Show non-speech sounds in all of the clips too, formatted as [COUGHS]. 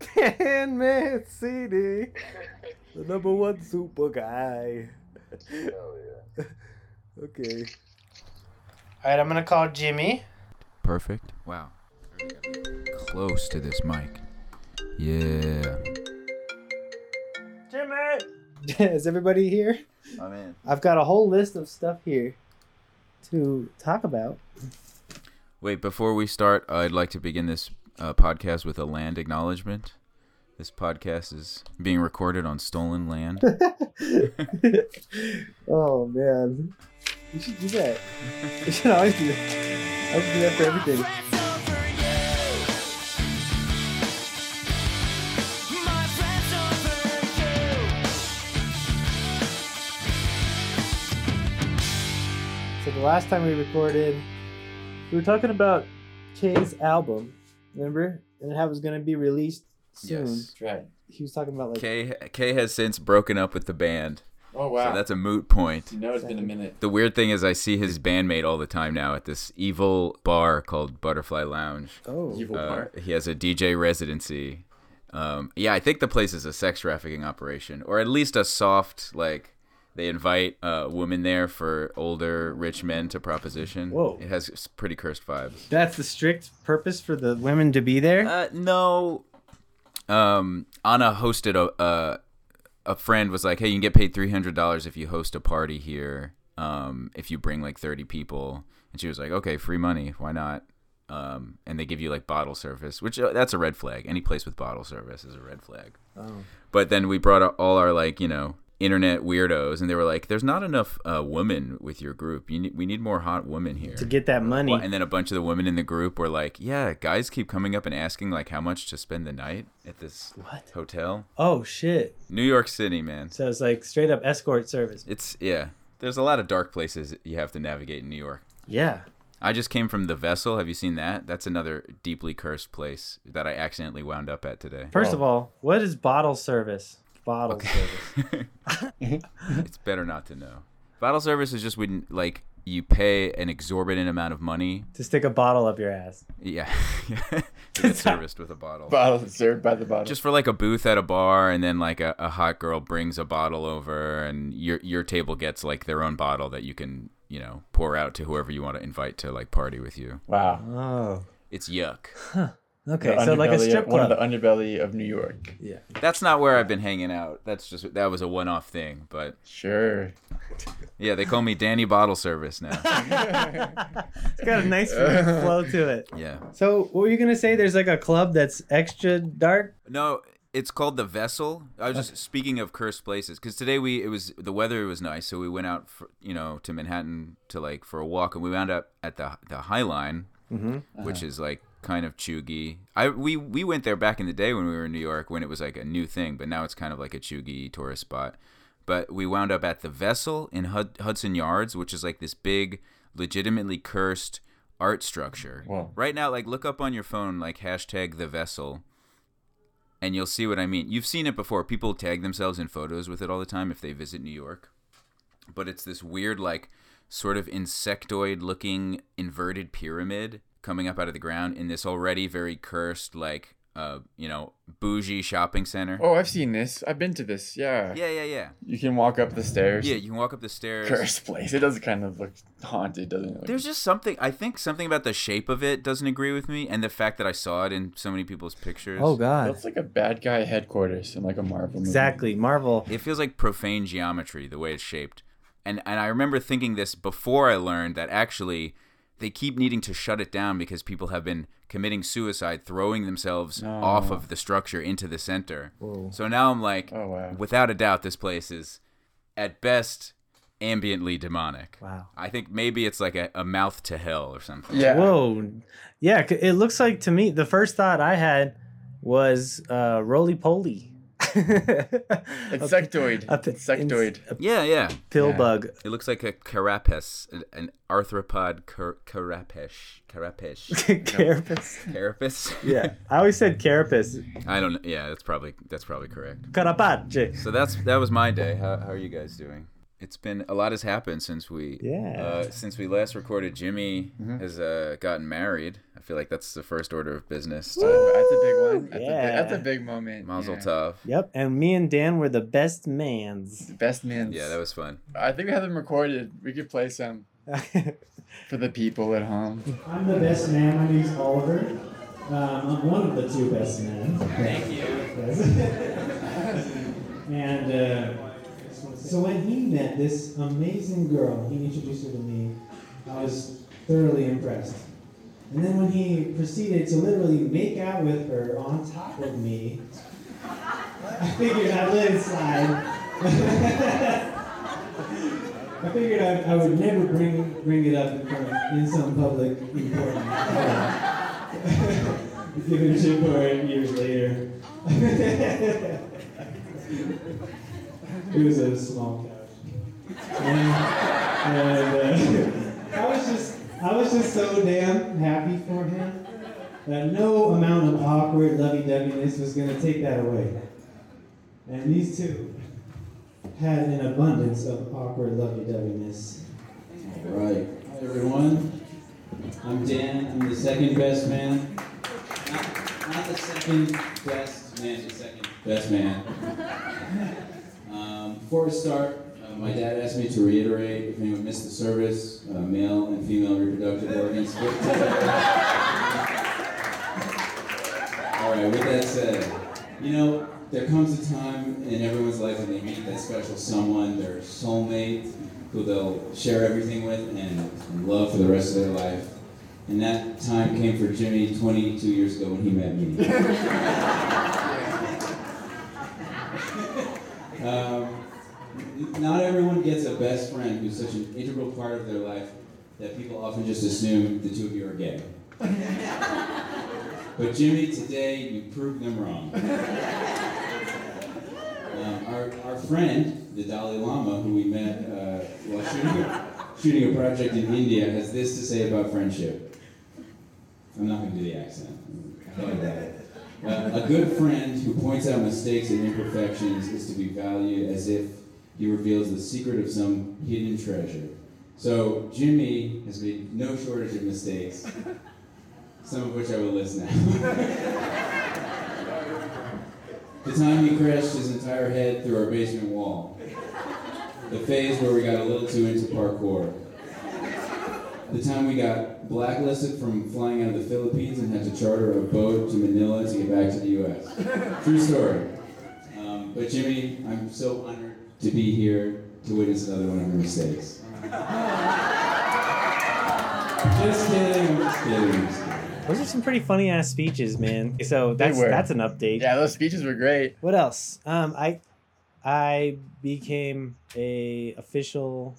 Can Man CD, the number one super guy. Hell yeah. Okay. All right, I'm gonna call Jimmy. Perfect. Wow. Close to this mic. Yeah. Jimmy. [LAUGHS] Is everybody here? I'm in. I've got a whole list of stuff here to talk about. Wait, before we start, I'd like to begin this uh, podcast with a land acknowledgement. This podcast is being recorded on stolen land. [LAUGHS] oh man, we should do that. We should always do that. I should do that for everything. So the last time we recorded, we were talking about Kay's album, remember, and how it was going to be released soon. Yes. Right. He was talking about like Kay, Kay has since broken up with the band, Oh wow. so that's a moot point. you know it's been a minute. The weird thing is, I see his bandmate all the time now at this evil bar called Butterfly Lounge. oh Evil Uh, part. he has a DJ residency. Um, yeah, I think the place is a sex trafficking operation, or at least a soft like they invite uh, women there for older rich men to proposition. Whoa. it has pretty cursed vibes. That's the strict purpose for the women to be there. Uh, no, um, Anna hosted a uh, a friend was like, hey, you can get paid three hundred dollars if you host a party here. Um, if you bring like thirty people, and she was like, okay, free money, why not? Um, and they give you like bottle service, which uh, that's a red flag. Any place with bottle service is a red flag. oh. But then we brought all our like you know internet weirdos, and they were like, "There's not enough uh, women with your group. You need, we need more hot women here." To get that money. And then a bunch of the women in the group were like, "Yeah, guys keep coming up and asking like how much to spend the night at this What? hotel." Oh shit! New York City, man. So it's like straight up escort service. It's yeah. There's a lot of dark places you have to navigate in New York. Yeah. I just came from the Vessel. Have you seen that? That's another deeply cursed place that I accidentally wound up at today. First Oh. of all, what is bottle service? Bottle service. [LAUGHS] Mm-hmm. it's better not to know. Bottle service is just when like you pay an exorbitant amount of money. To stick a bottle up your ass. Yeah, [LAUGHS] to get [LAUGHS] serviced with a bottle. Bottle served by the bottle. just for like a booth at a bar and then like a, a hot girl brings a bottle over and your your table gets like their own bottle that you can you know pour out to whoever you want to invite to like party with you wow. Oh. it's yuck Okay, The so like a underbelly- strip One of the underbelly of New York. Yeah. that's not where i've been hanging out that's just that was a one-off thing but Sure. yeah they call me danny bottle service now [LAUGHS] It's got a nice flow to it. yeah So what were you gonna say? There's like a club that's extra dark. no it's called the vessel i was just speaking of cursed places because today we it was the weather was nice so we went out for, you know to manhattan to like for a walk and we wound up at the the high line Mm-hmm. which is like kind of chuggy. I we we went there back in the day when we were in New York when it was like a new thing, but now it's kind of like a chuggy tourist spot. But we wound up at the Vessel in Hud- Hudson Yards, which is like this big, legitimately cursed art structure. Right now, like look up on your phone like hashtag the Vessel, and you'll see what I mean. You've seen it before. People tag themselves in photos with it all the time if they visit New York. But it's this weird like sort of insectoid looking inverted pyramid coming up out of the ground in this already very cursed like uh you know bougie shopping center Oh, I've seen this. I've been to this. Yeah. yeah yeah yeah You can walk up the stairs. yeah you can walk up the stairs Cursed place. It does kind of look haunted, doesn't it? there's just something i think something about the shape of it doesn't agree with me and the fact that i saw it in so many people's pictures Oh god. Looks like a bad guy headquarters in like a Marvel movie. Exactly. Marvel. it feels like profane geometry the way it's shaped and and i remember thinking this before i learned that actually they keep needing to shut it down because people have been committing suicide throwing themselves No. off of the structure into the center Whoa. so now i'm like Oh wow. without a doubt this place is at best ambiently demonic Wow. i think maybe it's like a, a mouth to hell or something Yeah. Whoa. Yeah, it looks like to me the first thought I had was uh roly poly. [LAUGHS] Insectoid. A p- Insectoid. A yeah yeah pill Yeah. bug. it looks like a carapace an, an arthropod car- carapace carapace [LAUGHS] Carapace. carapace Yeah. I always said carapace. I don't. Yeah, that's probably that's probably correct. Carapace. So that's that was my day. How, how are you guys doing? It's been a lot has happened since we Yeah. uh, since we last recorded. Jimmy Mhm. has uh, gotten married. I feel like that's the first order of business. That's a big one. That's, a, Yeah. big, that's a big moment. Mazel yeah. tov. Yep, and me and Dan were the best mans. Best man. Yeah, that was fun. I think we have them recorded. We could play some [LAUGHS] for the people at home. I'm the best man. My name's Oliver. Um, I'm one of the two best men. Thank you. [LAUGHS] and uh, so when he met this amazing girl, he introduced her to me. I was thoroughly impressed. And then when he proceeded to literally make out with her on top of me, I figured I'd let it slide. [LAUGHS] I figured I, I would never bring bring it up in, front, in some public important. Given shit for it years later. [LAUGHS] it was a small couch. And, and uh, [LAUGHS] I was just I was just so damn happy for him that no amount of awkward lovey-doveyness was gonna take that away. And these two had an abundance of awkward lovey-doveyness. All right. Hi, everyone. I'm Dan. I'm the second best man. Not, not the second best man, the second best man. [LAUGHS] Um, before we start, uh, my dad asked me to reiterate if anyone missed the service, uh, male and female reproductive organs. [LAUGHS] All right, with that said, you know, there comes a time in everyone's life when they meet that special someone, their soulmate, who they'll share everything with and, and love for the rest of their life. And that time came for Jimmy 22 years ago when he met me. [LAUGHS] um, not everyone gets a best friend who's such an integral part of their life that people often just assume the two of you are gay. [LAUGHS] But Jimmy, today you proved them wrong. Um, our, our friend, the Dalai Lama, who we met uh, while shooting a, shooting a project in India, has this to say about friendship. I'm not going to do the accent. Uh, a good friend who points out mistakes and imperfections is to be valued as if he reveals the secret of some hidden treasure. So Jimmy has made no shortage of mistakes, some of which I will list now. [LAUGHS] The time he crashed his entire head through our basement wall. The phase where we got a little too into parkour. The time we got blacklisted from flying out of the Philippines and had to charter a boat to Manila to get back to the U.S. True story. Um, but Jimmy, I'm so honored to be here to witness another one of your mistakes. Just kidding, I'm just kidding. I'm just kidding. Those are some pretty funny ass speeches, man. So that's that's an update. Yeah, those speeches were great. What else? Um, I I became a official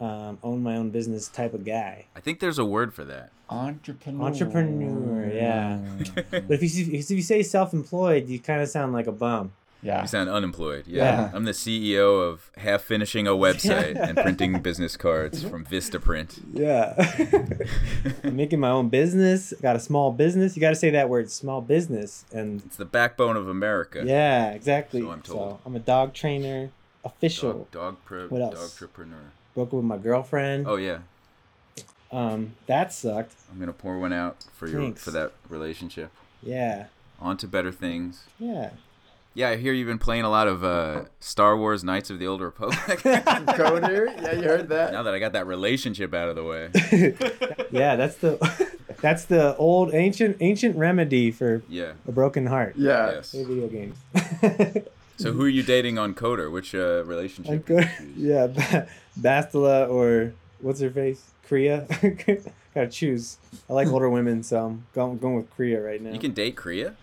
um, own my own business type of guy. I think there's a word for that. Entrepreneur. Entrepreneur, yeah. [LAUGHS] But if you if you say self-employed, you kind of sound like a bum. Yeah. You sound unemployed. Yeah. Yeah. I'm the CEO of half finishing a website [LAUGHS] and printing business cards from Vistaprint. Yeah. [LAUGHS] I'm making my own business. Got a small business. You got to say that word, small business, and It's the backbone of America. yeah, exactly. So I'm told. I'm a dog trainer, official. Dog, dog, pro, What else? dog entrepreneur. Broke up with my girlfriend. Oh yeah, Um, that sucked. I'm gonna pour one out for your Thanks. for that relationship. Yeah. On to better things. Yeah. Yeah, I hear you've been playing a lot of uh, Star Wars: Knights of the Old Republic. [LAUGHS] [LAUGHS] KOTOR? Yeah, you heard that? now that I got that relationship out of the way. [LAUGHS] yeah, that's the that's the old ancient ancient remedy for Yeah. a broken heart. Yeah. Yes. Video games. So who are you dating on KOTOR? Which uh, relationship? I'm did you good. choose? Yeah, Ba- Bastila or what's her face? Kreia. [LAUGHS] Gotta choose. I like older [LAUGHS] women, so I'm going, going with Kreia right now. You can date Kreia.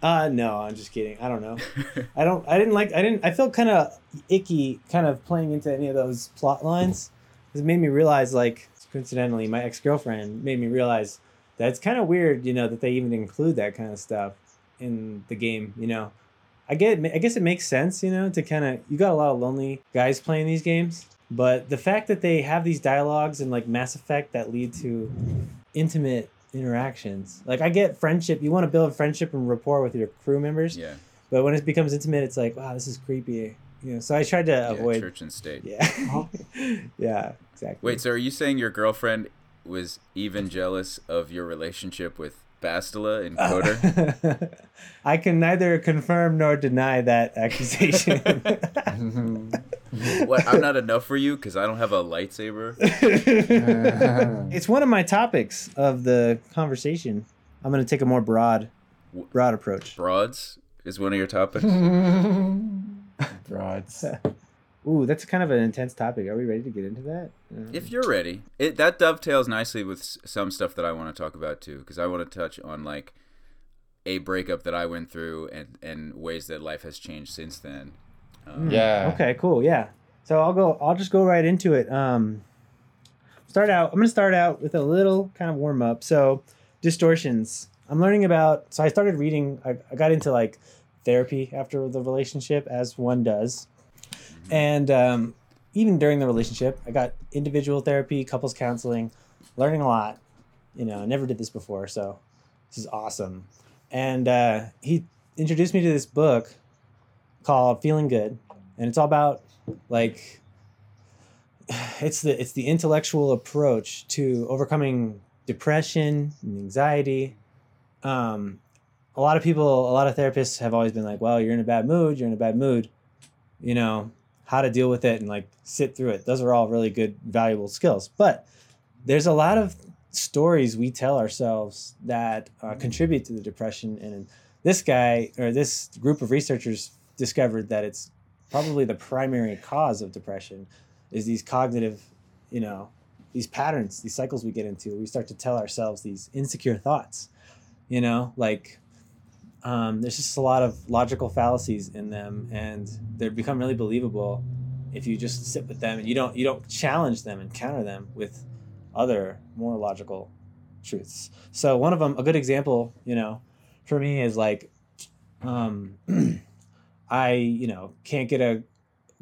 Uh no, I'm just kidding. I don't know. [LAUGHS] I don't. I didn't like. I didn't. I felt kind of icky, kind of playing into any of those plot lines. It made me realize, like, coincidentally, my ex girlfriend made me realize that it's kind of weird, you know, that they even include that kind of stuff in the game. You know, I get. I guess it makes sense, you know, to kind of. You got a lot of lonely guys playing these games, but the fact that they have these dialogues in like Mass Effect that lead to intimate interactions. Like I get friendship. You want to build friendship and rapport with your crew members. Yeah. But when it becomes intimate, it's like, wow, this is creepy. you know, so I tried to Yeah, avoid. church and state. Yeah, [LAUGHS] yeah, exactly. Wait, so are you saying your girlfriend was even jealous of your relationship with Bastila and uh, KOTOR? [LAUGHS] I can neither confirm nor deny that accusation. [LAUGHS] [LAUGHS] what? I'm not enough for you because I don't have a lightsaber. it's one of my topics of the conversation. I'm going to take a more broad, broad approach. Broads is one of your topics. Broads. Ooh, that's kind of an intense topic. Are we ready to get into that? Uh, If you're ready, it that dovetails nicely with some stuff that I want to talk about too, because I want to touch on like a breakup that I went through and and ways that life has changed since then. Um, Yeah. Okay, cool. Yeah. So I'll go. I'll just go right into it. Um, start out. I'm gonna start out with a little kind of warm up. So, distortions. I'm learning about. So I started reading. I, I got into like therapy after the relationship, as one does, and um, even during the relationship, I got individual therapy, couples counseling, learning a lot. You know, I never did this before, so this is awesome. And uh, he introduced me to this book called Feeling Good, and it's all about like [SIGHS] it's the it's the intellectual approach to overcoming depression and anxiety. Um, a lot of people, a lot of therapists have always been like, "Well, you're in a bad mood. You're in a bad mood." You know how to deal with it and like sit through it. Those are all really good, valuable skills. But there's a lot of stories we tell ourselves that uh, contribute to the depression and this guy or this group of researchers discovered that it's probably the primary cause of depression is these cognitive you know these patterns these cycles we get into we start to tell ourselves these insecure thoughts you know like um, there's just a lot of logical fallacies in them and they become really believable if you just sit with them and you don't you don't challenge them and counter them with other more logical truths. So one of them a good example you know for me is like um [CLEARS THROAT] i you know can't get a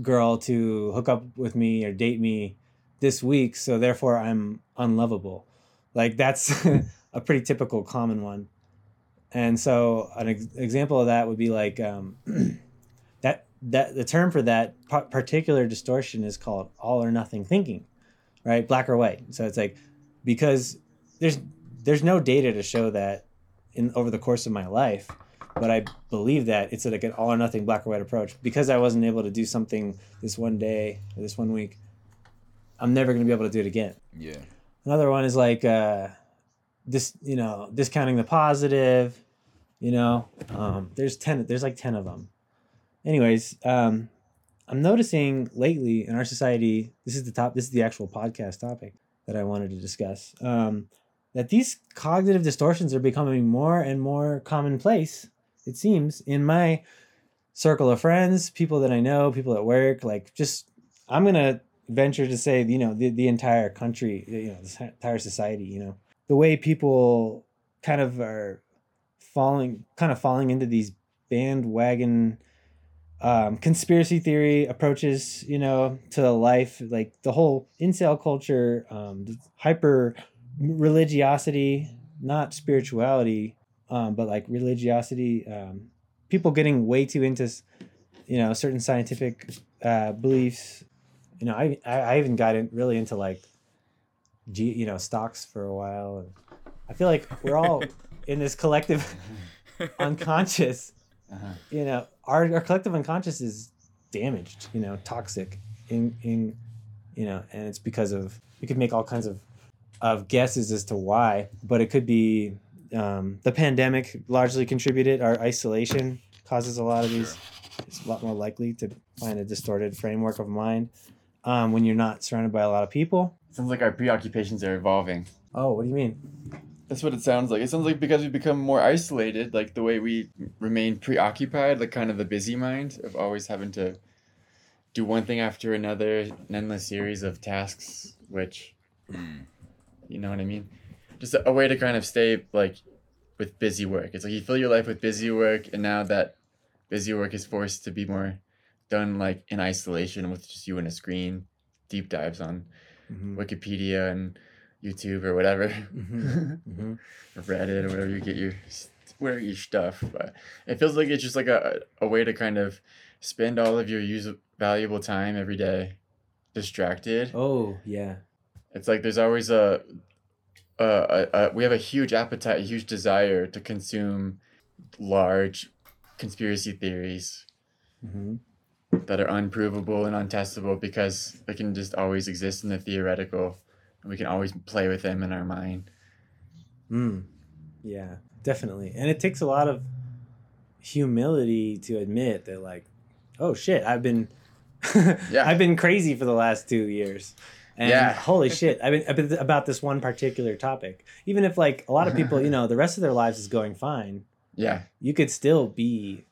girl to hook up with me or date me this week so therefore i'm unlovable. Like that's [LAUGHS] a pretty typical common one and so an ex- example of that would be like um, [CLEARS THROAT] that that the term for that pa- particular distortion is called all or nothing thinking right? Black or white. So it's like because there's there's no data to show that in over the course of my life but i believe that it's like an all or nothing black or white approach. Because i wasn't able to do something this one day or this one week i'm never going to be able to do it again. Yeah. another one is like uh this you know discounting the positive you know? Um there's 10 there's like 10 of them. Anyways um i'm noticing lately in our society this is the top this is the actual podcast topic that i wanted to discuss um that these cognitive distortions are becoming more and more commonplace it seems in my circle of friends people that i know people at work like just i'm gonna venture to say you know the, the entire country you know the entire society you know? The way people kind of are falling kind of falling into these bandwagon um, conspiracy theory approaches you know to life like the whole incel culture um, hyper religiosity not spirituality um, but like religiosity um, people getting way too into you know certain scientific uh, beliefs. You know I, I even got in really into like you know stocks for a while. And i feel like we're all [LAUGHS] in this collective [LAUGHS] unconscious Uh-huh. you know our, our collective unconscious is damaged you know toxic in in you know and it's because of we could make all kinds of of guesses as to why but it could be um, the pandemic largely contributed. Our isolation causes a lot of these. It's a lot more likely to find a distorted framework of mind um, when you're not surrounded by a lot of people. Sounds like our preoccupations are evolving. oh what do you mean That's what it sounds like. It sounds like because we've become more isolated, like the way we remain preoccupied, like kind of the busy mind of always having to do one thing after another, an endless series of tasks, which, Hmm. you know what I mean? Just a, a way to kind of stay like with busy work. It's like you fill your life with busy work, and now that busy work is forced to be more done like in isolation with just you and a screen, deep dives on mm-hmm. Wikipedia and YouTube or whatever. Mhm. [LAUGHS] Mm-hmm. or Reddit or whatever you get your where your stuff. But it feels like it's just like a, a way to kind of spend all of your use valuable time every day distracted. Oh yeah. It's like there's always a, a, a, a we have a huge appetite, a huge desire to consume large conspiracy theories hmm that are unprovable and untestable because they can just always exist in the theoretical we can always play with them in our mind. Mm. Yeah, definitely. And it takes a lot of humility to admit that, like, oh shit, I've been, [LAUGHS] Yeah. I've been crazy for the last two years. And Yeah. [LAUGHS] holy shit, I've been, I've been about this one particular topic. Even if like a lot of people, you [LAUGHS] know, the rest of their lives is going fine, Yeah. you could still be,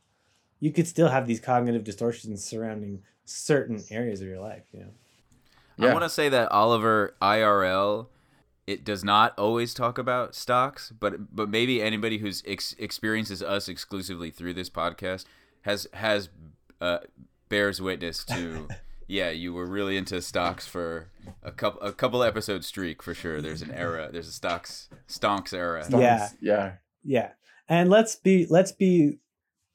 you could still have these cognitive distortions surrounding certain areas of your life. You know. I want to say that Oliver IRL it does not always talk about stocks, but but maybe anybody who's ex- experiences us exclusively through this podcast has has uh, bears witness to. [LAUGHS] Yeah, you were really into stocks for a couple a couple episode streak for sure. There's an era. There's a stocks stonks era. Yeah. Yeah. Yeah. And let's be let's be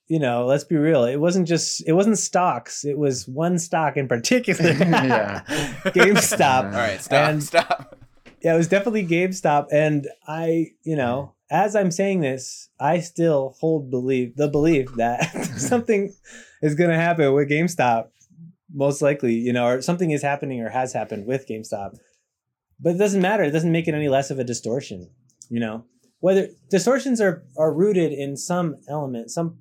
you know, let's be real. It wasn't just it wasn't stocks. It was one stock in particular. [LAUGHS] Yeah. [LAUGHS] GameStop. All right, stop, And- stop. Yeah, it was definitely GameStop and I, you know, as I'm saying this, I still hold belief the belief that [LAUGHS] something is going to happen with GameStop most likely, you know, or something is happening or has happened with GameStop. But it doesn't matter. It doesn't make it any less of a distortion, you know. Whether distortions are are rooted in some element, some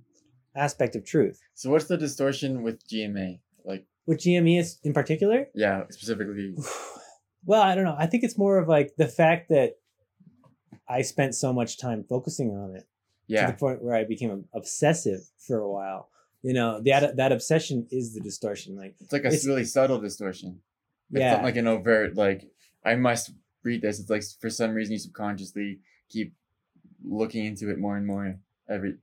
aspect of truth. So what's the distortion with GME? Like, With GME is in particular, yeah, specifically. [SIGHS] well, I don't know. I think it's more of like the fact that I spent so much time focusing on it Yeah. to the point where I became obsessive for a while. You know, that that obsession is the distortion. Like, It's like a It's- really subtle distortion. It's yeah, not like an overt, like, I must read this. It's like for some reason you subconsciously keep looking into it more and more every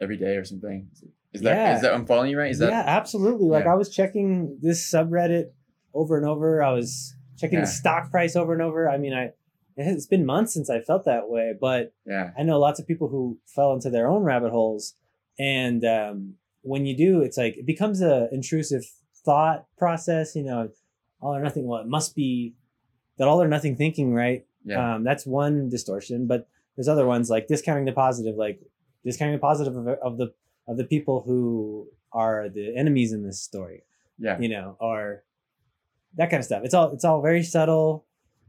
every day or something. Is that Yeah. is that I'm following you right? Is that yeah, absolutely. Like Yeah. I was checking this subreddit over and over. I was checking Yeah. the stock price over and over. I mean, I it's been months since I felt that way, but yeah. I know lots of people who fell into their own rabbit holes, and um, when you do, it's like it becomes a intrusive thought process. You know, all or nothing. Well, it must be that all or nothing thinking, right? Yeah. Um, that's one distortion, but there's other ones like discounting the positive, like discounting the positive of, of the of the people who are the enemies in this story, yeah. you know, or that kind of stuff. It's all it's all very subtle,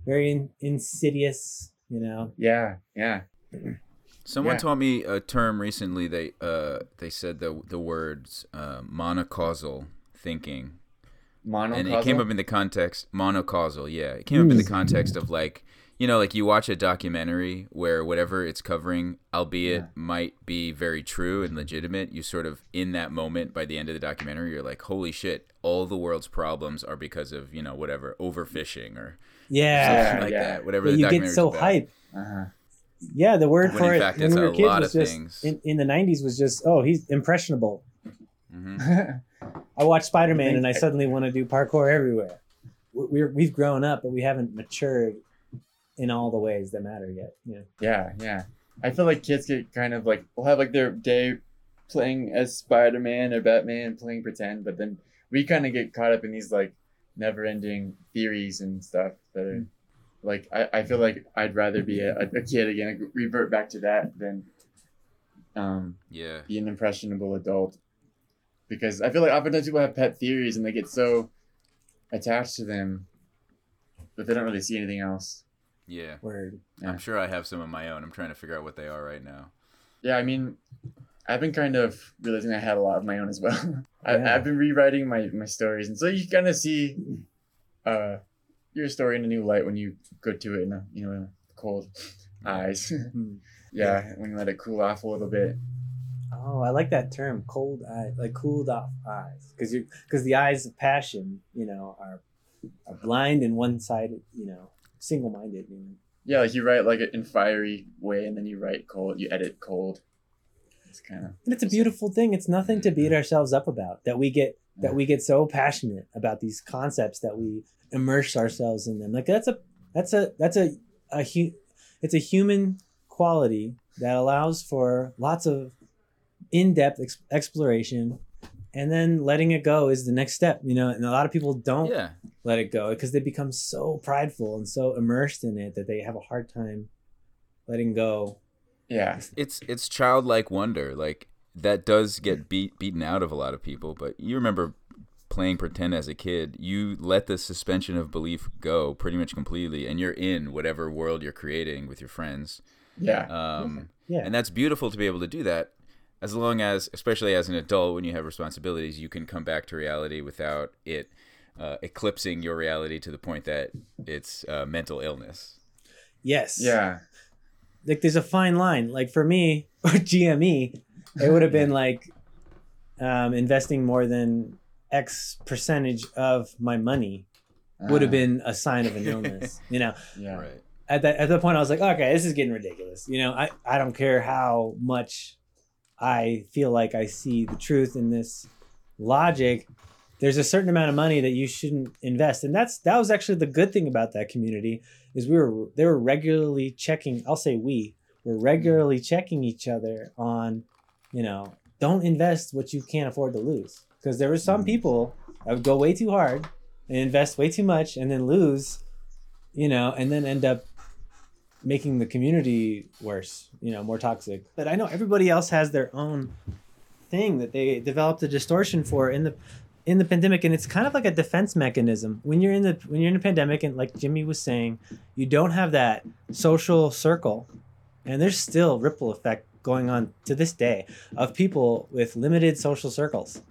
very in, insidious, you know. Yeah. Yeah. Someone Yeah. taught me a term recently. They uh they said the the words uh, monocausal thinking, Monocausal. and it came up in the context monocausal. Yeah, it came up in the context of like you know like you watch a documentary where whatever it's covering, albeit Yeah. might be very true and legitimate, you sort of in that moment by the end of the documentary, you're like, holy shit, all the world's problems are because of you know whatever overfishing or Yeah, something like yeah. that. Whatever Yeah, the you get so about. hype. uh-huh. Yeah, the word When for in it fact when it's we were a kids lot was of just things. in, in the '90s was just oh he's impressionable. hmm [LAUGHS] I watched Spider Man and I suddenly want to do parkour everywhere. We- We're we've grown up, but we haven't matured in all the ways that matter yet. Yeah, yeah. Yeah. I feel like kids get kind of like will have like their day playing as Spider Man or Batman, playing pretend, but then we kind of get caught up in these like never ending theories and stuff that are like I, I feel like I'd rather be a, a kid again, revert back to that than um Yeah. be an impressionable adult. Because I feel like oftentimes people have pet theories and they get so attached to them that they don't really see anything else. Yeah. word. Yeah. I'm sure I have some of my own. I'm trying to figure out what they are right now. Yeah, I mean, I've been kind of realizing I had a lot of my own as well. [LAUGHS] I, Yeah. I've been rewriting my, my stories, and so you kind of see uh, your story in a new light when you go to it in a you know in cold eyes. [LAUGHS] Hmm. yeah, when you let it cool off a little bit. Oh, I like that term, cold eye, like cooled off eyes, because you because the eyes of passion, you know, are are blind and one sided, you know, single minded. You know? Yeah, like you write like in fiery way, and then you write cold. You edit cold. It's kind of And it's a beautiful thing. It's nothing to beat ourselves up about. That we get that we get so passionate about these concepts that we immerse ourselves in them. Like that's a that's a that's a a hu- it's a human quality that allows for lots of in-depth ex- exploration and then letting it go is the next step you know and a lot of people don't Yeah. let it go because they become so prideful and so immersed in it that they have a hard time letting go Yeah. it's it's childlike wonder like that does get beat beaten out of a lot of people but you remember playing pretend as a kid you let the suspension of belief go pretty much completely and you're in whatever world you're creating with your friends Yeah. um, yeah and that's beautiful to be able to do that as long as especially as an adult when you have responsibilities you can come back to reality without it uh, eclipsing your reality to the point that it's uh, mental illness. Yes. Yeah. like there's a fine line. Like for me [LAUGHS] or gme it would have been like um, investing more than x percentage of my money would have Uh, been a sign of an illness [LAUGHS] you know? Yeah. right. At that at the point I was like, okay, this is getting ridiculous. You know, I I don't care how much I feel like I see the truth in this logic. There's a certain amount of money that you shouldn't invest, and that's that was actually the good thing about that community is we were they were regularly checking. I'll say we were regularly checking each other on, you know, don't invest what you can't afford to lose because there were some mm. people that would go way too hard and invest way too much and then lose you know, and then end up making the community worse, you know, more toxic. But I know everybody else has their own thing that they developed a distortion for in the in the pandemic and it's kind of like a defense mechanism. When you're in the when you're in a pandemic and like Jimmy was saying, you don't have that social circle. And there's still ripple effect going on to this day of people with limited social circles.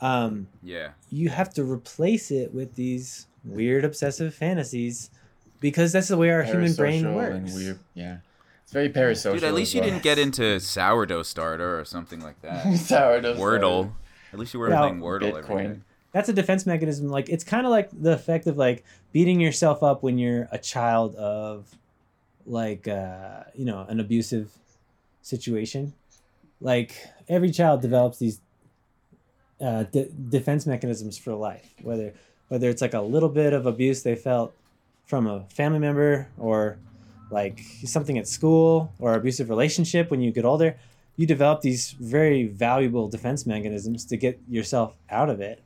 Um, yeah you have to replace it with these weird obsessive fantasies because that's the way our human brain works. and weird. Yeah. It's very parasocial. dude at least you well. didn't get into [LAUGHS] sourdough starter or something like that [LAUGHS] Sourdough Starter. Wordle. At least you weren't Yeah, playing Wordle every Bitcoin. day. That's a defense mechanism. Like it's kind of like the effect of like beating yourself up when you're a child of like uh, you know an abusive situation. Like every child develops these uh, de- defense mechanisms for life, whether whether it's like a little bit of abuse they felt from a family member or like something at school or abusive relationship when you get older you develop these very valuable defense mechanisms to get yourself out of it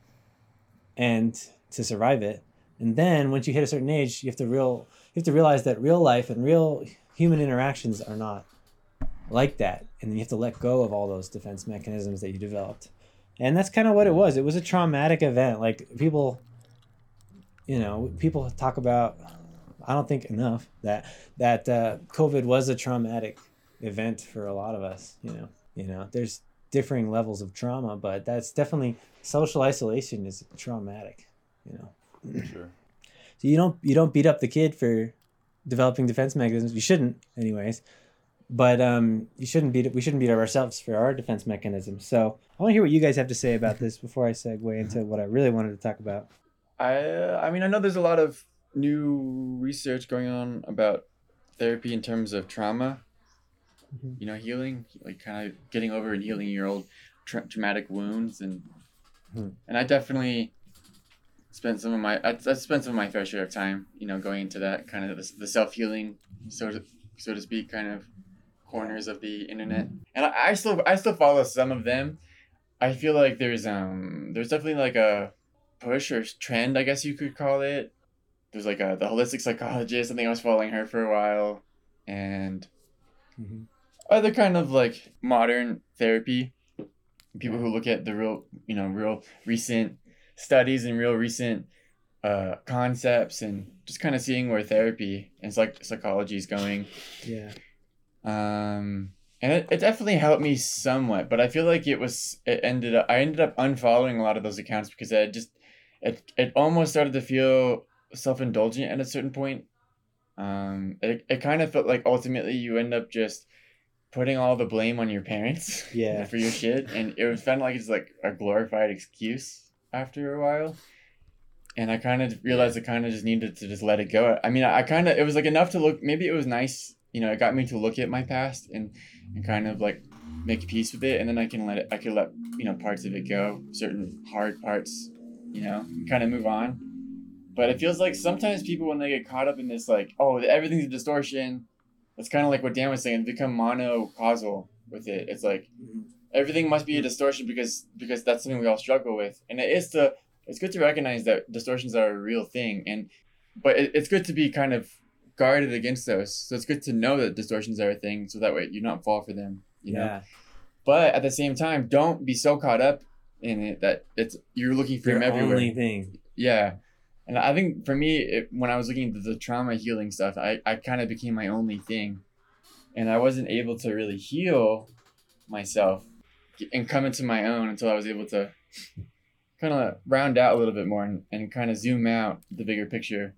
and to survive it. And then once you hit a certain age you have to real you have to realize that real life and real human interactions are not like that. And you have to let go of all those defense mechanisms that you developed. And that's kind of what it was. It was a traumatic event. Like people you know people talk about i don't think enough that that uh, covid was a traumatic event for a lot of us you know you know there's differing levels of trauma but that's definitely social isolation is traumatic you know. Sure. so you don't you don't beat up the kid for developing defense mechanisms. You shouldn't anyways but um you shouldn't beat we shouldn't beat up ourselves for our defense mechanisms. So i want to hear what you guys have to say about this before i segue into what i really wanted to talk about I uh, I mean I know there's a lot of new research going on about therapy in terms of trauma. Mhm. You know, healing, like kind of getting over and healing your old tra- traumatic wounds, and Mhm. and I definitely spent some of my I, I spent some of my fair share of time, you know, going into that kind of the, the self healing, so to so to speak, kind of corners of the internet, and I, I still I still follow some of them. I feel like there's um there's definitely like a push or trend, I guess you could call it. There's like a the holistic psychologist. I think I was following her for a while, and Mhm. other kind of like modern therapy. People who look at the real, you know, real recent studies and real recent uh, concepts, and just kind of seeing where therapy and psych- psychology is going. yeah Um, and it, it definitely helped me somewhat, but I feel like it was it ended up I ended up unfollowing a lot of those accounts because I just it it almost started to feel self indulgent at a certain point. Um, it it kind of felt like ultimately you end up just putting all the blame on your parents [LAUGHS] Yeah. for your shit, and it was felt like it's like a glorified excuse after a while. And I kind of realized I kind of just needed to just let it go. I mean, I kind of it was like enough to look. Maybe it was nice, you know. It got me to look at my past and and kind of like make peace with it, and then I can let it. I could let you know parts of it go, certain hard parts, you know, kind of move on. But it feels like sometimes people when they get caught up in this, like, oh, everything's a distortion. It's kind of like what Dan was saying. Become mono causal with it. It's like mm-hmm. everything must be a distortion because because that's something we all struggle with, and it is to it's good to recognize that distortions are a real thing, and but it, it's good to be kind of guarded against those. So it's good to know that distortions are a thing, so that way you don't fall for them. You know. yeah. But at the same time, don't be so caught up in it that it's you're looking for Your them everywhere. only thing. Yeah. And I think for me, it, when I was looking at the, the trauma healing stuff, I, I kind of became my only thing. And I wasn't able to really heal myself and come into my own until I was able to kind of round out a little bit more and, and kind of zoom out the bigger picture.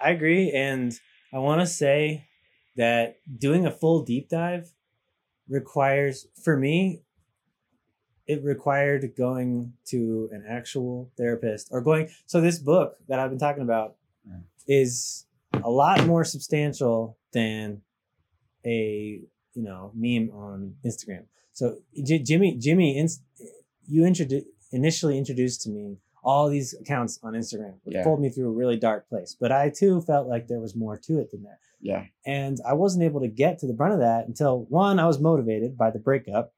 I agree, and I want to say that doing a full deep dive requires, for me, it required going to an actual therapist or going. So this book that I've been talking about Yeah. is a lot more substantial than a you know meme on Instagram. So J- Jimmy, Jimmy, ins- you introdu- initially introduced to me all these accounts on Instagram, which Yeah. pulled me through a really dark place. But I too felt like there was more to it than that. Yeah. And I wasn't able to get to the brunt of that until one, I was motivated by the breakup.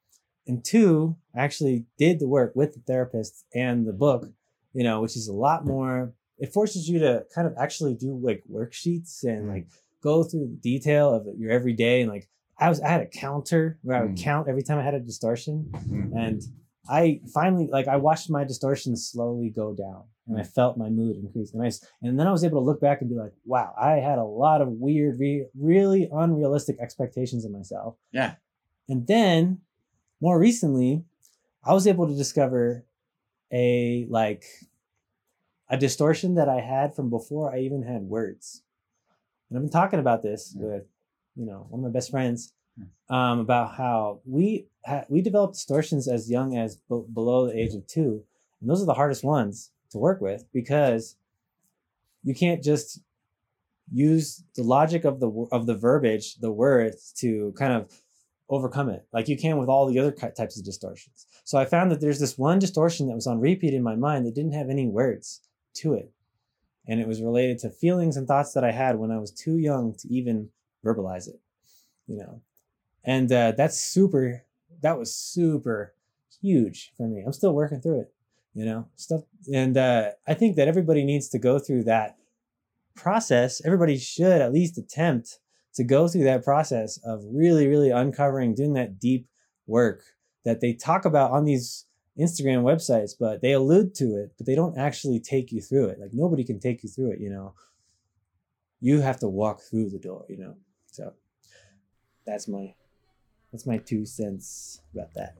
And two, I actually did the work with the therapist and the book, you know, which is a lot more, it forces you to kind of actually do like worksheets and like go through the detail of your everyday. And like, I was, I had a counter where I would Mm. count every time I had a distortion. Mm. And I finally, like, I watched my distortions slowly go down and I felt my mood increase. And I, and then I was able to look back and be like, wow, I had a lot of weird, re- really unrealistic expectations of myself. Yeah. And then more recently, I was able to discover a like a distortion that I had from before I even had words. And I've been talking about this Yeah. with, you know, one of my best friends Hmm. um, about how we ha- we develop distortions as young as b- below the age of two, and those are the hardest ones to work with because you can't just use the logic of the of the verbiage, the words, to kind of overcome it, like you can with all the other types of distortions. So I found that there's this one distortion that was on repeat in my mind that didn't have any words to it, and it was related to feelings and thoughts that I had when I was too young to even verbalize it, you know? And uh, that's super that was super huge for me. I'm still working through it you know? Stuff and uh, i think that everybody needs to go through that process. Everybody should at least attempt to go through that process of really really uncovering doing that deep work that they talk about on these instagram websites but they allude to it but they don't actually take you through it like nobody can take you through it you know you have to walk through the door you know so that's my that's my two cents about that.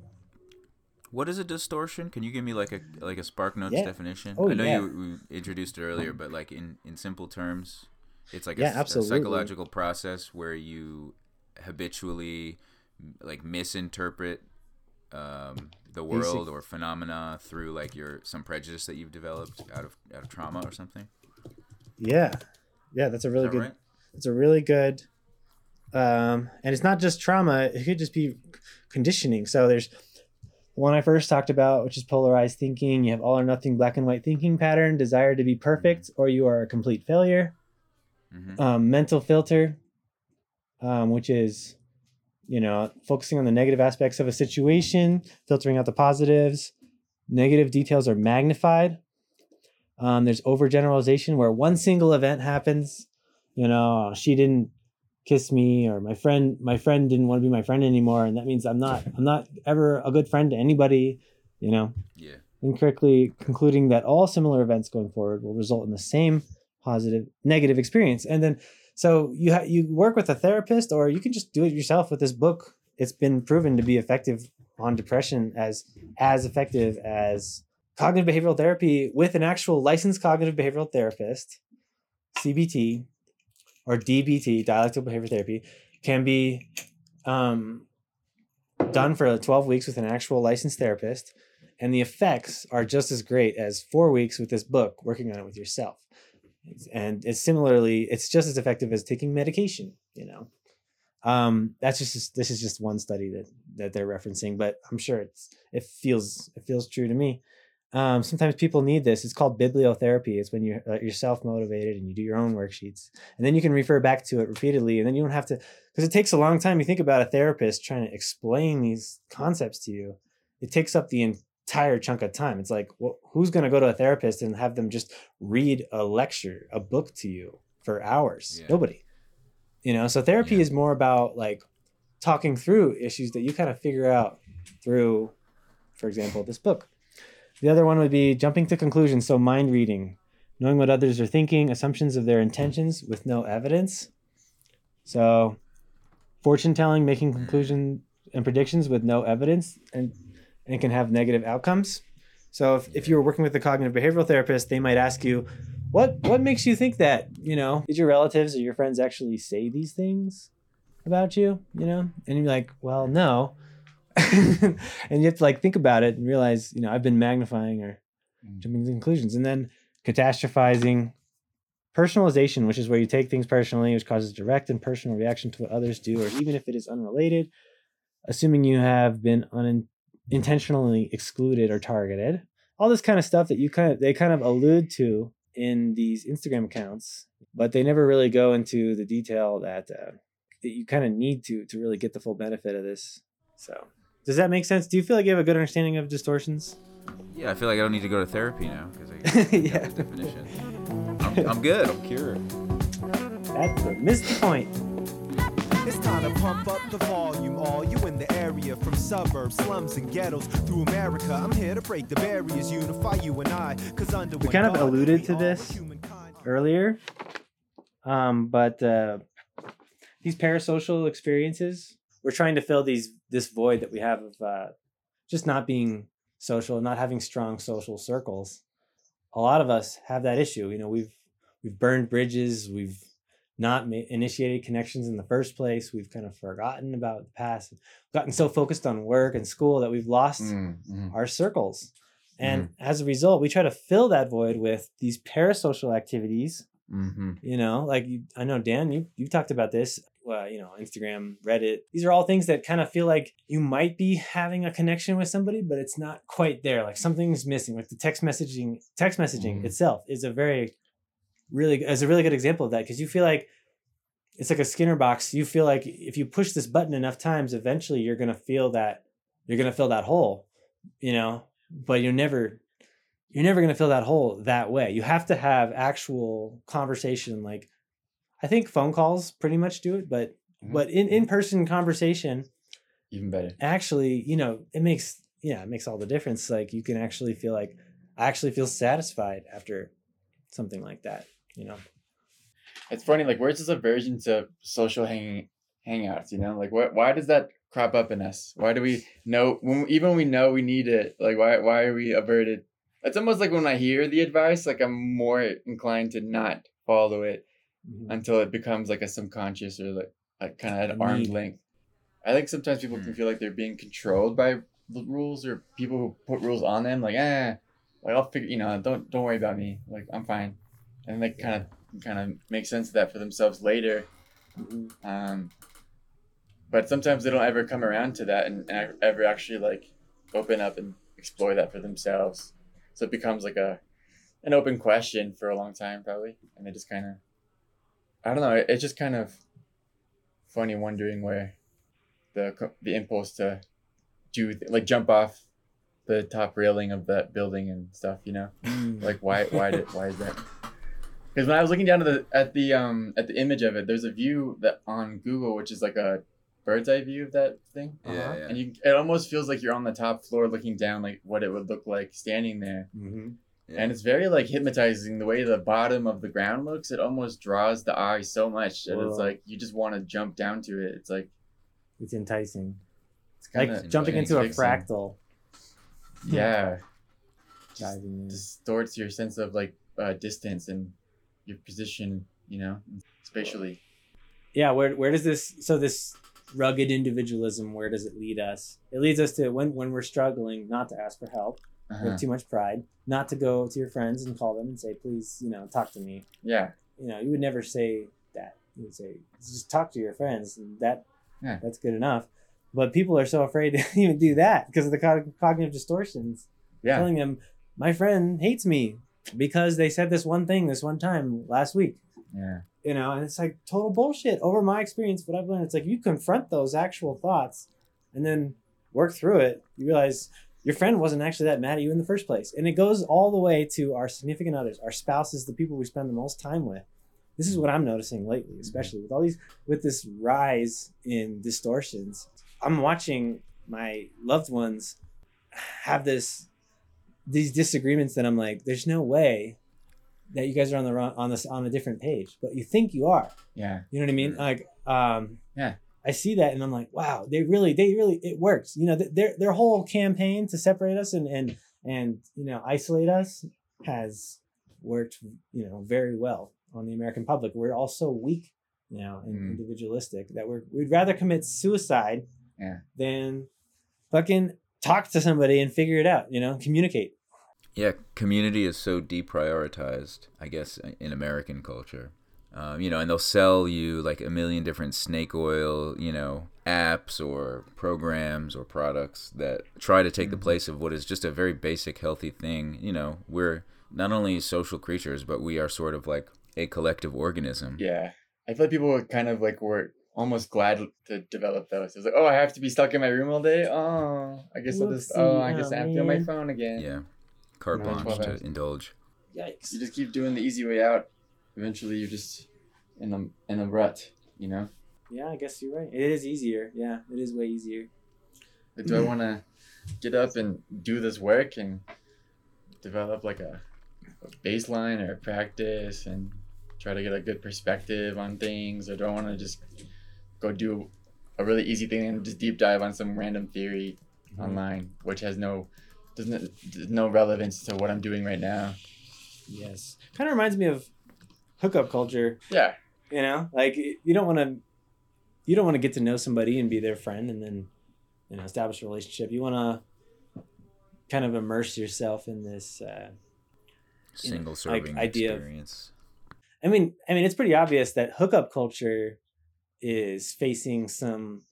What is a distortion? Can you give me like a like a Spark Notes Yeah. definition? Oh, I know yeah. you introduced it earlier, but like in in simple terms, it's like a Yeah, a, absolutely. psychological process where you habitually like misinterpret um, the Basic- world or phenomena through like your some prejudice that you've developed out of out of trauma or something. Yeah, yeah, that's a really that good. right? It's a really good. Um, and it's not just trauma; it could just be conditioning. So there's one I first talked about, which is polarized thinking. You have all or nothing, black and white thinking pattern, desire to be perfect, or you are a complete failure. Mhm. um, mental filter, um, which is, you know, focusing on the negative aspects of a situation, filtering out the positives. Negative details are magnified. Um, there's overgeneralization where one single event happens. You know, she didn't kiss me, or my friend, my friend didn't want to be my friend anymore, and that means I'm not, I'm not ever a good friend to anybody. You know, Yeah. incorrectly concluding that all similar events going forward will result in the same positive negative experience. And then so you ha- you work with a therapist or you can just do it yourself with this book. It's been proven to be effective on depression as as effective as cognitive behavioral therapy with an actual licensed cognitive behavioral therapist cbt or dbt dialectical behavior therapy can be um, done for 12 weeks with an actual licensed therapist. And the effects are just as great as four weeks with this book working on it with yourself and it's similarly it's just as effective as taking medication you know? Um that's just this is just one study that that they're referencing but i'm sure it's it feels it feels true to me. Um sometimes people need this. It's called bibliotherapy. It's when you're uh, you're self-motivated and you do your own worksheets and then you can refer back to it repeatedly and then you don't have to because it takes a long time. You think about a therapist trying to explain these concepts to you. It takes up the entire chunk of time. It's like, well, who's going to go to a therapist and have them just read a lecture, a book to you for hours? Yeah. Nobody. You know, so therapy Yeah. is more about like talking through issues that you kind of figure out through, for example, this book. The other one would be jumping to conclusions. So, mind reading, knowing what others are thinking, assumptions of their intentions with no evidence. So, fortune telling, making conclusions and predictions with no evidence, and and can have negative outcomes. So, if, if you were working with a cognitive behavioral therapist, they might ask you, "What what makes you think that? You know, did your relatives or your friends actually say these things about you? You know?" And you're like, "Well, no." [LAUGHS] and you have to like think about it and realize, you know, I've been magnifying or Mm. jumping to conclusions. And then catastrophizing, personalization, which is where you take things personally, which causes direct and personal reaction to what others do, or even if it is unrelated, assuming you have been unintentionally excluded or targeted. All this kind of stuff that you kind of they kind of allude to in these Instagram accounts, but they never really go into the detail that uh, that you kind of need to to really get the full benefit of this. So, does that make sense? Do you feel like you have a good understanding of distortions? Yeah, I feel like I don't need to go to therapy now because I [LAUGHS] got Yeah. definition. I'm, I'm good. I'm cured. That's the missed point. It's time to pump up the volume. All you in the area from suburbs, slums, and ghettos through America. I'm here to break the barriers, unify you and I. Cause under We kind of alluded to this earlier, um, but uh, these parasocial experiences, we're trying to fill these this void that we have of uh, just not being social, not having strong social circles. A lot of us have that issue. You know, we've we've burned bridges, we've not ma- initiated connections in the first place. We've kind of forgotten about the past, gotten so focused on work and school that we've lost Mm, our circles. And as a result, we try to fill that void with these parasocial activities. Mhm. You know, like you, I know Dan, you you talked about this. Well, you know, Instagram, Reddit. These are all things that kind of feel like you might be having a connection with somebody, but it's not quite there. Like something's missing. Like the text messaging, text messaging Mhm. itself is a very, really as a really good example of that because you feel like it's like a Skinner box. You feel like if you push this button enough times, eventually you're gonna feel that you're gonna fill that hole. You know, but you're never you're never going to fill that hole that way you have to have actual conversation like i think phone calls pretty much do it but Mhm. but in in-person conversation Even better. actually you know it makes yeah it makes all the difference like you can actually feel like i actually feel satisfied after something like that you know It's funny, like where's this aversion to social hanging hangouts? You know, like what? Why does that crop up in us? Why do we know when even when we know we need it? Like why? Why are we averted? It's almost like when I hear the advice, like I'm more inclined to not follow it Mhm. until it becomes like a subconscious or like like kind of at arm's length. I think sometimes people Hmm. can feel like they're being controlled by the rules or people who put rules on them. Like, eh, like I'll figure, you know, don't don't worry about me. Like I'm fine, and they kind of kind of make sense of that for themselves later. Mhm. Um, but sometimes they don't ever come around to that and ac- ever actually like open up and explore that for themselves. So it becomes like a an open question for a long time, probably, and they just kind of I don't know. it- It's just kind of funny wondering where the the impulse to do th- like jump off the top railing of that building and stuff. You know, Mm. like why why did why is that? Because when I was looking down at the at the um at the image of it, there's a view that on Google, which is like a bird's eye view of that thing, Yeah, Uh-huh. yeah. and you it almost feels like you're on the top floor looking down, like what it would look like standing there. Mhm. Yeah. And it's very like hypnotizing the way the bottom of the ground looks. It almost draws the eye so much that it's like you just want to jump down to it. It's like it's enticing it's like kind of jumping into a transfixing. fractal Yeah, diving in. distorts your sense of like uh, distance and your position. You know, spatially. yeah where where does this so this rugged individualism where does it lead us it leads us to when when we're struggling not to ask for help Uh-huh. have too much pride not to go to your friends and call them and say please you know talk to me Yeah, you know you would never say that you would say just talk to your friends and that Yeah. that's good enough but people are so afraid to [LAUGHS] even do that because of the cog- cognitive distortions yeah, telling them my friend hates me because they said this one thing this one time last week yeah. you know and it's like total bullshit over my experience what i've learned it's like you confront those actual thoughts and then work through it you realize your friend wasn't actually that mad at you in the first place. And it goes all the way to our significant others, our spouses, the people we spend the most time with. This is what I'm noticing lately, especially with all these with this rise in distortions. I'm watching my loved ones have this these disagreements that I'm like, there's no way that you guys are on the wrong on this on a different page, but you think you are. Yeah. You know what I mean? Like, um, Yeah. I see that and I'm like, wow, they really, they really, it works. You know, th- their their whole campaign to separate us and and and you know isolate us has worked, you know, very well on the American public. We're all so weak, you know, and Mm. individualistic that we're we'd rather commit suicide Yeah. than fucking talk to somebody and figure it out. You know, communicate. Yeah, community is so deprioritized, I guess, in American culture. Um, you know, and they'll sell you like a million different snake oil, you know, apps or programs or products that try to take the place of what is just a very basic, healthy thing. You know, we're not only social creatures, but we are sort of like a collective organism. Yeah. I feel like people were kind of like were almost glad to develop those. It's like, oh, I have to be stuck in my room all day. Oh, I guess I'll just. Oh, I guess I have to be on my phone again. Yeah. Carte No, blanche to hours. indulge. Yikes. You just keep doing the easy way out. Eventually, you're just in a in a rut. You know. Yeah, I guess you're right. It is easier. Yeah, it is way easier. Like, do I mm-hmm. want to get up and do this work and develop like a, a baseline or a practice and try to get a good perspective on things, or do I want to just go do a really easy thing and just deep dive on some random theory mm-hmm. online, which has no doesn't no relevance to what I'm doing right now? Yes. Kind of reminds me of hookup culture. Yeah, You know, like you don't want to, you don't want to get to know somebody and be their friend and then, you know, establish a relationship. You want to kind of immerse yourself in this. Uh, You know, Single like, serving idea of- experience. I mean, I mean, it's pretty obvious that hookup culture is facing some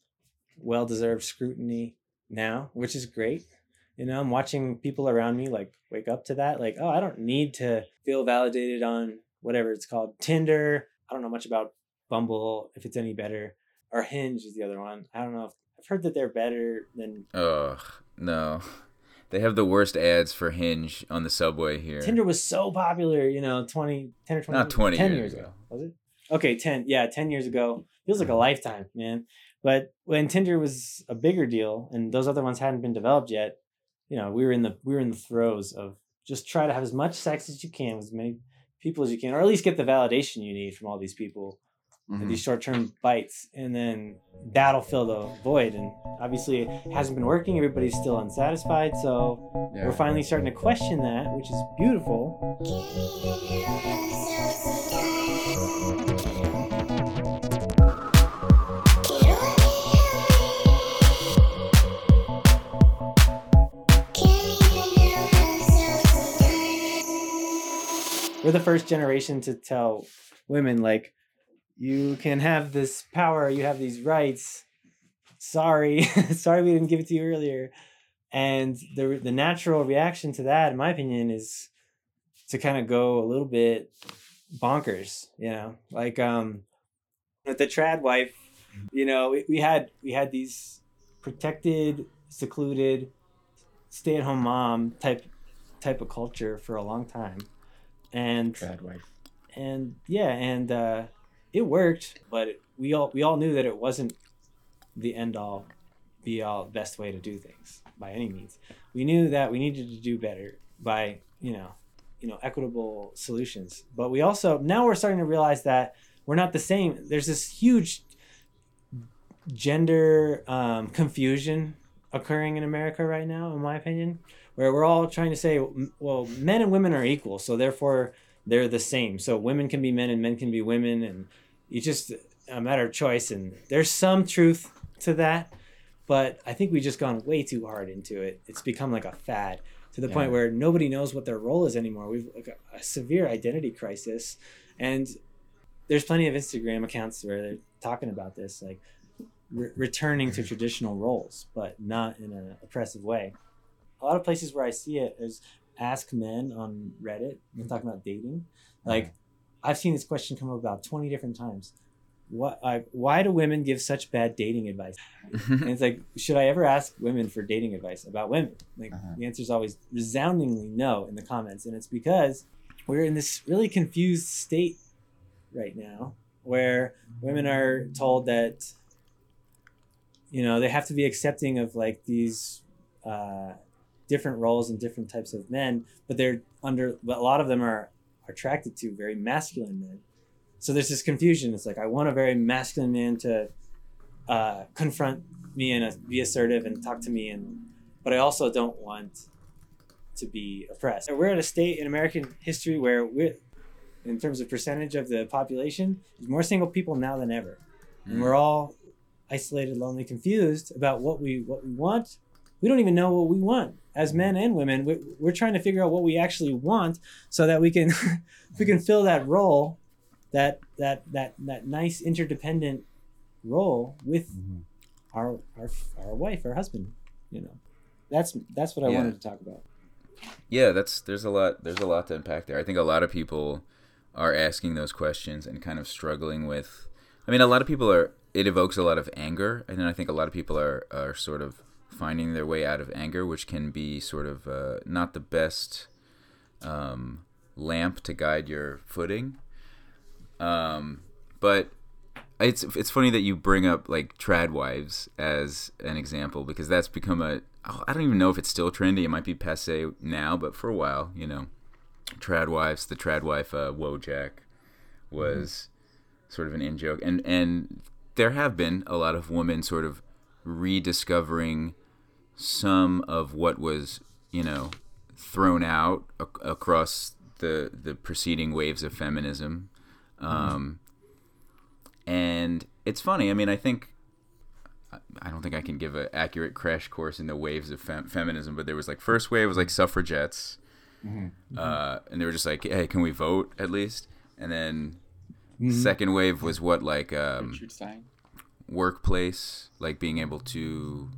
well-deserved scrutiny now, which is great. You know, I'm watching people around me like wake up to that. Like, oh, I don't need to feel validated on whatever it's called, Tinder. I don't know much about Bumble, if it's any better, or Hinge is the other one. I don't know. If, I've heard that they're better than Ugh, no. They have the worst ads for Hinge on the subway here. Tinder was so popular, you know, 20, 10 or 20 Not 20 10 years years ago. ago. Was it? Okay, 10. Yeah, 10 years ago. Feels like a lifetime, man. But when Tinder was a bigger deal and those other ones hadn't been developed yet, you know, we were in the we were in the throes of just try to have as much sex as you can with as many people as you can, or at least get the validation you need from all these people Mhm. these short-term bites and then that'll fill the void and obviously it hasn't been working everybody's still unsatisfied so yeah. we're finally starting to question that, which is beautiful. We're the first generation to tell women like you can have this power, you have these rights. Sorry, [LAUGHS] sorry we didn't give it to you earlier. And the the natural reaction to that, in my opinion, is to kind of go a little bit bonkers, you know, like um with the trad wife, you know, we, we had we had these protected, secluded, stay at home mom type type of culture for a long time, and Trad wife. and yeah, and uh, it worked, but we all we all knew that it wasn't the end all, be all, best way to do things by any means. We knew that we needed to do better by you know, you know, equitable solutions. But we also now we're starting to realize that we're not the same. There's this huge gender um, confusion occurring in America right now, in my opinion, where we're all trying to say, well, men and women are equal, so therefore they're the same. So women can be men and men can be women, and it's just a matter of choice. And there's some truth to that, but I think we've just gone way too hard into it. It's become like a fad to the point where nobody knows what their role is anymore. We've like a, a severe identity crisis, and there's plenty of Instagram accounts where they're talking about this, like re- returning to [LAUGHS] traditional roles, but not in an oppressive way. A lot of places where I see it is ask men on Reddit. We're talking about dating. Like, I've seen this question come up about 20 different times. what why do women give such bad dating advice? [LAUGHS] and it's like, should I ever ask women for dating advice about women? Like Uh-huh. the answer is always resoundingly no in the comments, and it's because we're in this really confused state right now where women are told that you know they have to be accepting of like these uh, different roles and different types of men, but they're under. But a lot of them are attracted to very masculine men. So there's this confusion. It's like I want a very masculine man to uh, confront me and uh, be assertive and talk to me, and but I also don't want to be oppressed. We're at a state in American history where we, in terms of percentage of the population, there's more single people now than ever, and we're all isolated, lonely, confused about what we what we want. We don't even know what we want as mm-hmm. men and women. We're, we're trying to figure out what we actually want so that we can [LAUGHS] we can fill that role, that that that that nice interdependent role with mm-hmm. our our our wife, our husband. You know, that's that's what I Yeah. wanted to talk about. Yeah, that's there's a lot there's a lot to unpack there. I think a lot of people are asking those questions and kind of struggling with I mean a lot of people are it evokes a lot of anger and then I think a lot of people are are sort of finding their way out of anger which can be sort of uh, not the best um, lamp to guide your footing. Um, but it's it's funny that you bring up like trad wives as an example because that's become a I don't even know if it's still trendy. It might be passe now, but for a while, you know, trad wives, the trad wife uh, Wojak was sort of an in joke, and and there have been a lot of women sort of rediscovering some of what was you know thrown out ac- across the the preceding waves of feminism. Um, and it's funny. I mean, I think I- I don't think I can give an accurate crash course in the waves of fem- feminism, but there was like first wave was like suffragettes, uh, and they were just like, "Hey, can we vote at least?" And then second wave was what like um, Richard Stein. workplace, like being able to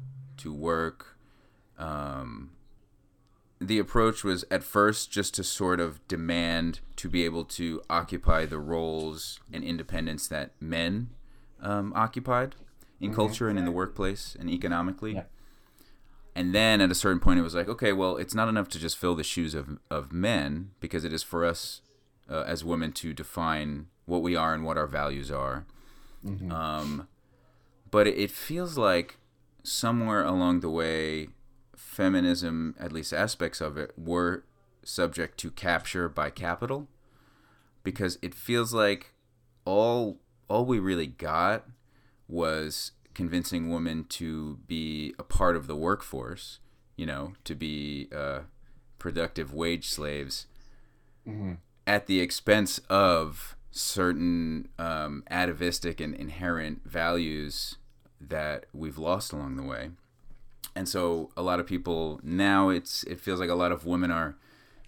to work. Um, the approach was at first just to sort of demand to be able to occupy the roles and independence that men um, occupied in culture and in the workplace and economically. Yeah. And then at a certain point, it was like, okay, well, it's not enough to just fill the shoes of, of men because it is for us uh, as women to define what we are and what our values are. Um, but it, it feels like somewhere along the way, feminism, at least aspects of it, were subject to capture by capital. Because it feels like all all we really got was convincing women to be a part of the workforce, you know, to be uh, productive wage slaves at the expense of certain um, atavistic and inherent values that we've lost along the way. And so a lot of people now it's it feels like a lot of women are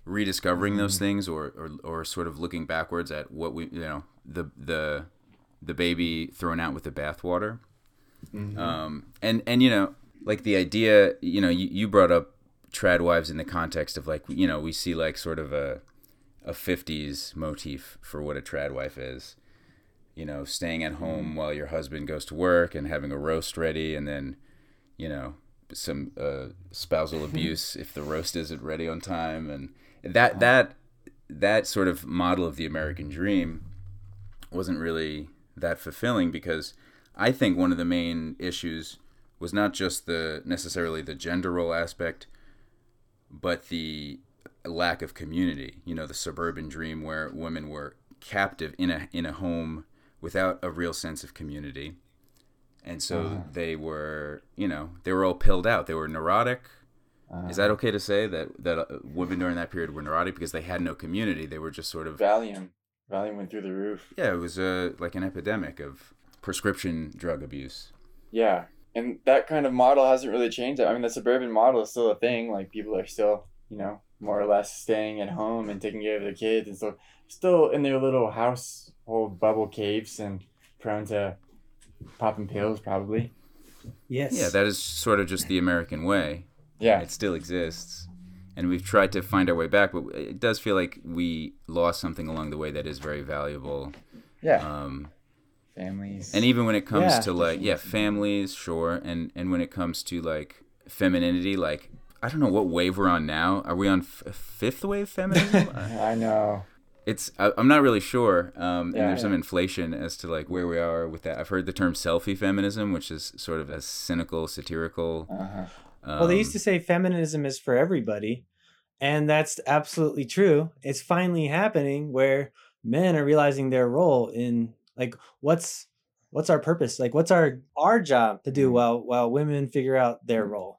rediscovering those things or, or or sort of looking backwards at what we you know the the the baby thrown out with the bathwater. Um, and and you know like the idea you know you, you brought up trad wives in the context of like you know we see like sort of a a 50s motif for what a trad wife is you know staying at home while your husband goes to work and having a roast ready and then you know some uh, spousal [LAUGHS] abuse if the roast isn't ready on time. And that that that sort of model of the American dream wasn't really that fulfilling because I think one of the main issues was not just the necessarily the gender role aspect but the lack of community you know the suburban dream where women were captive in a in a home without a real sense of community and so they were you know they were all pilled out they were neurotic is that okay to say that that uh, women during that period were neurotic because they had no community they were just sort of Valium. Valium went through the roof. yeah it was uh, like an epidemic of prescription drug abuse Yeah. And that kind of model hasn't really changed. I mean, the suburban model is still a thing. Like, people are still, you know, more or less staying at home and taking care of their kids and so still in their little household bubble caves and prone to popping pills, probably. Yes. yeah that is sort of just the american way Yeah. it still exists and we've tried to find our way back but it does feel like we lost something along the way that is very valuable Yeah. um, families. and even when it comes Yeah. to like yeah families sure and and when it comes to like femininity like i don't know what wave we're on now are we on f- fifth wave feminism [LAUGHS] I know. It's I, i'm not really sure um and Yeah. there's some inflation as to like where we are with that i've heard the term selfie feminism which is sort of a cynical satirical Uh-huh. um, Well, they used to say feminism is for everybody, and that's absolutely true. It's finally happening where men are realizing their role in like what's what's our purpose? Like what's our our job to do Mhm. while while women figure out their role.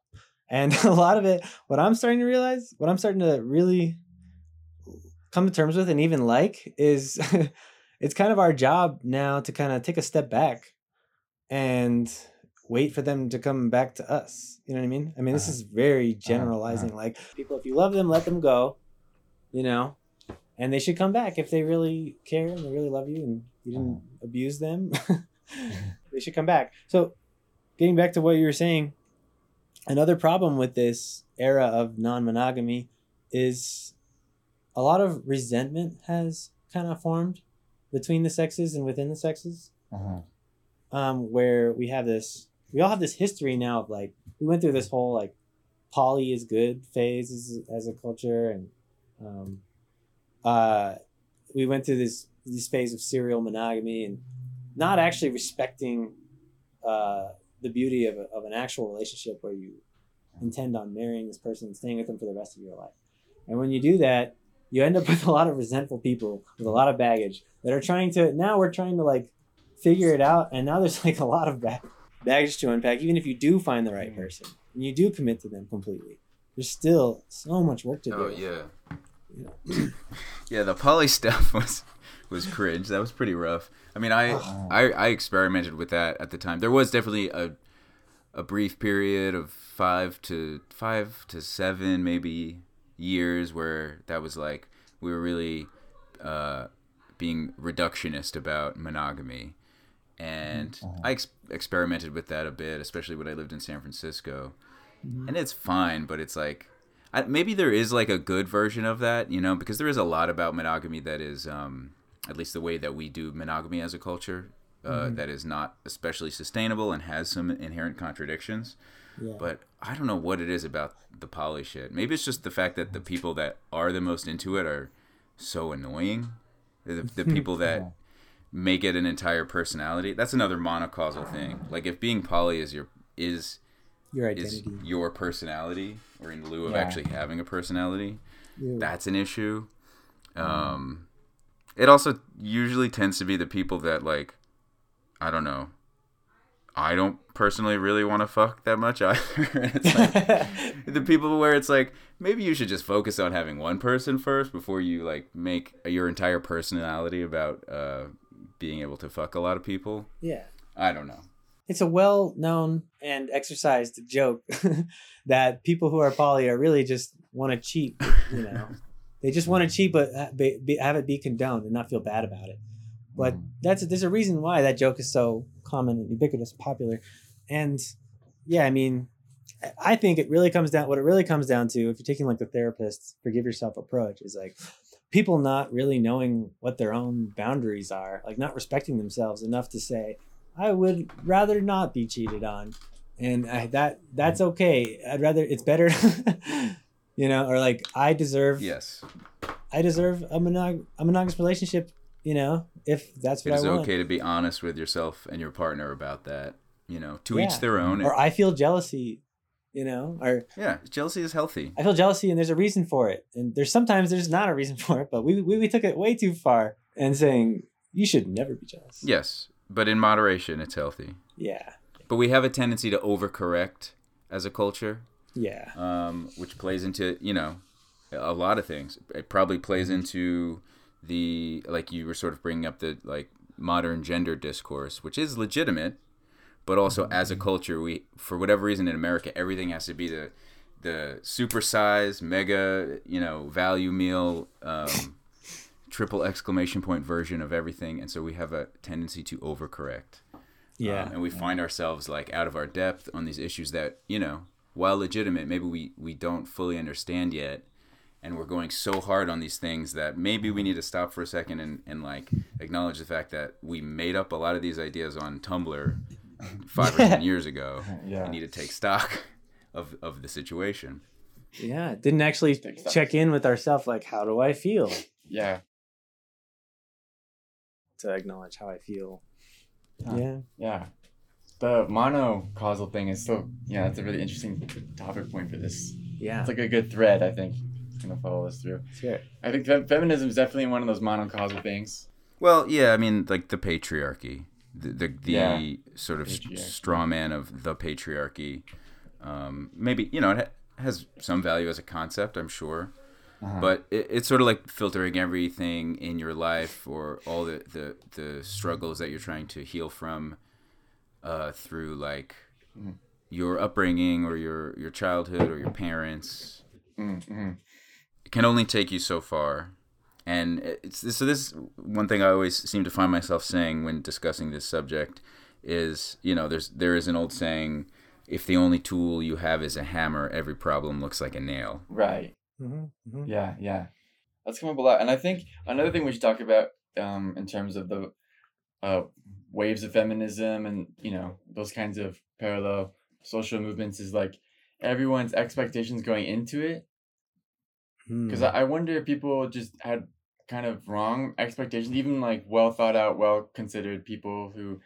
And [LAUGHS] a lot of it what I'm starting to realize, what I'm starting to really come to terms with and even like is [LAUGHS] it's kind of our job now to kind of take a step back and wait for them to come back to us. You know what I mean? I mean, this Uh-huh. is very uh-huh. generalizing. Like people, if you love them, let them go. You know, and they should come back if they really care and they really love you and you didn't Uh-huh. abuse them. [LAUGHS] [LAUGHS] they should come back. So, getting back to what you were saying, another problem with this era of non-monogamy is a lot of resentment has kind of formed between the sexes and within the sexes Uh-huh. um, where we have this we all have this history now of like we went through this whole like poly is good phase as, as a culture and um, uh, we went through this this phase of serial monogamy and not actually respecting uh, the beauty of, a, of an actual relationship where you intend on marrying this person and staying with them for the rest of your life and when you do that you end up with a lot of resentful people with a lot of baggage that are trying to now we're trying to like figure it out and now there's [LAUGHS] like a lot of ba- baggage to unpack even if you do find the right mm. person and you do commit to them completely there's still so much work to do. Oh yeah. You yeah the poly stuff [LAUGHS] was was cringe. That was pretty rough. I mean i oh. I, I experimented with that at the time. There was definitely a a brief period of five to five to seven maybe years where that was like we were really uh, being reductionist about monogamy, and I ex- experimented with that a bit, especially when I lived in San Francisco, and it's fine, but it's like. I, maybe there is like a good version of that, you know, because there is a lot about monogamy that is, um, at least the way that we do monogamy as a culture, uh, that is not especially sustainable and has some inherent contradictions. Yeah But I don't know what it is about the poly shit. Maybe it's just the fact that the people that are the most into it are so annoying. The, the [LAUGHS] people that make it an entire personality. That's another monocausal thing. Like if being poly is your is your is identity your personality, or in lieu of Yeah. actually having a personality, Yeah. that's an issue. Um, it also usually tends to be the people that like, I don't know. I don't personally really want to fuck that much either. [LAUGHS] it's like [LAUGHS] the people where it's like maybe you should just focus on having one person first before you like make your entire personality about uh, being able to fuck a lot of people. yeah I don't know. it's a well-known and exercised joke [LAUGHS] that people who are poly are really just want to cheat you know they just want to cheat but ha- be, be, have it be condoned and not feel bad about it but that's there's a reason why that joke is so common and ubiquitous and popular and yeah i mean I- think it really comes down what it really comes down to if you're taking like the therapist forgive yourself approach is like people not really knowing what their own boundaries are like not respecting themselves enough to say I would rather not be cheated on, and I, that that's okay. I'd rather it's better, [LAUGHS] you know, or like I deserve. Yes, I deserve a monog a monogamous relationship. You know, if that's it what is I want. okay to be honest with yourself and your partner about that. You know, to Yeah. each their own. Or I feel jealousy. You know, or yeah, jealousy is healthy. I feel jealousy, and there's a reason for it. And there's sometimes there's not a reason [LAUGHS] for it, but we we, we took it way too far and saying you should never be jealous. Yes, but in moderation, it's healthy. Yeah. But we have a tendency to overcorrect as a culture, Yeah. um, which plays into you know a lot of things. It probably plays into the like you were sort of bringing up the like modern gender discourse, which is legitimate, but also as a culture, we for whatever reason in America, everything has to be the the supersize mega you know value meal. Um, [LAUGHS] triple exclamation point version of everything and so we have a tendency to overcorrect Yeah. um, and we find ourselves like out of our depth on these issues that you know while legitimate maybe we we don't fully understand yet and we're going so hard on these things that maybe we need to stop for a second and, and like acknowledge the fact that we made up a lot of these ideas on Tumblr five or ten [LAUGHS] years ago. Yeah. We need to take stock of, of the situation. Yeah, didn't actually check in with ourselves. Like, how do I feel? Yeah. To acknowledge how I feel. Huh. Yeah. Yeah. The mono-causal thing is so yeah, that's a really interesting topic point for this. Yeah. It's like a good thread, I think. It's gonna follow us through. Sure. I think fe- feminism is definitely one of those mono-causal things. Well, yeah, I mean, like the patriarchy, the the, the Yeah. sort of Patriarchy. st- straw man of the patriarchy. Um, maybe you know it ha- has some value as a concept, I'm sure, Uh-huh. but it, it's sort of like filtering everything in your life or all the the, the struggles that you're trying to heal from uh, through like Mhm. your upbringing or your your childhood or your parents Mm-hmm. It can only take you so far and it's so this one thing i always seem to find myself saying when discussing this subject is you know there's there is an old saying if the only tool you have is a hammer every problem looks like a nail Right. Mm-hmm. Yeah, yeah. That's come up a lot. And I think another thing we should talk about um, in terms of the uh, waves of feminism and, you know, those kinds of parallel social movements is like everyone's expectations going into it. Hmm. Because I I wonder if people just had kind of wrong expectations, even like well thought out, well considered people who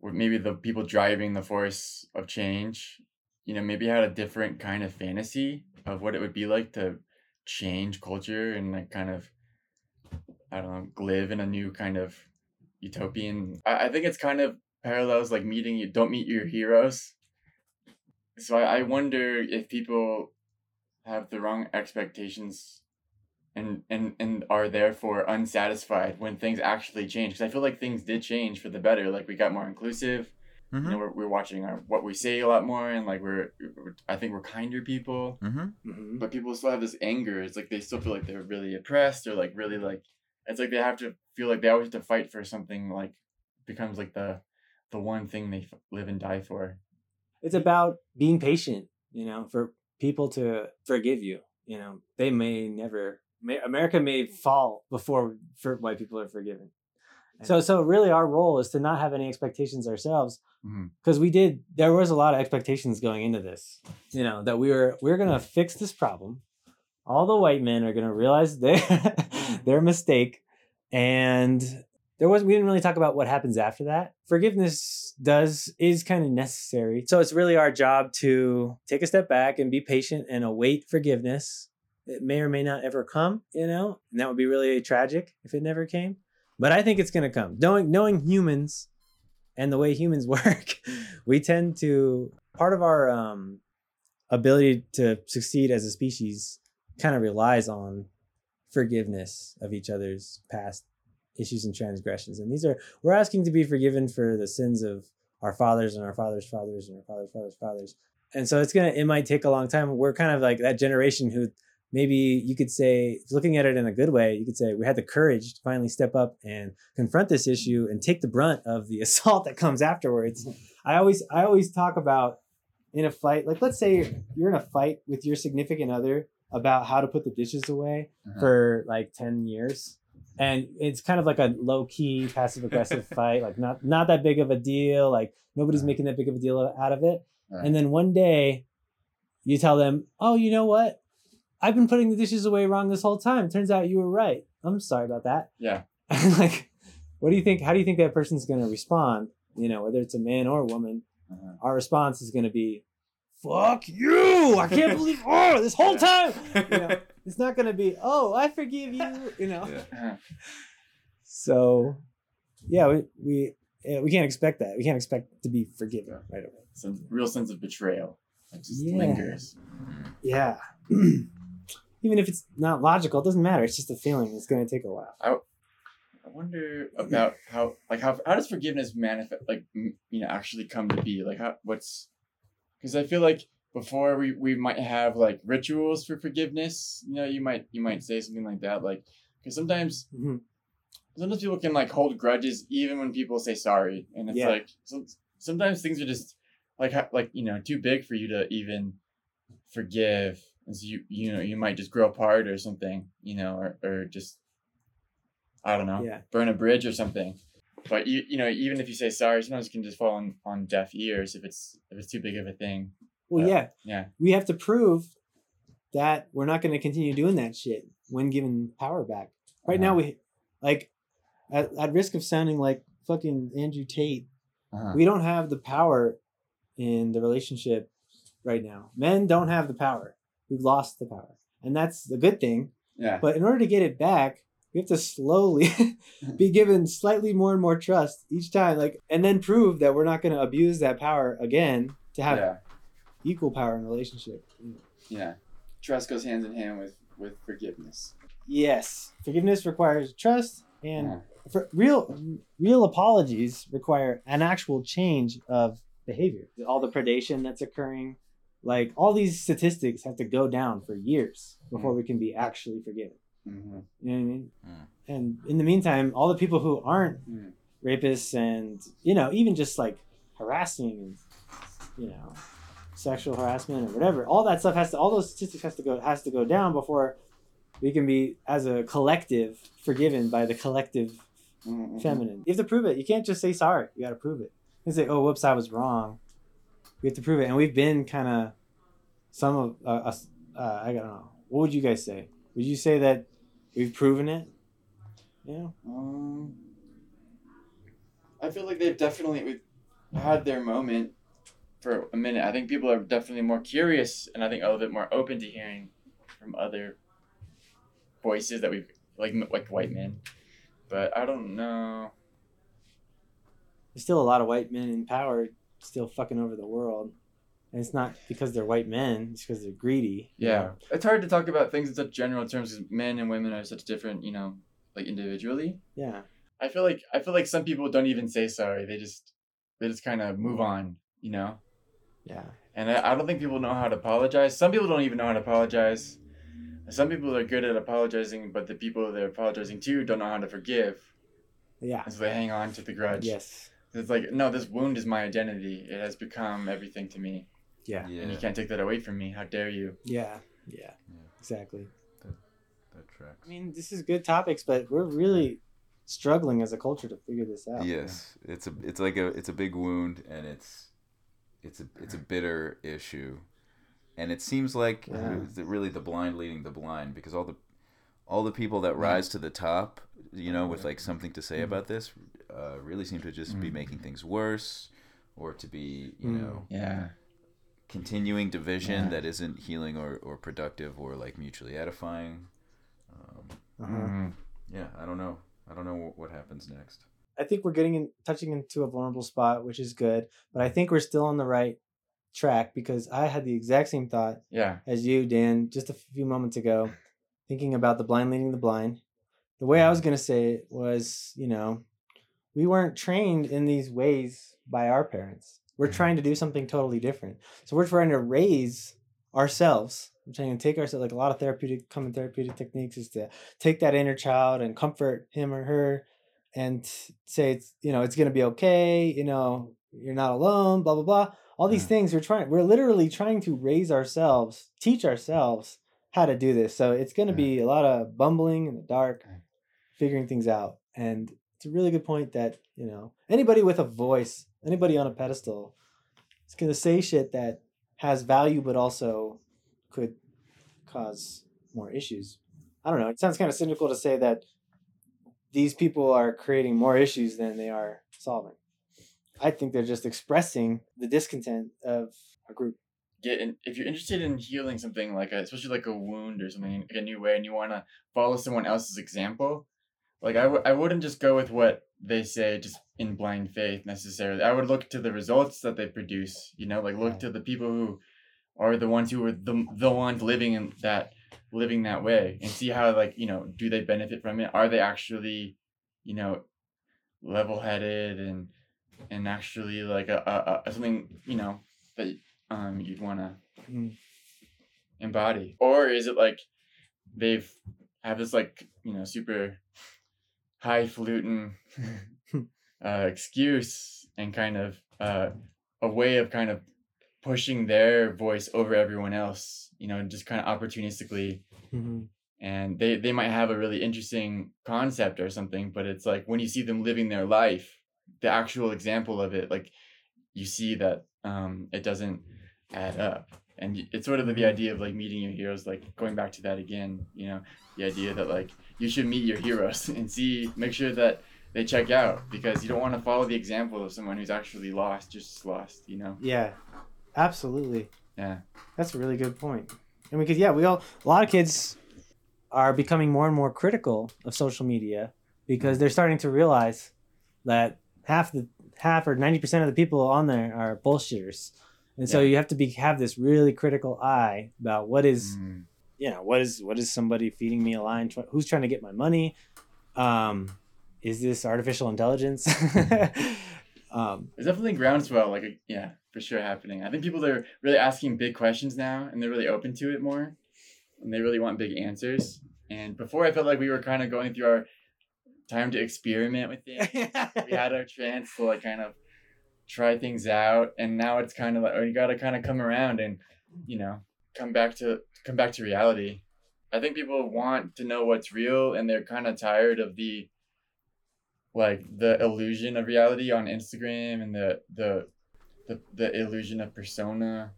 were maybe the people driving the force of change, you know, maybe had a different kind of fantasy of what it would be like to change culture and like kind of, I don't know, live in a new kind of utopian. I, I think it's kind of parallels like meeting you, don't meet your heroes. So I, I wonder if people have the wrong expectations and and and are therefore unsatisfied when things actually change. Because i feel like things did change for the better. Like we got more inclusive. You know we're, we're watching our what we say a lot more and like we're, we're i think we're kinder people. Mm-hmm. Mhm. but people still have this anger. It's like they still feel like they're really oppressed or like really like it's like they have to feel like they always have to fight for something like becomes like the the one thing they f- live and die for. It's about being patient you know for people to forgive you you know? They may never may, america may fall before for white people are forgiven. Eh so so really our role is to not have any expectations ourselves mm-hmm. because we did there was a lot of expectations going into this you know that we were we are gonna fix this problem. All the white men are gonna realize their [LAUGHS] their mistake and there was we didn't really talk about what happens after that. Forgiveness does is kind of necessary. So it's really our job to take a step back and be patient and await forgiveness. It may or may not ever come you know and that would be really tragic if it never came. But i think it's going to come. Knowing knowing humans and the way humans [LAUGHS] work we tend to part of our um ability to succeed as a species kind of relies on forgiveness of each other's past issues and transgressions. And these are we're asking to be forgiven for the sins of our fathers and our fathers' fathers and our fathers' fathers' fathers. And so it's gonna it might take a long time. We're kind of like that generation who maybe you could say, looking at it in a good way, you could say we had the courage to finally step up and confront this issue and take the brunt of the [LAUGHS] assault that comes afterwards. I always I always talk about in a fight, like let's say you're in a fight with your significant other about how to put the dishes away Uh-huh. for like 10 years and it's kind of like a low key passive aggressive [LAUGHS] fight like not not that big of a deal like nobody's making that big of a deal out of it. Right. and then one day you tell them oh you know what? I've been putting the dishes away wrong this whole time. Turns out you were right. I'm sorry about that. Yeah. [LAUGHS] Like what do you think how do you think that person's going to respond? You know whether it's a man or a woman Uh-huh. our response is going to be fuck you! I can't [LAUGHS] believe oh this whole time! You know, it's not going to be oh i forgive you you know? Yeah. So yeah we we, yeah, we can't expect that. We can't expect to be forgiven right away. Some real sense of betrayal that just Yeah. lingers. Yeah. [CLEARS THROAT] Even if it's not logical it doesn't matter. It's just a feeling. It's going to take a while. I wonder about how like how how does forgiveness manifest like you know actually come to be? Like how what's because I feel like before we we might have like rituals for forgiveness you know you might you might say something like that like because sometimes Mhm. sometimes people can like hold grudges even when people say sorry and it's Yeah. like some, sometimes things are just like like you know too big for you to even forgive and so you you know you might just grow apart or something you know or, or just i don't know Yeah. burn a bridge or something but you you know even if you say sorry sometimes it can just fall on, on deaf ears if it's if it's too big of a thing Well, yeah, yeah we have to prove that we're not going to continue doing that shit when given power back. Right now, Uh-huh. we like at, at risk of sounding like fucking Andrew Tate. uh-huh. We don't have the power in the relationship right now. Men don't have the power. We've lost the power, and that's a good thing. yeah But in order to get it back, we have to slowly [LAUGHS] be given slightly more and more trust each time, like, and then prove that we're not going to abuse that power again to have yeah equal power in a relationship. yeah trust goes hand in hand with with forgiveness Yes, forgiveness requires trust, and Yeah. for real, real apologies require an actual change of behavior. All the predation that's occurring, like all these statistics, have to go down for years before we can be actually forgiven. mm-hmm. You know what I mean? Mm. And in the meantime, all the people who aren't Mm. rapists and you know even just like harassing and you know sexual harassment or whatever, all that stuff has to all those statistics has to go has to go down before we can be as a collective forgiven by the collective Mm-hmm. feminine. You have to prove it. You can't just say sorry. You got to prove it. You say, "Oh, whoops, I was wrong." We have to prove it, and we've been kind of some of uh, us. Uh, I don't know. What would you guys say? Would you say that we've proven it? Yeah. Um, I feel like they've definitely had their moment for a minute. I think people are definitely more curious, and I think a little bit more open to hearing from other voices that we've like like white men. But I don't know. There's still a lot of white men in power still fucking over the world. And it's not because they're white men, it's because they're greedy. Yeah, know? it's hard to talk about things in such general terms because men and women are such different, you know, like individually. Yeah. I feel like I feel like some people don't even say sorry. They just they just kind of move on, you know. Yeah. And I, I don't think people know how to apologize. Some people don't even know how to apologize. Some people are good at apologizing, but the people they're apologizing to don't know how to forgive. Yeah. And so they hang on to the grudge. Yes. It's like, no, this wound is my identity. It has become everything to me. Yeah. Yeah, And you can't take that away from me. How dare you? Yeah. Yeah. Yeah. Exactly. that that tracks. I mean, this is good topics, but we're really struggling as a culture to figure this out. Yes, it's a it's like a it's a big wound, and it's it's a it's a bitter issue, and it seems like Yeah. really the blind leading the blind because all the all the people that rise to the top, you know, with like something to say Mm-hmm. about this, uh, really seem to just be Mm. making things worse, or to be you Mm. know Yeah. continuing division Yeah. that isn't healing or or productive or like mutually edifying. Um. Mhm. yeah, I don't know. I don't know what, what happens next. I think we're getting in, touching into a vulnerable spot, which is good, but I think we're still on the right track because I had the exact same thought Yeah. as you, Dan, just a few moments ago, thinking about the blind leading the blind. The way I mm-hmm. was going to say it was, you know, we weren't trained in these ways by our parents. We're mm-hmm. trying to do something totally different. So we're trying to raise ourselves. We're trying to take ourselves, like a lot of therapeutic, common therapeutic techniques is to take that inner child and comfort him or her and say, it's, you know, it's going to be okay. You know, you're not alone, blah, blah, blah all these Yeah. things we're trying we're literally trying to raise ourselves teach ourselves how to do this so it's going to Yeah. be a lot of bumbling in the dark figuring things out and it's a really good point that you know anybody with a voice anybody on a pedestal is going to say shit that has value but also could cause more issues i don't know it sounds kind of cynical to say that these people are creating more issues than they are solving. I think they're just expressing the discontent of a group. get in, if you're interested in healing something like a, especially like a wound or something like a new way and you want to follow someone else's example like I w- I wouldn't just go with what they say just in blind faith necessarily. I would look to the results that they produce you know like look to the people who are the ones who are the, the ones living in that living that way and see how like you know do they benefit from it are they actually you know level-headed and and actually like a, a, a something you know that um you'd want to Mm. embody or is it like they've have this like you know super highfalutin [LAUGHS] uh excuse and kind of uh a way of kind of pushing their voice over everyone else, you know, just kind of opportunistically. Mhm. and they they might have a really interesting concept or something but it's like when you see them living their life the actual example of it like you see that um it doesn't add up. And it's sort of the idea of like meeting your heroes like going back to that again you know the idea that like you should meet your heroes [LAUGHS] and see make sure that they check out because you don't want to follow the example of someone who's actually lost just lost you know? Yeah, absolutely. Yeah That's a really good point. And because yeah, we all a lot of kids are becoming more and more critical of social media because they're starting to realize that half the half or ninety percent of the people on there are bullshitters, and so Yeah. you have to be have this really critical eye about what is Mm. you know what is what is somebody feeding me a line tr- who's trying to get my money um is this artificial intelligence [LAUGHS] um There's definitely groundswell, like a, yeah, for sure happening. I think people are really asking big questions now, and they're really open to it more, and they really want big answers. And before, I felt like we were kind of going through our time to experiment with things. [LAUGHS] we had our chance to like kind of try things out, and now it's kind of like oh, you got to kind of come around and you know come back to come back to reality. I think people want to know what's real, and they're kind of tired of the like the illusion of reality on Instagram and the the the, the illusion of persona.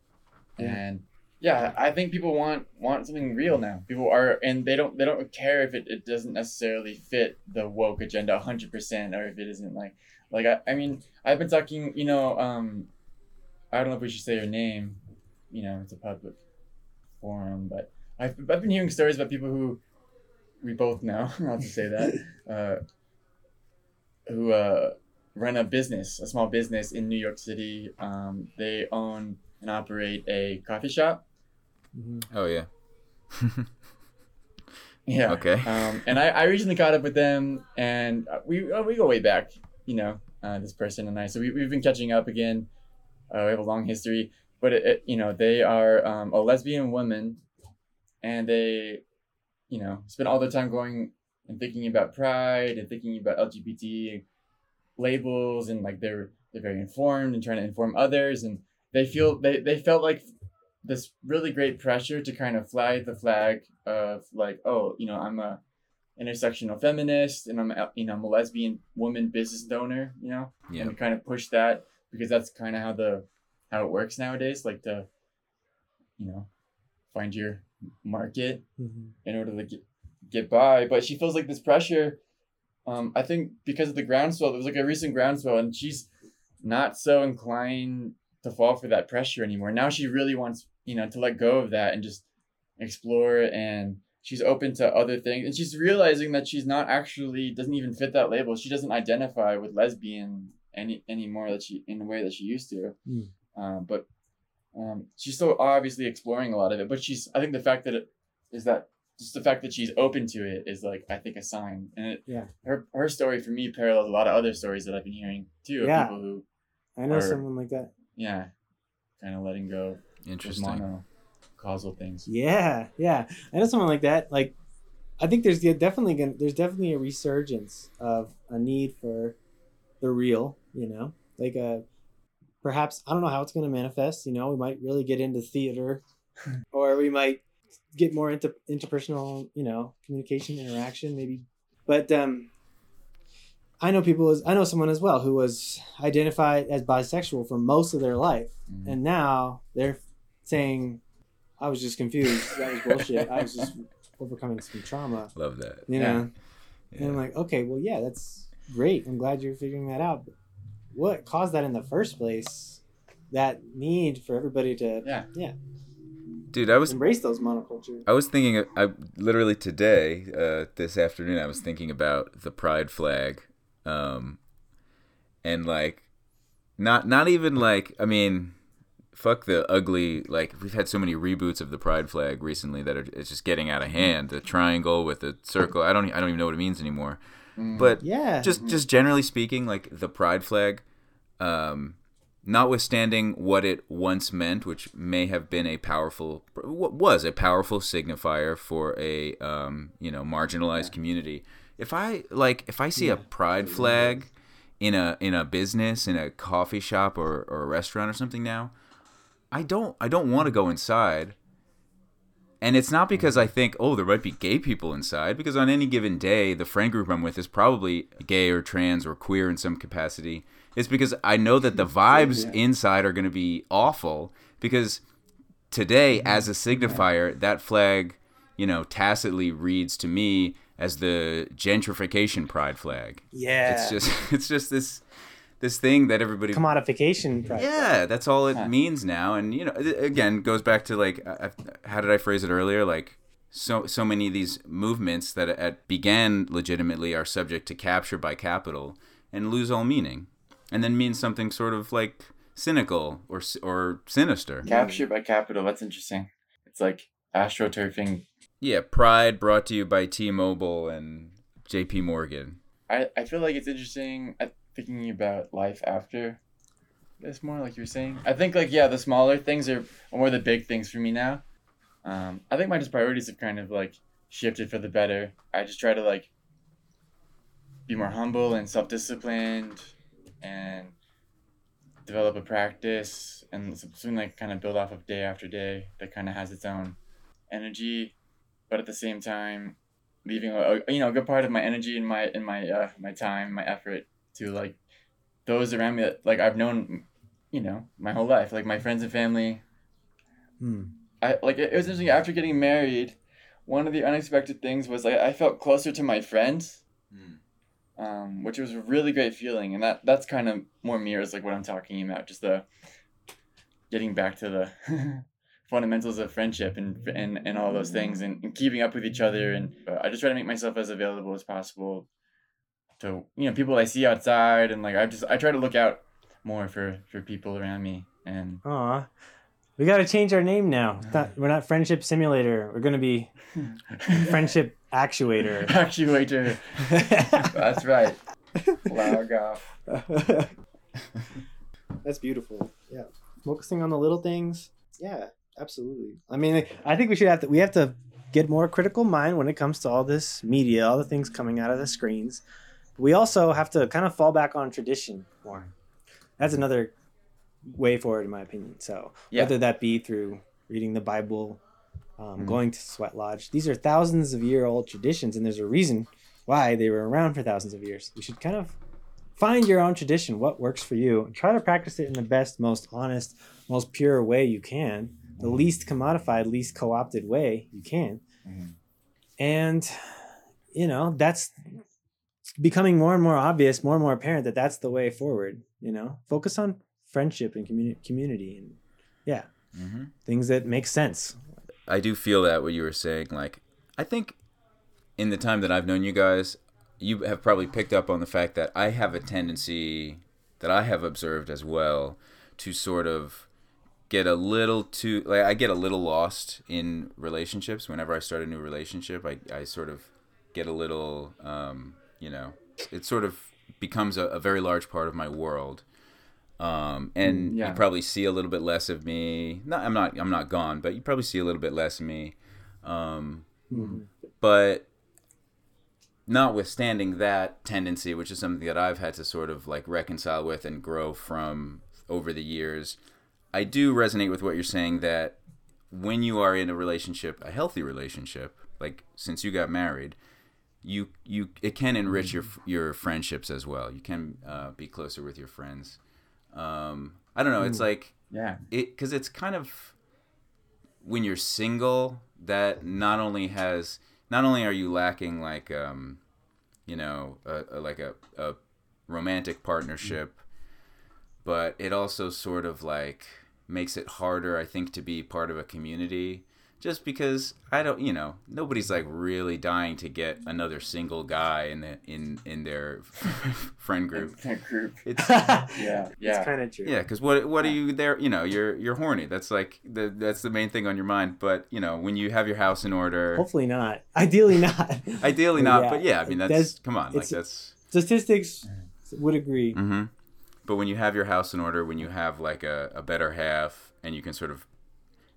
And yeah I think people want want something real now. People are and they don't they don't care if it, it doesn't necessarily fit the woke agenda 100% or if it isn't like like I, I mean I've been talking you know um I don't know if we should say your name you know it's a public forum but I've, I've been hearing stories about people who we both know [LAUGHS] not to say that [LAUGHS] uh who uh, run a business, a small business in New York City. Um, they own and operate a coffee shop. mhm. Oh yeah. [LAUGHS] Yeah. Okay. Um, and I, I recently caught up with them, and uh, we uh, we go way back. You know, uh, this person and I. So we we've been catching up again. Uh, we have a long history, but it, it, you know they are um, a lesbian woman, and they, you know, spend all their time going and thinking about pride and thinking about LGBT labels and like they're they're very informed and trying to inform others and they feel they, they felt like this really great pressure to kind of fly the flag of like oh you know I'm a intersectional feminist and I'm a, you know I'm a lesbian woman business owner you know Yeah. and kind of push that because that's kind of how the how it works nowadays like to you know find your market Mhm. in order to get get by. But she feels like this pressure. Um, I think because of the groundswell, there was like a recent groundswell, and she's not so inclined to fall for that pressure anymore. Now she really wants, you know, to let go of that and just explore and she's open to other things. And she's realizing that she's not actually doesn't even fit that label. She doesn't identify with lesbian any anymore that she in the way that she used to. Mm. Um, but um, she's still obviously exploring a lot of it. But she's I think the fact that it is that just the fact that she's open to it is like I think a sign. And it, Yeah. her her story for me parallels a lot of other stories that I've been hearing too of Yeah. people who i know Or- someone like that yeah kind of letting go Interesting. mono causal things. Yeah, yeah. I know someone like that. Like, I think there's definitely gonna, there's definitely a resurgence of a need for the real. You know, like a perhaps I don't know how it's going to manifest. You know, we might really get into theater, [LAUGHS] or we might get more into interpersonal. You know, communication, interaction, maybe. But um, I know people. As, I know someone as well who was identified as bisexual for most of their life, Mhm. and now they're saying, "I was just confused. That was bullshit. I was just overcoming some trauma." Love that. You Yeah. know, and I'm like, okay, well, yeah, that's great. I'm glad you're figuring that out. But what caused that in the first place? That need for everybody to Yeah. yeah Dude, I was embrace those monocultures I was thinking, I literally today, uh, this afternoon, I was thinking about the pride flag, um, and like, not not even like, I mean, fuck the ugly. Like we've had so many reboots of the pride flag recently that are it's just getting out of hand. The triangle with the circle. I don't I don't even know what it means anymore. Mhm. But Yeah, just just generally speaking, like the pride flag, um, notwithstanding what it once meant, which may have been a powerful what was a powerful signifier for a um, you know marginalized community. If I like if I see a pride flag in a in a business in a coffee shop or, or a restaurant or something now. I don't I don't want to go inside. And it's not because I think, oh, there might be gay people inside, because on any given day, the friend group I'm with is probably gay or trans or queer in some capacity. It's because I know that the vibes inside are going to be awful. Because today, as a signifier, that flag, you know, tacitly reads to me as the gentrification pride flag. Yeah. It's just, [LAUGHS] it's just this, this thing that everybody commodification. Price. yeah, that's all it means now. And you know, it- again, goes back to like, how did I phrase it earlier? Like, so so many of these movements that at, began legitimately are subject to capture by capital and lose all meaning, and then mean something sort of like cynical or or sinister. Capture by capital. That's interesting. It's like astroturfing. Yeah, Pride brought to you by T-Mobile and J.P. Morgan. I, I feel like it's interesting uh, thinking about life after this more, like you were saying. I think, like, yeah, the smaller things are more the big things for me now. Um, I think my just priorities have kind of, like, shifted for the better. I just try to, like, be more humble and self disciplined and develop a practice and something like kind of build off of day after day that kind of has its own energy, but at the same time, leaving a, a- you know a good part of my energy and my and my uh, my time, my effort to like those around me that like I've known, you know, my whole life, like my friends and family. Hmm. I like it, it was interesting after getting married. One of the unexpected things was like I felt closer to my friends, um, which was a really great feeling, and that that's kind of more mirrors like what I'm talking about, just the getting back to the [LAUGHS] fundamentals of friendship and and, and all those things, and, and keeping up with each other, and uh, I just try to make myself as available as possible to you know people I see outside, and like I just I try to look out more for for people around me, and Aw. We got to change our name now. Not- we're not Friendship Simulator. We're going to be [LAUGHS] Friendship Actuator. [LAUGHS] actuator. [LAUGHS] That's right. Log off. That's beautiful. Yeah. Focusing on the little things. Yeah, absolutely. I mean, I think we should have to we have to get more critical mind when it comes to all this media, all the things coming out of the screens. We also have to kind of fall back on tradition more. That's another way forward in my opinion. So, Yeah. whether that be through reading the Bible, um, going to Sweat Lodge, these are thousands of year old traditions and there's a reason why they were around for thousands of years. You should kind of find your own tradition, what works for you, and try to practice it in the best, most honest, most pure way you can, the least commodified, least co opted way you can. Mhm. And, you know, that's becoming more and more obvious, more and more apparent that that's the way forward. You know, focus on friendship and communi- community and, yeah, Mhm. things that make sense. I do feel that what you were saying. Like, I think in the time that I've known you guys, you have probably picked up on the fact that I have a tendency that I have observed as well to sort of get a little too like I get a little lost in relationships whenever I start a new relationship. I, I sort of get a little um, you know, it sort of becomes a, a very large part of my world. Um, and yeah. you probably see a little bit less of me. Not, I'm not. I'm not gone, but you probably see a little bit less of me. Um, But notwithstanding that tendency, which is something that I've had to sort of like reconcile with and grow from over the years, I do resonate with what you're saying that when you are in a relationship, a healthy relationship, like since you got married, you you it can enrich your your friendships as well. You can uh, be closer with your friends. Um, I don't know. It's like Yeah. it because it's kind of when you're single that not only has not only are you lacking like um you know a, a, like a, a romantic partnership but it also sort of like makes it harder i think to be part of a community just because i don't you know nobody's like really dying to get another single guy in the in in their [LAUGHS] friend group [LAUGHS] That group. it's [LAUGHS] Yeah. Yeah. It's kind of true. yeah, because what what are you there? You know, you're you're horny. That's like the that's the main thing on your mind. But you know, when you have your house in order, Hopefully not. Ideally not. ideally But not. yeah, but yeah, I mean that's that's- come on, like it's- that's. Statistics would agree. hmm But when you have your house in order, when you have like a, a better half, and you can sort of,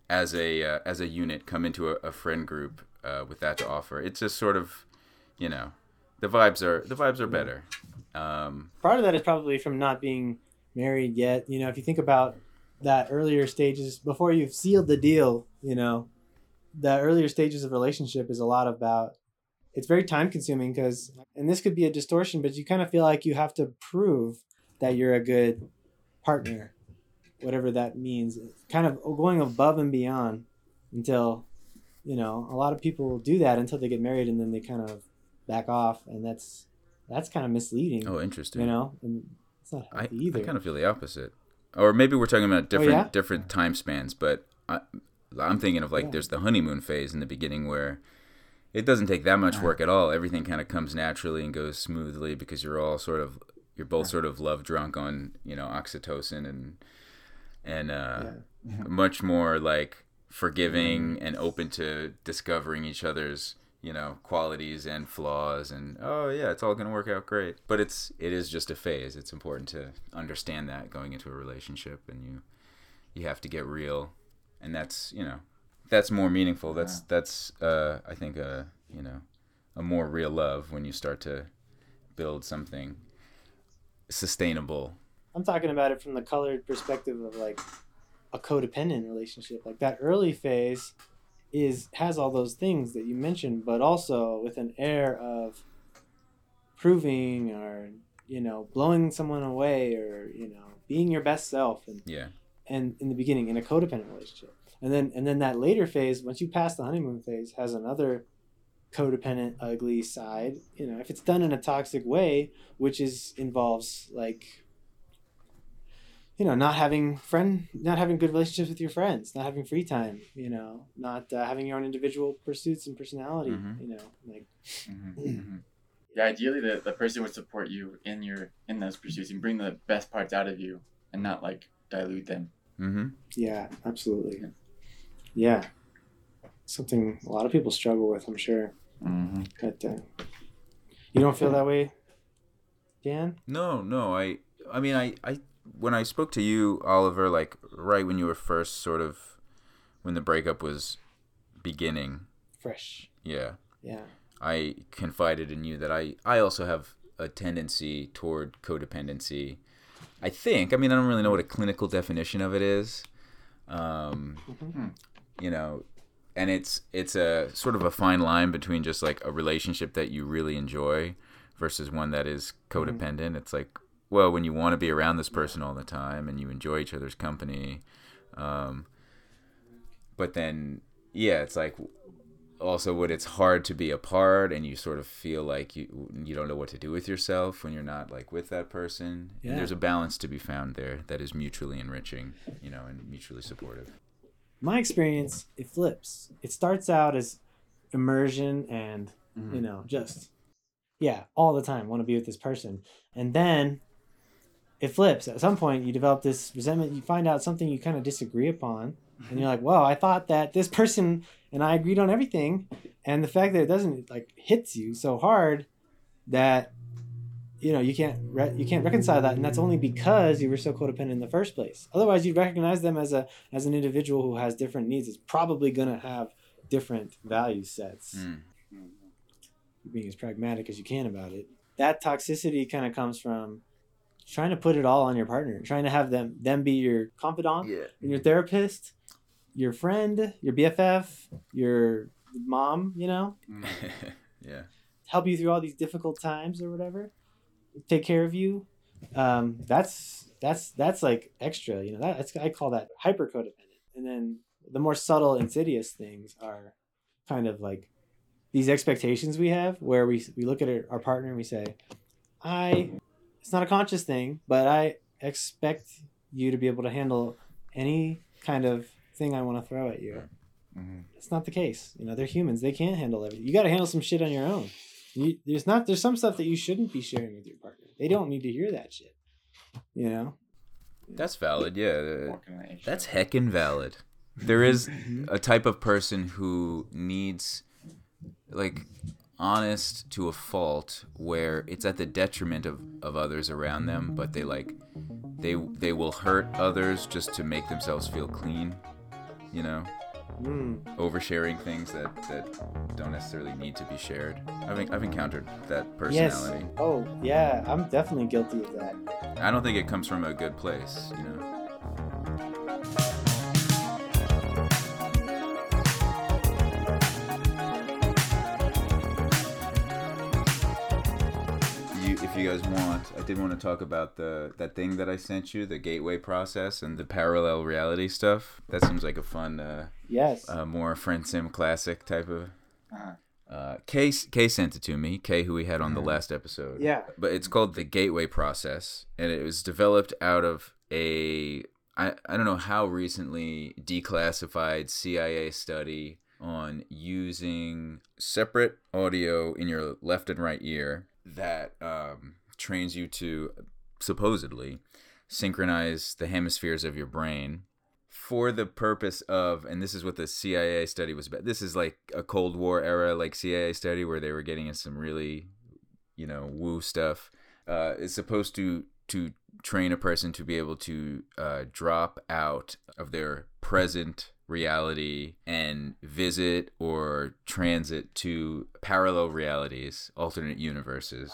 as a uh, as a unit, come into a, a friend group uh, with that to offer, it's just sort of, you know, the vibes are the vibes are better. Um, part of that is probably from not being married yet. You know, if you think about that earlier stages before you've sealed the deal, you know, the earlier stages of relationship is a lot about it's very time consuming because and this could be a distortion, but you kind of feel like you have to prove that you're a good partner, whatever that means. Kind of going above and beyond until you know, a lot of people do that until they get married and then they kind of back off and that's that's kind of misleading. Oh, interesting. You know, and it's not I, either. I kind of feel the opposite. Or maybe we're talking about oh, different yeah? different time spans, but I, I'm thinking of like Yeah. there's the honeymoon phase in the beginning where it doesn't take that much work at all. Everything kind of comes naturally and goes smoothly because you're all sort of you're both sort of love drunk on you know oxytocin and and uh, much more like forgiving and open to discovering each other's you know qualities and flaws and oh yeah it's all gonna work out great. But it's it is just a phase. It's important to understand that going into a relationship and you you have to get real. And that's you know that's more meaningful. That's that's uh i think a you know a more real love when you start to build something sustainable I'm talking about it from the colored perspective of like a codependent relationship. Like that early phase is has all those things that you mentioned, but also with an air of proving or you know blowing someone away or you know being your best self and yeah. and in the beginning in a codependent relationship. And then and then that later phase once you pass the honeymoon phase has another codependent ugly side. You know if it's done in a toxic way which is involves like you know not having friend not having good relationships with your friends not having free time you know not uh, having your own individual pursuits and personality Mhm. you know like Mhm. Yeah, ideally the, the person would support you in your in those pursuits and bring the best parts out of you and not like dilute them. mm-hmm yeah absolutely yeah something a lot of people struggle with i'm sure Mm-hmm. But uh, you don't feel that way, Dan? No, no. I I mean I I when I spoke to you, Oliver, like right when you were first sort of when the breakup was beginning, Fresh. yeah. Yeah. I confided in you that I I also have a tendency toward codependency. I think. I mean, I don't really know what a clinical definition of it is. Um, Mhm. you know, and it's it's a sort of a fine line between just like a relationship that you really enjoy versus one that is codependent. It's like, well, when you want to be around this person all the time and you enjoy each other's company, um, but then yeah, it's like also when it's hard to be apart and you sort of feel like you you don't know what to do with yourself when you're not like with that person. Yeah. And there's a balance to be found there that is mutually enriching, you know, and mutually supportive. My experience, it flips. It starts out as immersion and, you know, just, yeah, all the time, want to be with this person. And then it flips. At some point, you develop this resentment. You find out something you kind of disagree upon. And you're like, well, I thought that this person and I agreed on everything. And the fact that it doesn't, like, hits you so hard that you know you can't re- you can't reconcile that and that's only because you were so codependent in the first place otherwise you'd recognize them as a as an individual who has different needs is probably going to have different value sets Mm. being as pragmatic as you can about it that toxicity kind of comes from trying to put it all on your partner trying to have them them be your confidant Yeah. your therapist your friend your bff your mom you know [LAUGHS] yeah. help you through all these difficult times or whatever take care of you um, that's that's that's like extra you know that, that's i call that hyper codependent and then the more subtle insidious things are kind of like these expectations we have where we we look at our, our partner and we say i it's not a conscious thing but i expect you to be able to handle any kind of thing i want to throw at you Mhm. it's not the case. You know, they're humans. They can't handle everything. You got to handle some shit on your own. You, there's not. There's some stuff that you shouldn't be sharing with your partner. They don't need to hear that shit. You know. That's valid. Yeah. Walking on eggshells. That's heckin' valid. There is a type of person who needs, like, honest to a fault where it's at the detriment of, of others around them, but they, like, they they will hurt others just to make themselves feel clean, you know? Mm. Oversharing things that, that don't necessarily need to be shared. I've, I've encountered that personality Yes. Oh yeah. I'm definitely guilty of that. I don't think it comes from a good place, you know? You guys want, I did want to talk about the that thing that I sent you, the gateway process and the parallel reality stuff. That seems like a fun, uh, Yes. uh, more friend sim classic type of. Uh-huh. Uh, Kay, Kay sent it to me. Kay, who we had on the last episode. yeah. But it's called the gateway process, and it was developed out of a I, I don't know how recently declassified CIA study on using separate audio in your left and right ear that um, trains you to supposedly synchronize the hemispheres of your brain for the purpose of and this is what the CIA study was about this is like a Cold War era like CIA study where they were getting in some really you know woo stuff. Uh, is supposed to to train a person to be able to uh, drop out of their present reality and visit or transit to parallel realities, alternate universes.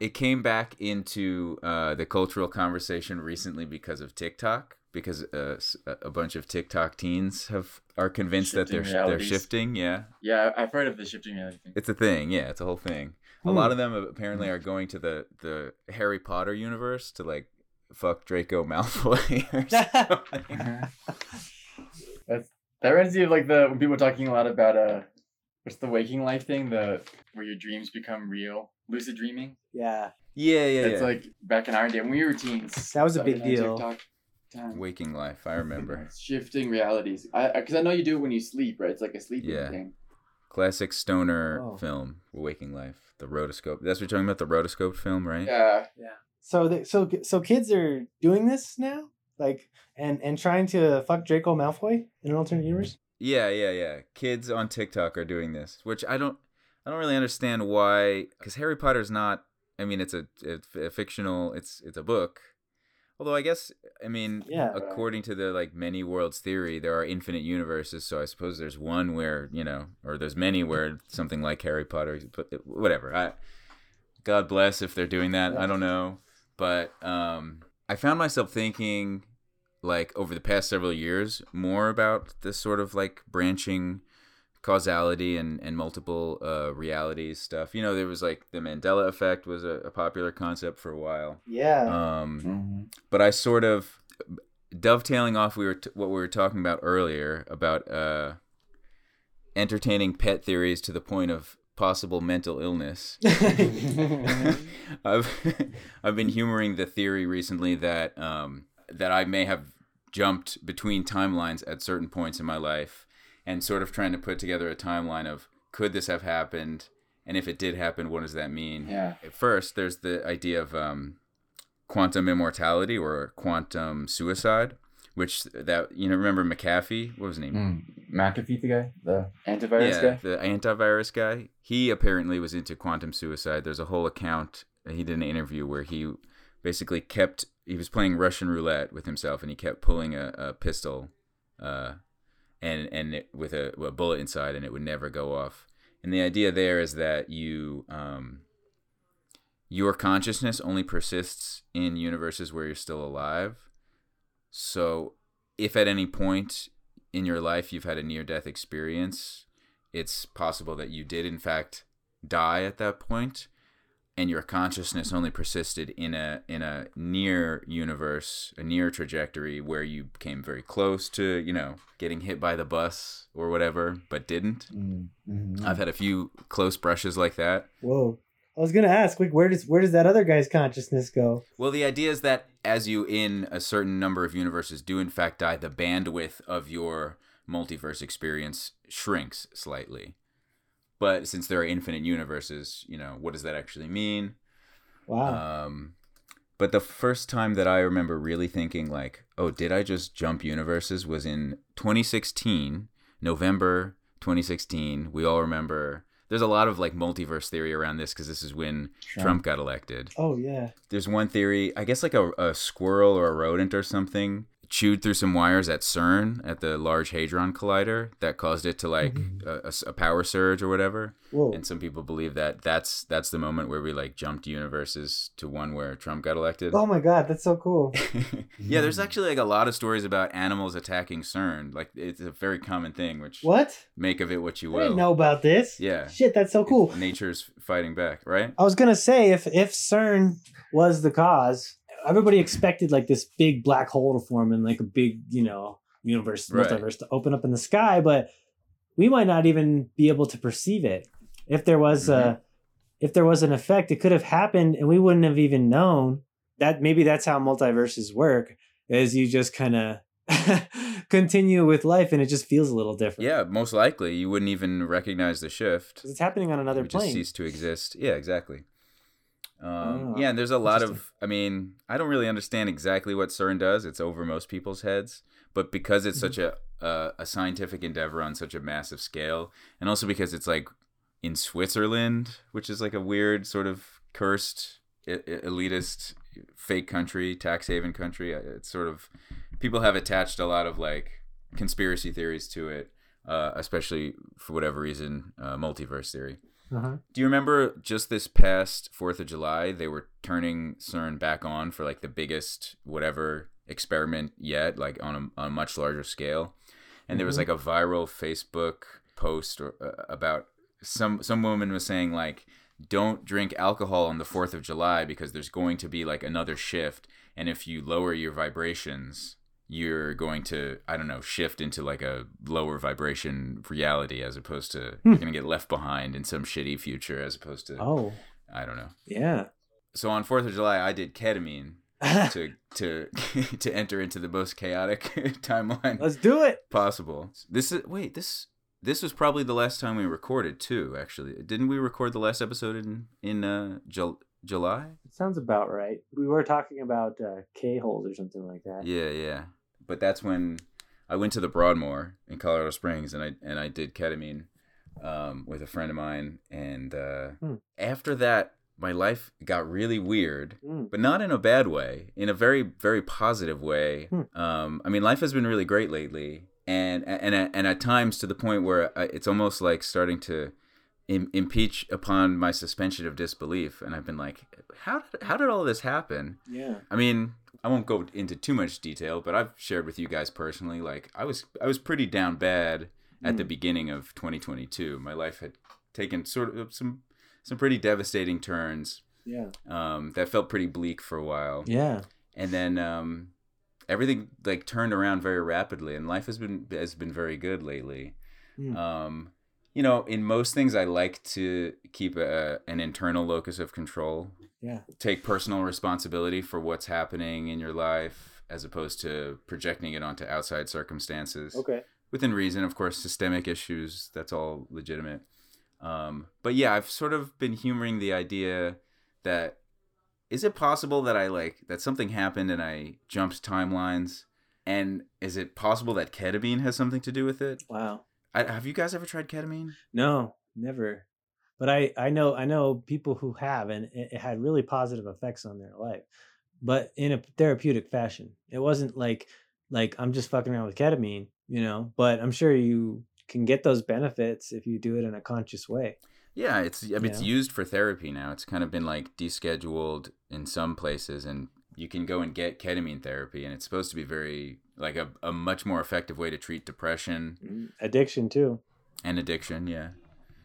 It came back into uh, the cultural conversation recently because of TikTok, because uh, a a bunch of TikTok teens have are convinced that they're Shifting they're shifting. Yeah, Yeah, I've heard of the shifting reality thing. it's a thing. Yeah, it's a whole thing. A Hmm. lot of them apparently are going to the the Harry Potter universe to like fuck Draco Malfoy [LAUGHS] or [LAUGHS] something. That's that reminds me of like the when people are talking a lot about uh what's the waking life thing, the where your dreams become real. Lucid dreaming. yeah. yeah, yeah, It's yeah. like back in our day when we were teens. That was a big deal. TikTok. Waking life. I remember. [LAUGHS] Shifting realities. I because I know you do it when you sleep, right? It's like a sleeping Yeah. thing. Classic stoner Oh. film, Waking Life. The rotoscope. That's what you're talking about. The rotoscope film, right? Yeah. Yeah. So the, so so kids are doing this now, like and and trying to fuck Draco Malfoy in an alternate universe. Yeah, yeah, yeah. Kids on TikTok are doing this, which I don't, I don't really understand why. Because Harry Potter's not. I mean, it's a, it's a fictional. It's it's a book. Although I guess I mean, Yeah. according to the like many worlds theory, there are infinite universes. So I suppose there's one where you know, or there's many where something like Harry Potter. But whatever. I, God bless if they're doing that. I don't know, but um, I found myself thinking like over the past several years more about this sort of like branching causality and, and multiple uh, realities stuff. You know, there was like the Mandela effect was a, a popular concept for a while. Yeah. Um, Mm-hmm. but I sort of dovetailing off we were t- what we were talking about earlier about uh, entertaining pet theories to the point of possible mental illness. [LAUGHS] [LAUGHS] I've [LAUGHS] I've been humoring the theory recently that um, that I may have jumped between timelines at certain points in my life, and sort of trying to put together a timeline of could this have happened, and if it did happen, what does that mean? Yeah. At first, there's the idea of um, quantum immortality or quantum suicide, which that you know remember McAfee? What was his name? McAfee, the guy, the antivirus yeah, guy. the antivirus guy. He apparently was into quantum suicide. There's a whole account. He did an interview where he basically kept. He was playing Russian roulette with himself, and he kept pulling a, a pistol, uh, and and it, with a, a bullet inside, and it would never go off. And the idea there is that you, um, your consciousness only persists in universes where you're still alive. So, if at any point in your life you've had a near death experience, it's possible that you did in fact die at that point and your consciousness only persisted in a in a near universe, a near trajectory where you came very close to, you know, getting hit by the bus or whatever, but didn't. Mm, mm-hmm. I've had a few close brushes like that. Whoa. I was gonna ask, like, where does where does that other guy's consciousness go? Well, the idea is that as you in a certain number of universes do in fact die, the bandwidth of your multiverse experience shrinks slightly. But since there are infinite universes, you know, what does that actually mean? Wow. Um, but the first time that I remember really thinking like, "Oh, did I just jump universes?" was in 2016, November 2016. We all remember. There's a lot of like multiverse theory around this because this is when Trump got elected oh yeah. there's one theory i guess like a, a squirrel or a rodent or something chewed through some wires at CERN at the Large Hadron Collider that caused it to like mm-hmm. a power surge or whatever. Whoa. And some people believe that that's that's the moment where we like jumped universes to one where Trump got elected. Oh my god, that's so cool. [LAUGHS] yeah, there's actually like a lot of stories about animals attacking CERN. Like it's a very common thing, which What? make of it what you will. I didn't know about this. Yeah. Shit, that's so cool. Nature's fighting back, right? I was gonna say if if CERN was the cause, everybody expected like this big black hole to form and like a big, you know, universe Right. multiverse to open up in the sky, but we might not even be able to perceive it. If there was a mm-hmm. if there was an effect, it could have happened and we wouldn't have even known. That maybe that's how multiverses work, is you just kind of [LAUGHS] continue with life and it just feels a little different. Yeah, most likely you wouldn't even recognize the shift. it's happening on another would just plane. cease to exist. Yeah, exactly. Um, Oh, yeah, and there's a lot of. I mean, I don't really understand exactly what CERN does. It's over most people's heads, but because it's Mm-hmm. such a a, a scientific endeavor on such a massive scale, and also because it's like in Switzerland, which is like a weird sort of cursed, elitist, fake country, tax haven country. uh, It's sort of people have attached a lot of like conspiracy theories to it, uh, especially for whatever reason, uh, multiverse theory. Uh-huh. Do you remember just this past Fourth of July? They were turning CERN back on for like the biggest whatever experiment yet, like on a, on a much larger scale. And there was Mhm. like a viral Facebook post or, uh, about some some woman was saying like, "Don't drink alcohol on the Fourth of July because there's going to be like another shift, and if you lower your vibrations." You're going to, I don't know, shift into like a lower vibration reality as opposed to you're going to get left behind in some shitty future as opposed to Oh, I don't know. yeah. So on Fourth of July, I did ketamine [LAUGHS] to to [LAUGHS] to enter into the most chaotic [LAUGHS] timeline Let's do it. possible. This is wait this this was probably the last time we recorded too. Actually, didn't we record the last episode in in uh, Jul- July? It sounds about right. We were talking about uh, K holes or something like that. Yeah, yeah. But that's when I went to the Broadmoor in Colorado Springs, and I and I did ketamine um, with a friend of mine. And uh, Hmm. after that, my life got really weird, Mm. but not in a bad way. In a very very positive way. Hmm. Um, I mean, life has been really great lately, and and and at times to the point where I, it's almost like starting to. Im- impeach upon my suspension of disbelief, and I've been like, how did, how did all this happen? Yeah. I mean, I won't go into too much detail, but I've shared with you guys personally. Like, I was I was pretty down bad at the beginning of 2022. My life had taken sort of some some pretty devastating turns. Yeah. Um, that felt pretty bleak for a while, Yeah. and then um, everything like turned around very rapidly, and life has been has been very good lately. Hmm. Um, you know, in most things, I like to keep a, an internal locus of control Yeah. take personal responsibility for what's happening in your life as opposed to projecting it onto outside circumstances Okay. within reason of course systemic issues that's all legitimate um, but yeah i've sort of been humoring the idea that is it possible that i like that something happened and i jumped timelines and is it possible that ketamine has something to do with it Wow. I, have you guys ever tried ketamine No, never. But I I know I know people who have, and it, it had really positive effects on their life, but in a therapeutic fashion. It wasn't like like I'm just fucking around with ketamine, you know. But I'm sure you can get those benefits if you do it in a conscious way. Yeah, it's I mean, it's used for therapy now. It's kind of been like descheduled in some places, and you can go and get ketamine therapy, and it's supposed to be very like a, a much more effective way to treat depression mm, Addiction too. and addiction. Yeah,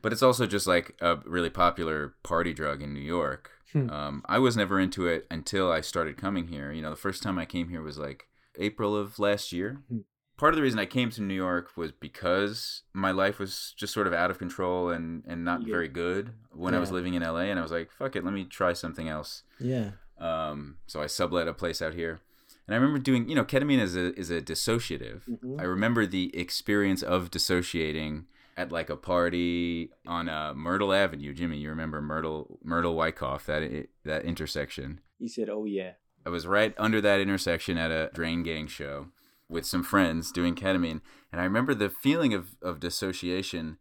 but it's also just like a really popular party drug in New York. Hmm. Um, I was never into it until I started coming here. You know, the first time I came here was like April of last year. Hmm. Part of the reason I came to New York was because my life was just sort of out of control and, and not Yeah. very good when I was living in LA. And I was like, fuck it, let me try something else. Yeah. Um, so I sublet a place out here. And I remember doing, you know, ketamine is a, is a dissociative. Mhm. I remember the experience of dissociating at like a party on uh, Myrtle Avenue. Jimmy, you remember Myrtle Myrtle Wyckoff that that intersection? He said, "Oh yeah." I was right under that intersection at a Drain Gang show with some friends doing ketamine, and I remember the feeling of of dissociation.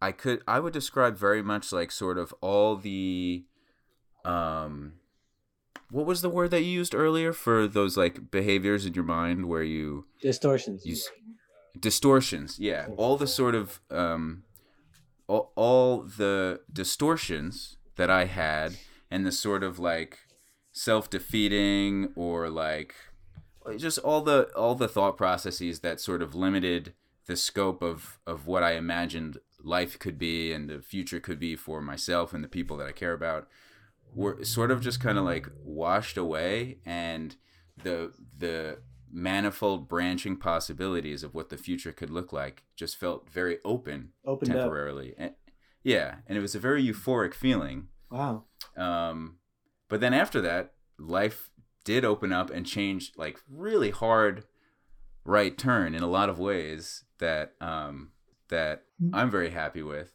I could I would describe very much like sort of all the um what was the word that you used earlier for those like behaviors in your mind where you Distortions. you distortions yeah. All the sort of um all, all the distortions that i had and the sort of like self-defeating or like just all the all the thought processes that sort of limited the scope of of what i imagined life could be and the future could be for myself and the people that i care about were sort of just kind of like washed away and the the manifold branching possibilities of what the future could look like just felt very open Opened temporarily. And, yeah and it was a very euphoric feeling. Wow. um, but then after that life did open up and change like really hard right turn in a lot of ways that um, that i'm very happy with.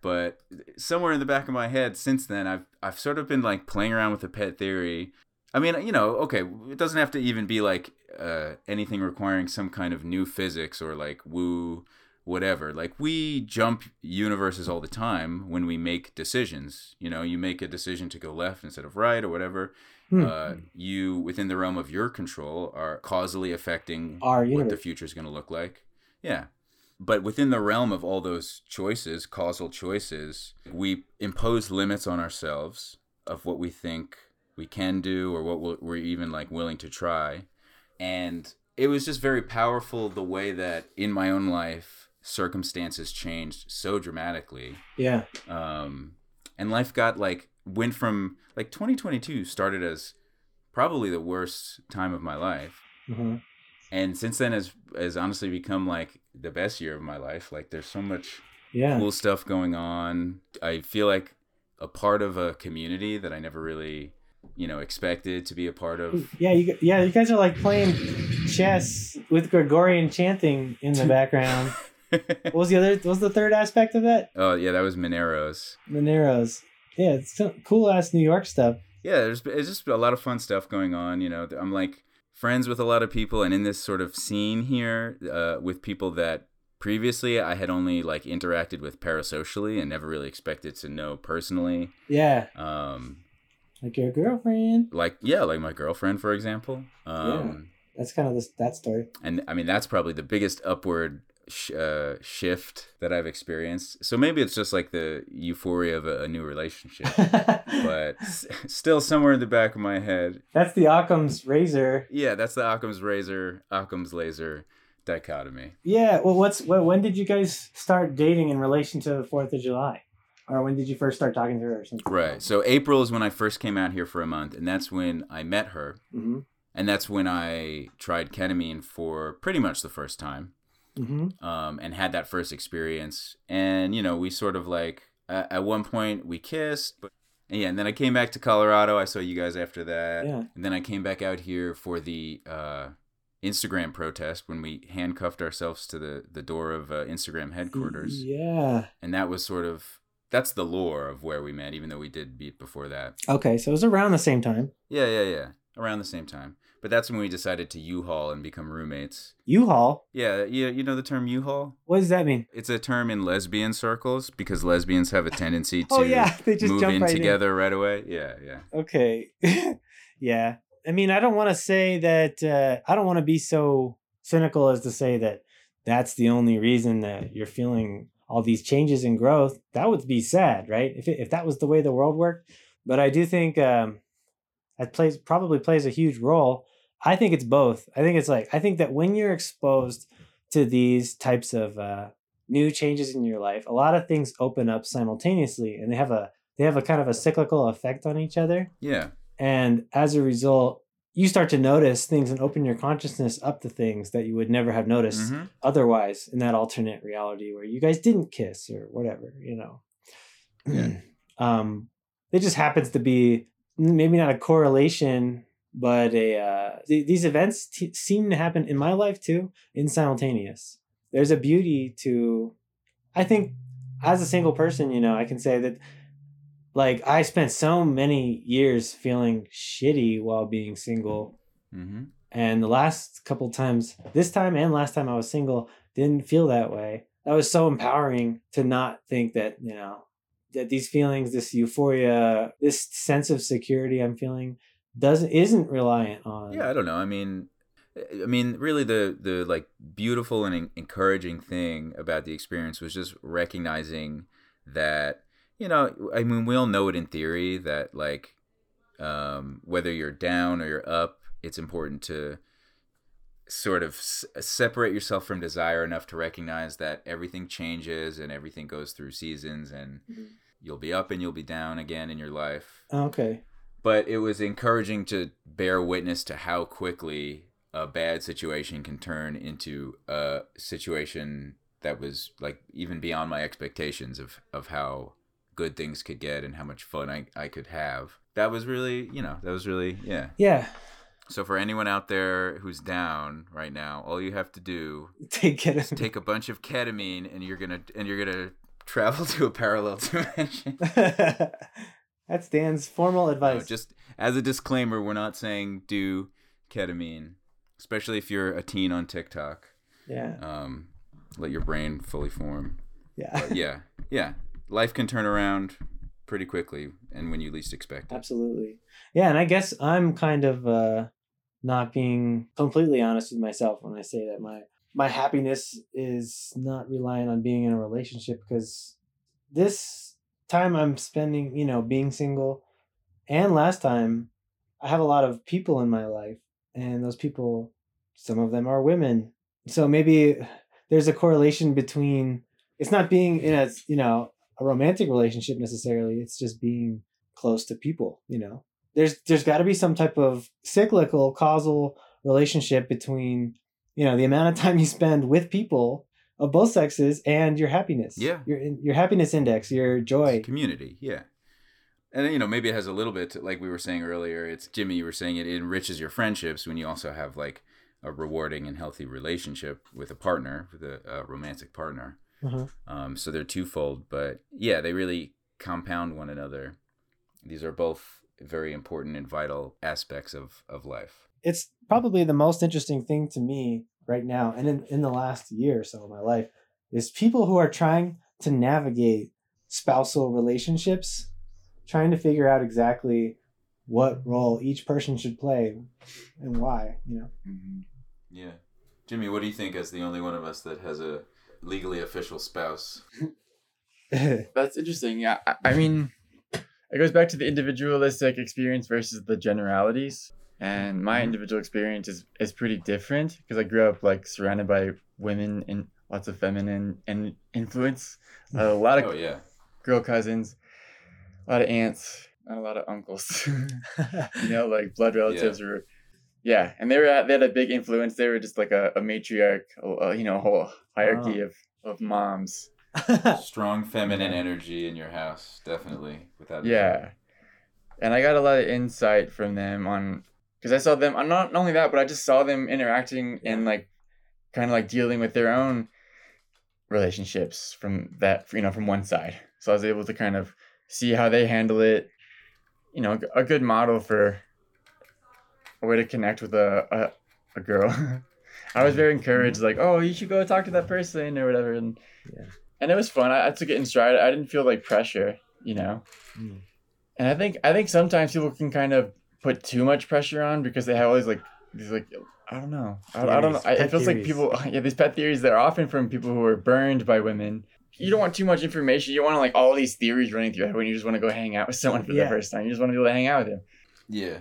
But somewhere in the back of my head since then i've i've sort of been like playing around with the pet theory i mean you know okay it doesn't have to even be like uh, anything requiring some kind of new physics or like woo whatever. Like we jump universes all the time when we make decisions. You know you make a decision to go left instead of right or whatever. Hmm. uh, you within the realm of your control are causally affecting Our what the future is going to look like. Yeah. But within the realm of all those choices causal choices we impose limits on ourselves of what we think we can do or what we're even like willing to try. And it was just very powerful the way that in my own life circumstances changed so dramatically. Yeah. um, and life got like went from like 2022 started as probably the worst time of my life. Hmm and since then has has honestly become like the best year of my life. Like there's so much Yeah. cool stuff going on. I feel like a part of a community that i never really you know expected to be a part of Yeah, you, yeah, you guys are like playing chess with Gregorian chanting in the background. [LAUGHS] what was the other? What was the third aspect of that? oh yeah that was mineros Moneros. Yeah, it's cool ass New York stuff. yeah there's it's just a lot of fun stuff going on you know i'm like friends with a lot of people and in this sort of scene here uh, with people that previously i had only like interacted with parasocially and never really expected to know personally Yeah, um like your girlfriend. like yeah like my girlfriend for example um That's kind of this that story. and i mean that's probably the biggest upward sh- uh, shift that i've experienced so maybe it's just like the euphoria of a, a new relationship [LAUGHS] but s- still somewhere in the back of my head That's the Occam's razor. yeah that's the occam's razor occam's laser dichotomy Yeah. Well, what's what, when did you guys start dating in relation to the Fourth of July, or when did you first start talking to her or something? right so april is when i first came out here for a month and that's when i met her Mm-hmm. and that's when i tried ketamine for pretty much the first time Mm-hmm. um, and had that first experience. And you know, we sort of like at, at one point we kissed, but and yeah. And then I came back to Colorado. I saw you guys after that. Yeah. And then I came back out here for the uh, Instagram protest when we handcuffed ourselves to the the door of uh, Instagram headquarters. Yeah. And that was sort of that's the lore of where we met, even though we did meet before that. Okay, so it was around the same time. Yeah, yeah, yeah. Around the same time. But that's when we decided to U-Haul and become roommates. U-Haul. Yeah, you, you know the term U-Haul? What does that mean? It's a term in lesbian circles because lesbians have a [LAUGHS] tendency to Oh yeah, they just move jump in right together right away. Yeah, yeah. Okay. [LAUGHS] yeah. I mean, I don't want to say that. Uh, I don't want to be so cynical as to say that that's the only reason that you're feeling all these changes and growth. That would be sad, right? If it, if that was the way the world worked. But I do think um, that plays probably plays a huge role. I think it's both. I think it's like I think that when you're exposed to these types of uh, new changes in your life, a lot of things open up simultaneously, and they have a they have a kind of a cyclical effect on each other. Yeah. And as a result, you start to notice things and open your consciousness up to things that you would never have noticed Mhm. otherwise in that alternate reality where you guys didn't kiss or whatever, you know. Yeah. [CLEARS THROAT] um, it just happens to be maybe not a correlation, but a uh, th- these events t- seem to happen in my life too, in simultaneous. There's a beauty to, I think, as a single person, you know, I can say that like I spent so many years feeling shitty while being single Mm-hmm. and the last couple times this time and last time i was single didn't feel that way that was so empowering to not think that you know that these feelings this euphoria this sense of security i'm feeling doesn't isn't reliant on Yeah, I don't know. I mean, I mean, really, the the like beautiful and encouraging thing about the experience was just recognizing that you know, I mean, we all know it in theory that like um, whether you're down or you're up, it's important to sort of s- separate yourself from desire enough to recognize that everything changes and everything goes through seasons and you'll be up and you'll be down again in your life. Okay. But it was encouraging to bear witness to how quickly a bad situation can turn into a situation that was like even beyond my expectations of of how good things could get and how much fun I, I could have. That was really you know that was really yeah. Yeah. So for anyone out there who's down right now all you have to do [LAUGHS] take it is take a bunch of ketamine and you're gonna and you're gonna [LAUGHS] travel to a parallel [LAUGHS] dimension. That's dan's formal No, advice. just as a disclaimer, we're not saying do ketamine, especially if you're a teen on TikTok. yeah. Um, let your brain fully form. yeah. But yeah, yeah, life can turn around pretty quickly, and when you least expect it. absolutely yeah and i guess i'm kind of uh not being completely honest with myself when i say that my my happiness is not reliant on being in a relationship because this time i'm spending you know being single and last time i have a lot of people in my life and those people some of them are women so maybe there's a correlation between it's not being in a you know a romantic relationship necessarily it's just being close to people you know there's there's got to be some type of cyclical causal relationship between you know the amount of time you spend with people of both sexes and your happiness Yeah. your your happiness index your joy It's community, yeah. And you know, maybe it has a little bit, to, like we were saying earlier. It's Jimmy. You were saying it enriches your friendships when you also have like a rewarding and healthy relationship with a partner, with a, a romantic partner. Uh-huh. Um, so they're twofold, but yeah, they really compound one another. These are both very important and vital aspects of, of life. it's probably the most interesting thing to me right now and in, in the last year or so of my life is people who are trying to navigate spousal relationships trying to figure out exactly what role each person should play and why you know Yeah. Jimmy, what do you think as the only one of us that has a legally official spouse? [LAUGHS] That's interesting. Yeah, I, I mean, it goes back to the individualistic experience versus the generalities. And my mm-hmm. individual experience is, is pretty different because I grew up like surrounded by women and lots of feminine and influence. A mm-hmm. lot of Oh, yeah. girl cousins, a lot of aunts, not a lot of uncles. [LAUGHS] you know, like blood relatives were. Yeah, and they were at, they had a big influence. They were just like a, a matriarch, a, you know, a whole hierarchy oh. of, of moms. [LAUGHS] Strong feminine energy in your house, definitely. Without a doubt. Yeah. And I got a lot of insight from them on because I saw them. I'm not, not only that, but I just saw them interacting and like kind of like dealing with their own relationships from that, you know, from one side. So I was able to kind of see how they handle it. You know, a good model for a way to connect with a a, a girl. [LAUGHS] I was very encouraged, like, oh, you should go talk to that person or whatever, and Yeah. and it was fun. I, I took it in stride. I didn't feel like pressure, you know. Mm. And I think I think sometimes people can kind of put too much pressure on because they have all these like these like I don't know. I, I don't know. I, it feels like people [LAUGHS] yeah these pet theories that are often from people who are burned by women. You don't want too much information. You don't want like all these theories running through your head when you just want to go hang out with someone for Yeah. the first time. You just want to be able to hang out with them. Yeah.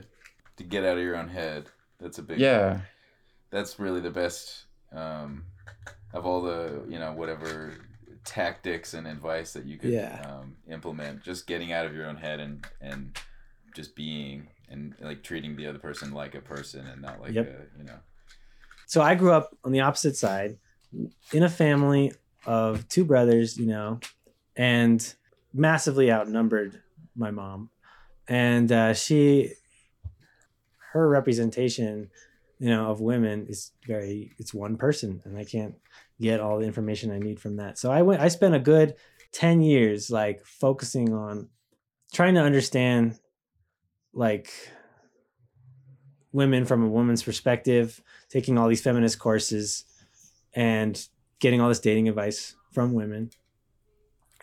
To get out of your own head. That's a big Yeah. That's really the best um, of all the, you know, whatever tactics and advice that you could Yeah. um, implement. Just getting out of your own head and, and just being and like treating the other person like a person and not like Yep. a, you know. so I grew up on the opposite side in a family of two brothers, you know, and massively outnumbered my mom. And uh, she, her representation, you know, of women is very, it's one person, and I can't get all the information I need from that. So I went, I spent a good 10 years like focusing on trying to understand like women from a woman's perspective taking all these feminist courses and getting all this dating advice from women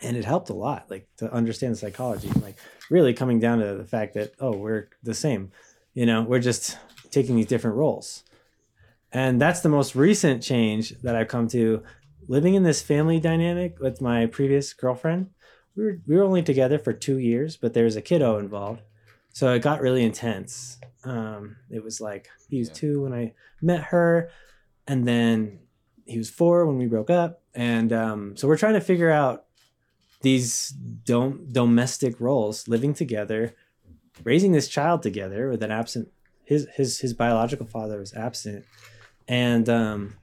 and it helped a lot like to understand the psychology like really coming down to the fact that oh we're the same You know, we're just taking these different roles. And that's the most recent change that I've come to living in this family dynamic with my previous girlfriend. We were, we were only together for two years, but there's a kiddo involved. So it got really intense. Um, it was like he was Yeah. two when I met her, and then he was four when we broke up. And um, so we're trying to figure out these dom- domestic roles, living together, raising this child together with an absent his his his biological father was absent, and um,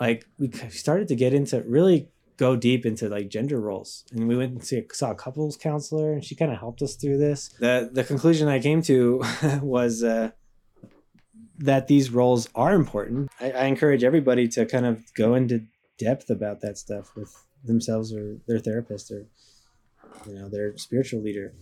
like we started to get into really go deep into like gender roles. And we went and see, saw a couples counselor and she kind of helped us through this. The the conclusion i came to [LAUGHS] was uh, that these roles are important. I, I encourage everybody to kind of go into depth about that stuff with themselves or their therapist or you know their spiritual leader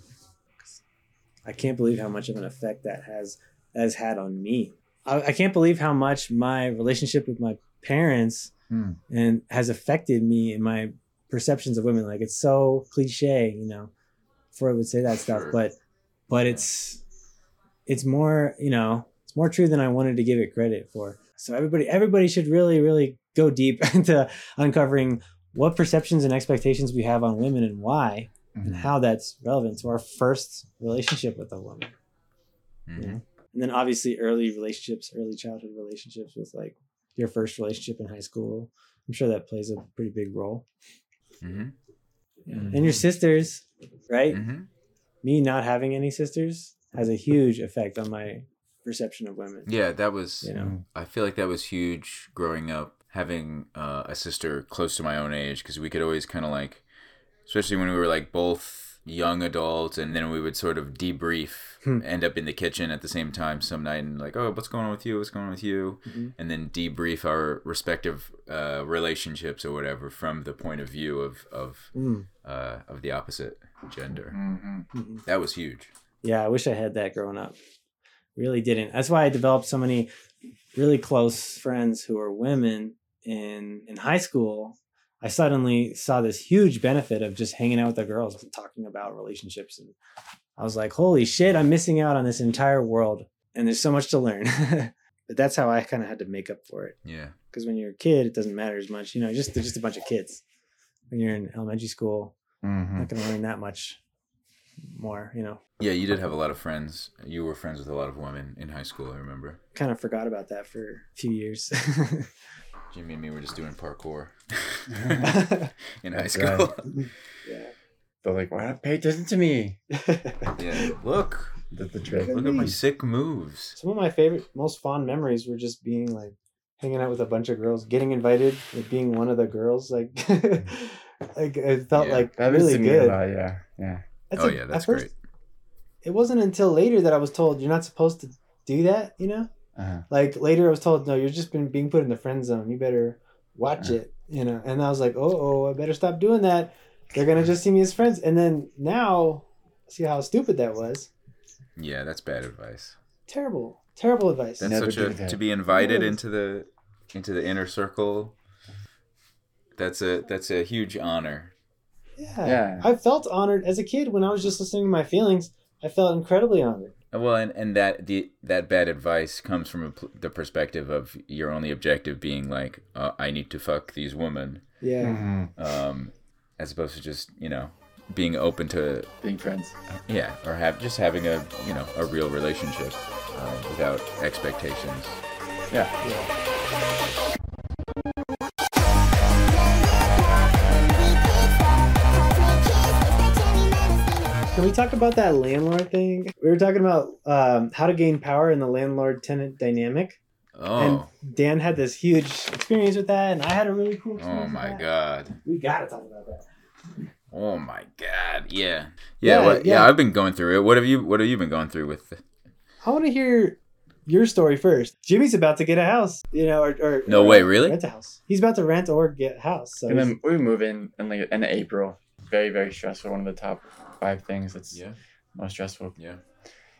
i can't believe how much of an effect that has has had on me i, I can't believe how much my relationship with my parents Hmm. and has affected me and my perceptions of women like it's so cliche you know Freud would say that stuff Sure. but but it's it's more you know it's more true than i wanted to give it credit for so everybody everybody should really really go deep [LAUGHS] into uncovering what perceptions and expectations we have on women and why and how that's relevant to our first relationship with a woman Mhm. you know? and then obviously early relationships early childhood relationships with like your first relationship in high school i'm sure that plays a pretty big role Mhm. and your sisters right Mhm. me not having any sisters has a huge effect on my perception of women Yeah, that was. you know I feel like that was huge growing up, having uh, a sister close to my own age, because we could always kind of like, especially when we were like both young adults, and then we would sort of debrief, Hmm. end up in the kitchen at the same time some night, and like, oh, what's going on with you? What's going on with you? Mhm. And then debrief our respective uh, relationships or whatever from the point of view of of Mm, uh, of the opposite gender. Mhm. mhm. That was huge. yeah i wish i had that growing up really didn't that's why i developed so many really close friends who are women in in high school i suddenly saw this huge benefit of just hanging out with the girls and talking about relationships and i was like holy shit i'm missing out on this entire world and there's so much to learn [LAUGHS] but that's how i kind of had to make up for it Yeah. because when you're a kid it doesn't matter as much you know just they're just a bunch of kids when you're in elementary school Mhm. not going to learn that much more you know Yeah, you did have a lot of friends. You were friends with a lot of women in high school, I remember. kind of forgot about that for a few years. [LAUGHS] Jimmy and me were just doing parkour [LAUGHS] in high That's school. [LAUGHS] They're like, why not pay attention to me? [LAUGHS] yeah. Look, That's the trick. look at my sick moves. Some of my favorite, most fond memories were just being like hanging out with a bunch of girls, getting invited, like being one of the girls. Like, like it felt Yeah, like That is really to good. lot, yeah, yeah. That's oh like- yeah, at that's first, great. It wasn't until later that I was told you're not supposed to do that. You know, Uh-huh. like later I was told no, you're just been being put in the friend zone. You better watch Uh. it. You know, and I was like, oh, oh, I better stop doing that. They're gonna just see me as friends. And then now, see how stupid that was. Yeah, that's bad advice. Terrible, terrible advice. That's Never such a that. to be invited Yes. into the into the inner circle. That's a that's a huge honor. Yeah. Yeah. I felt honored as a kid when I was just listening to my feelings. I felt incredibly honored. Well, and, and that the that bad advice comes from a, pl- the perspective of your only objective being like, uh, I need to fuck these women, Yeah. Mhm. um, as opposed to just you know being open to Being friends. yeah or have just having a you know a real relationship uh, without expectations. Yeah. Can we talk about that landlord thing? We were talking about um, how to gain power in the landlord tenant dynamic. Oh, And Dan had this huge experience with that, and I had a really cool experience. oh with my that. god. We gotta talk about that. Oh my god. Yeah. Yeah, Yeah. what, yeah. yeah. I've been going through it. What have you What have you been going through with? I want to hear your story first. Jimmy's about to get a house, you know, or, or No or way, really? rent a house. He's about to rent or get a house. So And then we move in in like in April. Very very stressful. One of the top five things that's Yeah. most stressful. Yeah.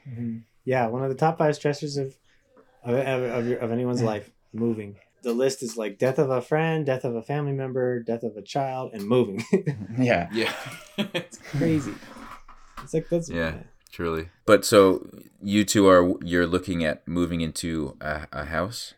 Mhm. Yeah, one of the top five stressors of of, of, of, your, of anyone's [LAUGHS] life, moving. The list is like death of a friend, death of a family member, death of a child, and moving. [LAUGHS] [LAUGHS] Yeah. Yeah. It's crazy. It's like that's Yeah. truly. But so you two are you're looking at moving into a, a house.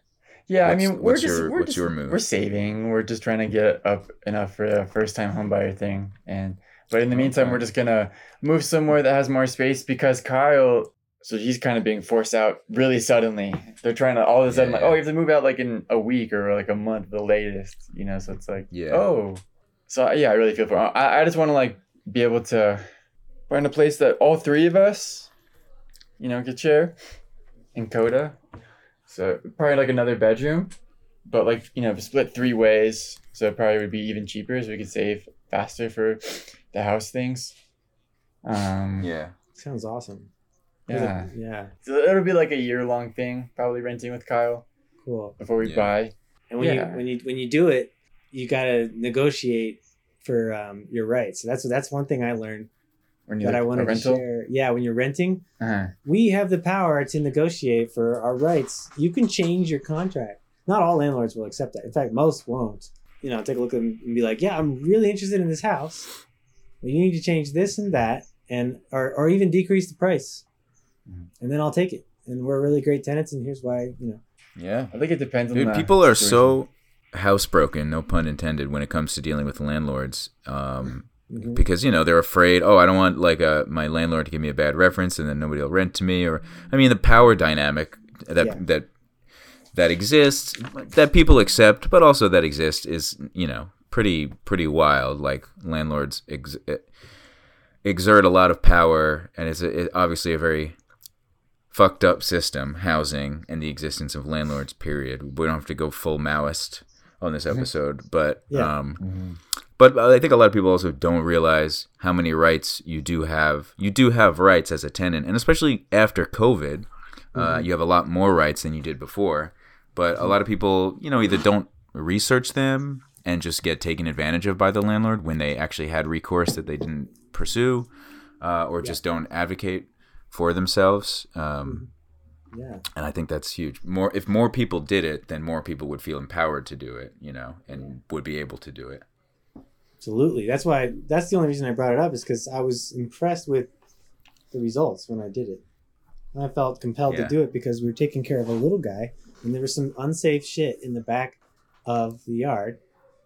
Yeah, What's- I mean, we're what's just your- we're what's just, your move? We're saving. We're just trying to get up enough for the first time home buyer thing, and but in the meantime, Okay. we're just gonna move somewhere that has more space because Kyle. So he's kind of being forced out really suddenly. They're trying to all of a sudden oh, Yeah, like, yeah. oh, you have to move out like in a week or like a month, the latest. You know, so it's like, Yeah. oh, so yeah, I really feel for. Him. I I just want to like be able to find a place that all three of us, you know, could share in Coda. So probably like another bedroom, but like you know, split three ways. So it probably would be even cheaper, so we could save faster for the house things. Um, Yeah. Sounds awesome. yeah. Yeah. So it'll be like a year long thing, probably renting with Kyle Cool. before we Yeah. buy. And when Yeah. you when you when you do it, you gotta negotiate for um, your rights. So that's that's one thing I learned When you that I a wanted to share. Yeah, when you're renting, Uh-huh. we have the power to negotiate for our rights. You can change your contract. Not all landlords will accept that. In fact, most won't. You know, take a look at them and be like, "Yeah, I'm really interested in this house. But you need to change this and that, and or or even decrease the price, Mhm. and then I'll take it." And we're really great tenants, and here's why. You know, Yeah. I think it depends on Dude, the people are situation. so housebroken, no pun intended, when it comes to dealing with landlords. Um, Mhm. because you know they're afraid. Oh, I don't want like a my landlord to give me a bad reference, and then nobody will rent to me. Or I mean, the power dynamic that Yeah. that that exists, that people accept, but also that exists is you know pretty pretty wild. Like landlords ex- exert a lot of power, and it's a, it, obviously a very fucked up system, housing and the existence of landlords. Period. We don't have to go full Maoist on this episode, but Yeah. um, Mhm. but I think a lot of people also don't realize how many rights you do have. You do have rights as a tenant, and especially after COVID, uh, you have a lot more rights than you did before. But a lot of people, you know, either don't research them and just get taken advantage of by the landlord when they actually had recourse that they didn't pursue, uh, or just don't advocate for themselves. Um, yeah. and I think that's huge. More if more people did it, then more people would feel empowered to do it, you know, and would be able to do it. Absolutely. That's why. That's the only reason I brought it up is because I was impressed with the results when I did it. And I felt compelled Yeah. to do it because we were taking care of a little guy, and there was some unsafe shit in the back of the yard,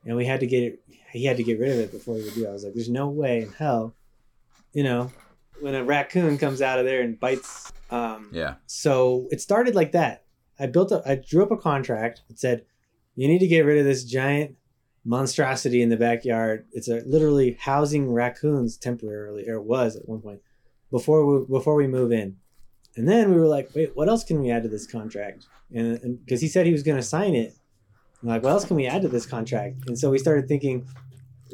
and we had to get it. He had to get rid of it before he would do. it. I was like, "There's no way in hell, you know, when a raccoon comes out of there and bites." Um, Yeah. so it started like that. I built a, I drew up a contract that said, you need to get rid of this giant monstrosity in the backyard. It's a literally housing raccoons temporarily, or it was at one point before we before we move in. And then we were like, wait, what else can we add to this contract? And because he said he was going to sign it, I'm like, what else can we add to this contract? And so we started thinking,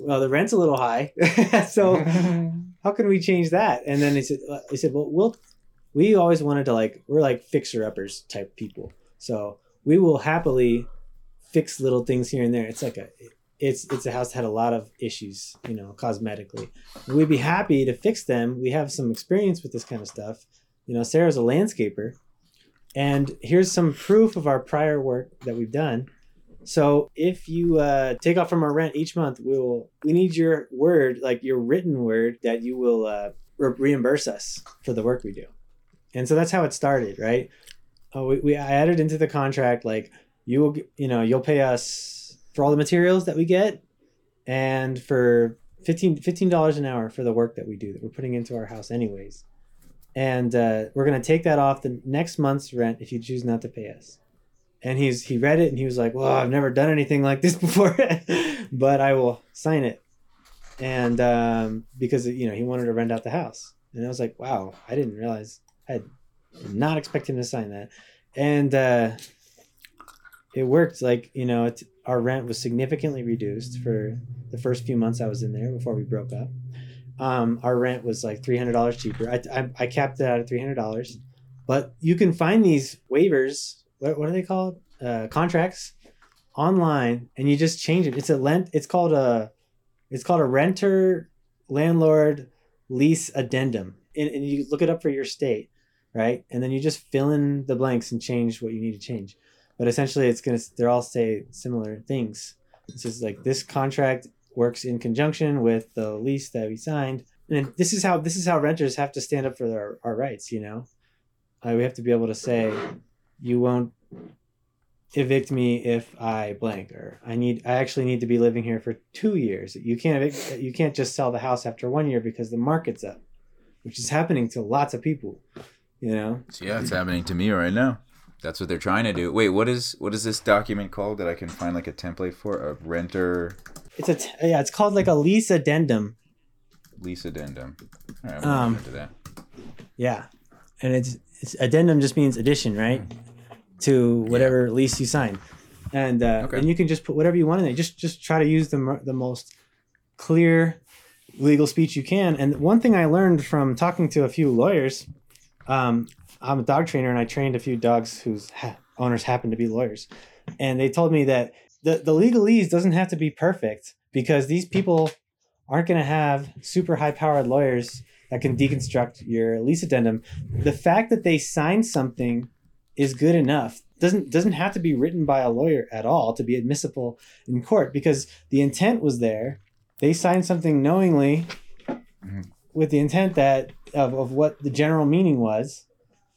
well, the rent's a little high, [LAUGHS] so [LAUGHS] how can we change that? And then he said, uh, he said, well, we'll, we always wanted to like, we're like fixer uppers type people. So we will happily fix little things here and there. It's like a, it's, it's a house that had a lot of issues, you know, cosmetically. We'd be happy to fix them. We have some experience with this kind of stuff. You know, Sarah's a landscaper. And here's some proof of our prior work that we've done. So if you uh, take off from our rent each month, we will. We need your word, like your written word, that you will uh, re- reimburse us for the work we do. And so that's how it started, right? Uh, we, we I added into the contract like you will, you know, you'll pay us for all the materials that we get, and for 15 dollars an hour for the work that we do that we're putting into our house, anyways. And uh, we're gonna take that off the next month's rent if you choose not to pay us and he's he read it and he was like, "Well, I've never done anything like this [LAUGHS] before, but I will sign it." And um, because you know he wanted to rent out the house, and I was like, "Wow, I didn't realize I had not expect him to sign that," and uh, it worked. Like you know, our rent was significantly reduced for the first few months I was in there before we broke up. Um, our rent was like three hundred dollars cheaper. I, I I capped it out at three hundred dollars, but you can find these waivers what, are they called? Uh, contracts online, and you just change it. It's a lent. It's called a. It's called a renter landlord lease addendum, and, and you look it up for your state, right? And then you just fill in the blanks and change what you need to change. But essentially, it's gonna. They're all say similar things. It's just like this contract works in conjunction with the lease that we signed, and this is how this is how renters have to stand up for their our rights. You know, uh, we have to be able to say, you won't evict me if I blank, or I need I actually need to be living here for two years. You can't evict, you can't just sell the house after one year because the market's up, which is happening to lots of people. You know, yeah, it's happening to me right now. That's what they're trying to do. Wait, what is what is this document called that I can find like a template for? A renter it's a t- yeah, it's called like a lease addendum. lease addendum. All right, we'll Um, into that. Yeah, and it's, it's addendum just means addition, right? To whatever lease you sign, and uh, Okay. and you can just put whatever you want in there. Just just try to use the the most clear legal speech you can. And one thing I learned from talking to a few lawyers, um, I'm a dog trainer and I trained a few dogs whose ha- owners happen to be lawyers, and they told me that the the legalese doesn't have to be perfect because these people aren't going to have super high powered lawyers that can deconstruct your lease addendum. The fact that they signed something is good enough. Doesn't doesn't have to be written by a lawyer at all to be admissible in court because the intent was there. They signed something knowingly mm-hmm. with the intent that of, of what the general meaning was.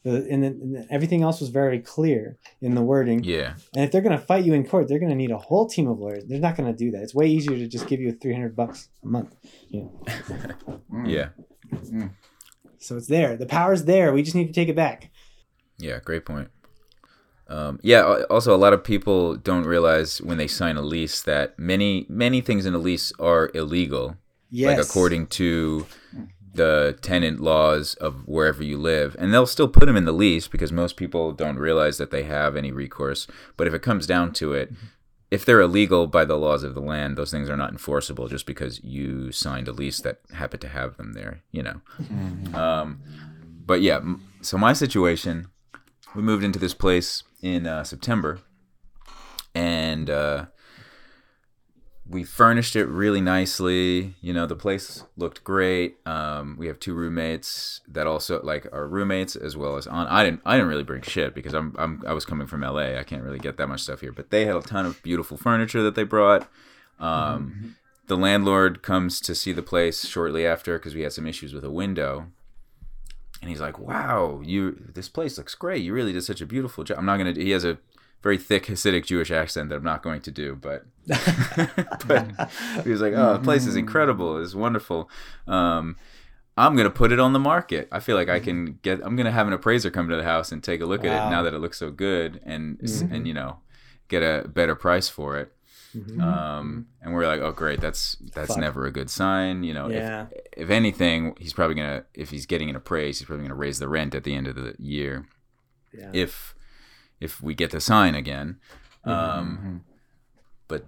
The, and, then, and everything else was very clear in the wording. Yeah. And if they're going to fight you in court, they're going to need a whole team of lawyers. They're not going to do that. It's way easier to just give you 300 bucks a month. You know? [LAUGHS] Yeah. So it's there. The power's there. We just need to take it back. Yeah, great point. Um, yeah. Also, a lot of people don't realize when they sign a lease that many many things in a lease are illegal. Yes. Like according to the tenant laws of wherever you live, and they'll still put them in the lease because most people don't realize that they have any recourse. But if it comes down to it, if they're illegal by the laws of the land, those things are not enforceable just because you signed a lease that happened to have them there. You know. Um, but yeah, so my situation, we moved into this place in uh, September, and uh, we furnished it really nicely. You know, the place looked great. Um, we have two roommates that also like are roommates as well as on. I didn't I didn't really bring shit because I'm, I'm I was coming from LA. I can't really get that much stuff here, but they had a ton of beautiful furniture that they brought. Um, The landlord comes to see the place shortly after because we had some issues with a window and he's like, "Wow, you this place looks great. You really did such a beautiful job." I'm not gonna. He has a very thick Hasidic Jewish accent that I'm not going to do, but [LAUGHS] [LAUGHS] but he was like, "Oh, the place is incredible. It's wonderful." Um, I'm gonna put it on the market. I feel like I can get. I'm gonna have an appraiser come to the house and take a look at it now that it looks so good, and and you know, get a better price for it. Um, and we're like, oh great, that's that's Fuck. never a good sign. You know, Yeah. if if anything, he's probably gonna if he's getting an appraise, he's probably gonna raise the rent at the end of the year Yeah. if if we get the sign again. Um, but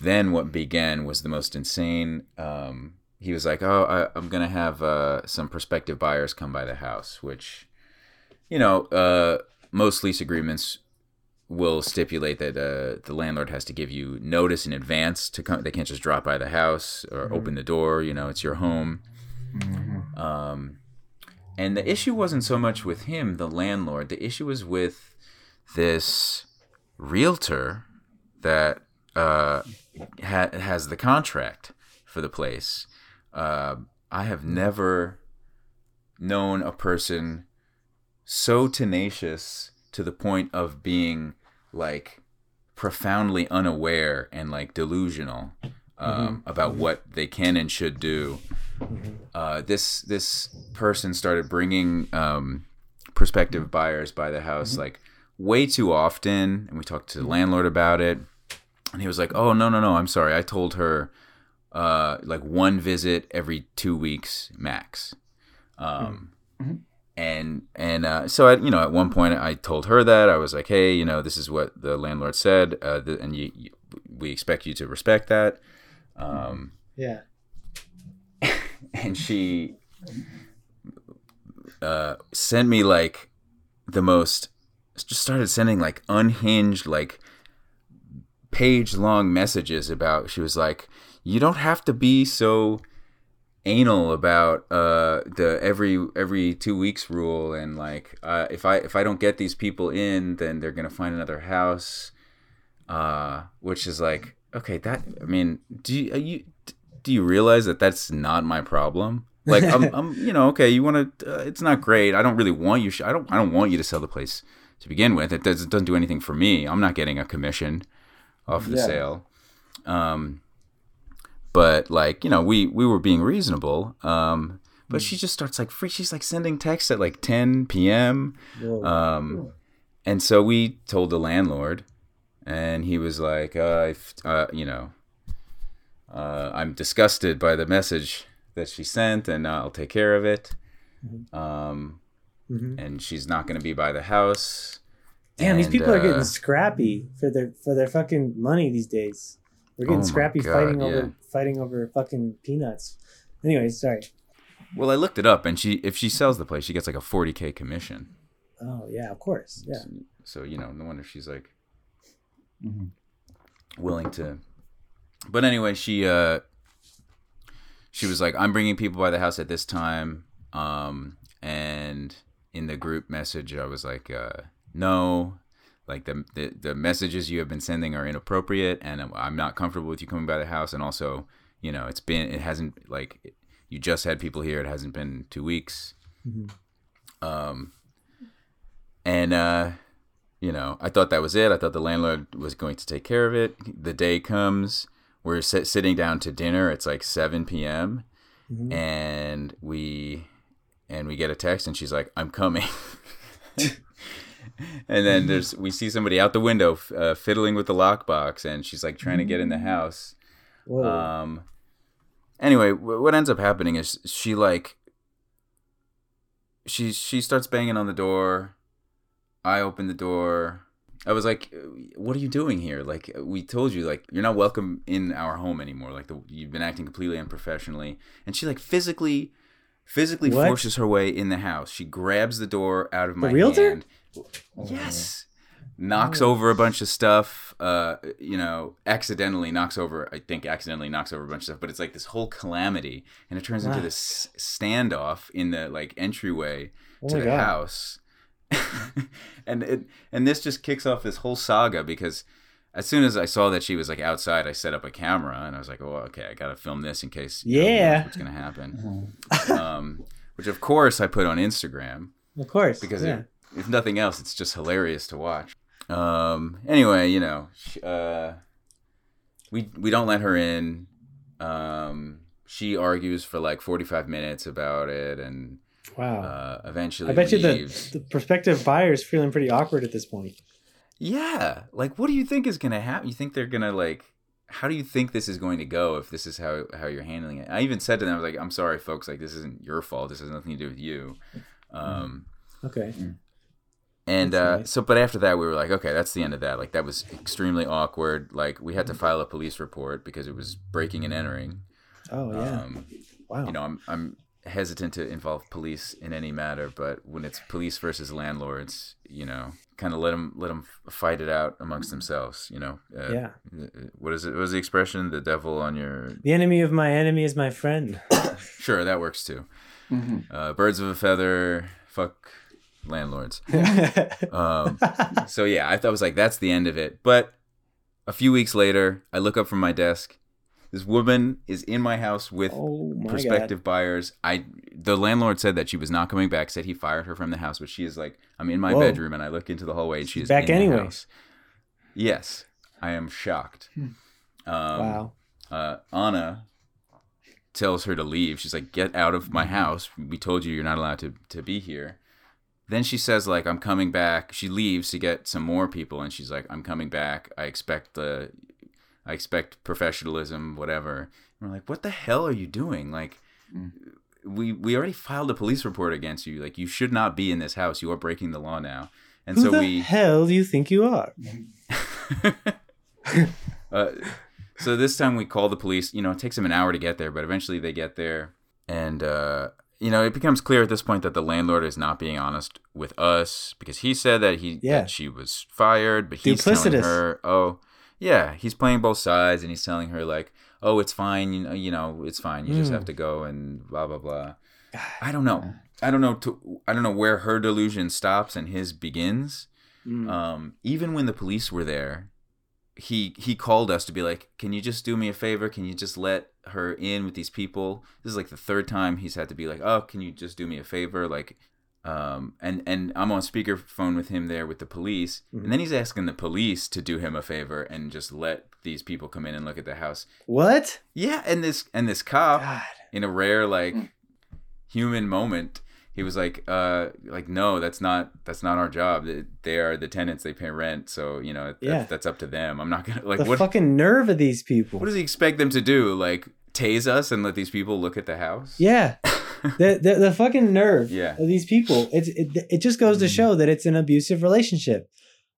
then what began was the most insane. Um, he was like, "Oh, I, I'm gonna have uh, some prospective buyers come by the house," which, you know, uh, most lease agreements will stipulate that uh, the landlord has to give you notice in advance to come. They can't just drop by the house or open the door. You know, it's your home. Um, and the issue wasn't so much with him, the landlord. The issue was with this realtor that uh, ha- has the contract for the place. Uh, I have never known a person so tenacious to the point of being like profoundly unaware and like delusional um, about what they can and should do. Uh, this this person started bringing um, prospective buyers by the house like way too often, and we talked to the landlord about it, and he was like, "Oh no no no, I'm sorry, I told her uh, like one visit every two weeks max." Um, and and uh, so I, you know, at one point I told her that I was like, "Hey, you know, this is what the landlord said, uh, th- and you, you, we expect you to respect that." Um, Yeah. [LAUGHS] and she uh, sent me like the most just started sending like unhinged like page long messages about she was like you don't have to be so anal about uh the every every two weeks rule and like uh if i if i don't get these people in then they're gonna find another house uh which is like okay that i mean do you, you do you realize that that's not my problem Like I'm, [LAUGHS] I'm you know, okay, you want to. Uh, it's not great. I don't really want you. Sh- I don't. I don't want you to sell the place to begin with. It does, it doesn't do anything for me. I'm not getting a commission off the Yeah. sale. Um, but like you know, we we were being reasonable. Um, but she just starts like free. She's like sending texts at like 10 p.m. Um, and so we told the landlord, and he was like, uh, if, uh, you know, uh, I'm disgusted by the message that she sent, and I'll take care of it. Um, Mhm. and she's not going to be by the house. Damn, these And, people are uh, getting scrappy for their for their fucking money these days. They're getting Oh scrappy God, fighting yeah. Over fighting over fucking peanuts. Anyways, sorry. Well, I looked it up, and she if she sells the place, she gets like a 40k commission. Oh yeah, of course. Yeah. So you know, no wonder she's like willing to. But anyway, she uh, she was like, "I'm bringing people by the house at this time," um, and in the group message, I was like, uh, "No." Like the, the the messages you have been sending are inappropriate, and I'm- not comfortable with you coming by the house. And also, you know, it's been it hasn't like you just had people here. It hasn't been two weeks. Um, and uh, you know, I thought that was it. I thought the landlord was going to take care of it. The day comes, we're sit- sitting down to dinner. It's like 7 p.m. and we and we get a text, and she's like, "I'm coming." [LAUGHS] [LAUGHS] and then there's we see somebody out the window uh, fiddling with the lockbox, and she's like trying to get in the house. Whoa. Um. Anyway, wh- what ends up happening is she like she she starts banging on the door. I open the door. I was like, "What are you doing here? Like we told you, like you're not welcome in our home anymore. Like the, you've been acting completely unprofessionally." And she like physically, physically What? forces her way in the house. She grabs the door out of my realtor? hand. Yes. Knocks over a bunch of stuff. Uh, you know, accidentally knocks over. I think accidentally knocks over a bunch of stuff. But it's like this whole calamity, and it turns into this standoff in the like entryway Oh to the God. house. [LAUGHS] and it and this just kicks off this whole saga because as soon as I saw that she was like outside, I set up a camera and I was like, "Oh, okay, I gotta film this in case you know, Yeah. what's gonna happen." [LAUGHS] um, which of course I put on Instagram of course. because yeah. it, if nothing else, it's just hilarious to watch. Um, anyway, you know, uh, we we don't let her in. Um, she argues for like forty five minutes about it, and wow. uh, eventually I bet you the, leaves. the prospective buyer's feeling pretty awkward at this point. Yeah, like what do you think is gonna happen? You think they're gonna like? How do you think this is going to go if this is how how you're handling it? I even said to them, I was like, "I'm sorry, folks. Like this isn't your fault. This has nothing to do with you." Um, Okay. And uh, nice. so, but after that, we were like, okay, that's the end of that. Like, that was extremely awkward. Like, we had to file a police report because it was breaking and entering. Oh yeah. Um, wow. you know, I'm I'm hesitant to involve police in any matter, but when it's police versus landlords, you know, kind of let them let them fight it out amongst themselves. You know. Uh, yeah. What is it? What was the expression? The devil on your. The enemy of my enemy is my friend. [COUGHS] Sure, that works too. Uh, birds of a feather. Fuck landlords. [LAUGHS] Um, so yeah, I thought I was like, that's the end of it. But a few weeks later, I look up from my desk. This woman is in my house with oh my prospective buyers. I the landlord said that she was not coming back. Said he fired her from the house, but she is like, I'm in my Whoa. bedroom and I look into the hallway and she is Back in anyway. the house. Yes, I am shocked. Um, Wow. uh, Anna tells her to leave. She's like, "Get out of my house. We told you you're not allowed to to be here." Then she says, "Like I'm coming back." She leaves to get some more people, and she's like, "I'm coming back. I expect the, I expect professionalism, whatever." And we're like, "What the hell are you doing? Like." We, we already filed a police report against you. Like you should not be in this house. You are breaking the law now. And Who so the we hell do you think you are? [LAUGHS] uh, so this time we call the police. You know, it takes them an hour to get there, but eventually they get there, and uh, you know, it becomes clear at this point that the landlord is not being honest with us because he said that he Yeah. that she was fired, but he's telling her, oh, yeah, he's playing both sides, and he's telling her like, oh, it's fine, you know, you know, it's fine, you just Mm. have to go and blah blah blah. I don't know. I don't know. To, I don't know where her delusion stops and his begins. Mm. Um, even when the police were there, he he called us to be like, "Can you just do me a favor? Can you just let her in with these people?" This is like the third time he's had to be like, "Oh, can you just do me a favor?" Like, um, and and I'm on speakerphone with him there with the police, and then he's asking the police to do him a favor and just let these people come in and look at the house. What? Yeah, and this and this cop God. in a rare like human moment he was like uh like no that's not that's not our job they, are the tenants they pay rent so you know Yeah. that's up to them i'm not gonna like what the what fucking nerve of these people. what does he expect them to do like tase us and let these people look at the house Yeah. [LAUGHS] the, the the fucking nerve Yeah. of these people. It's it, it just goes to show that it's an abusive relationship.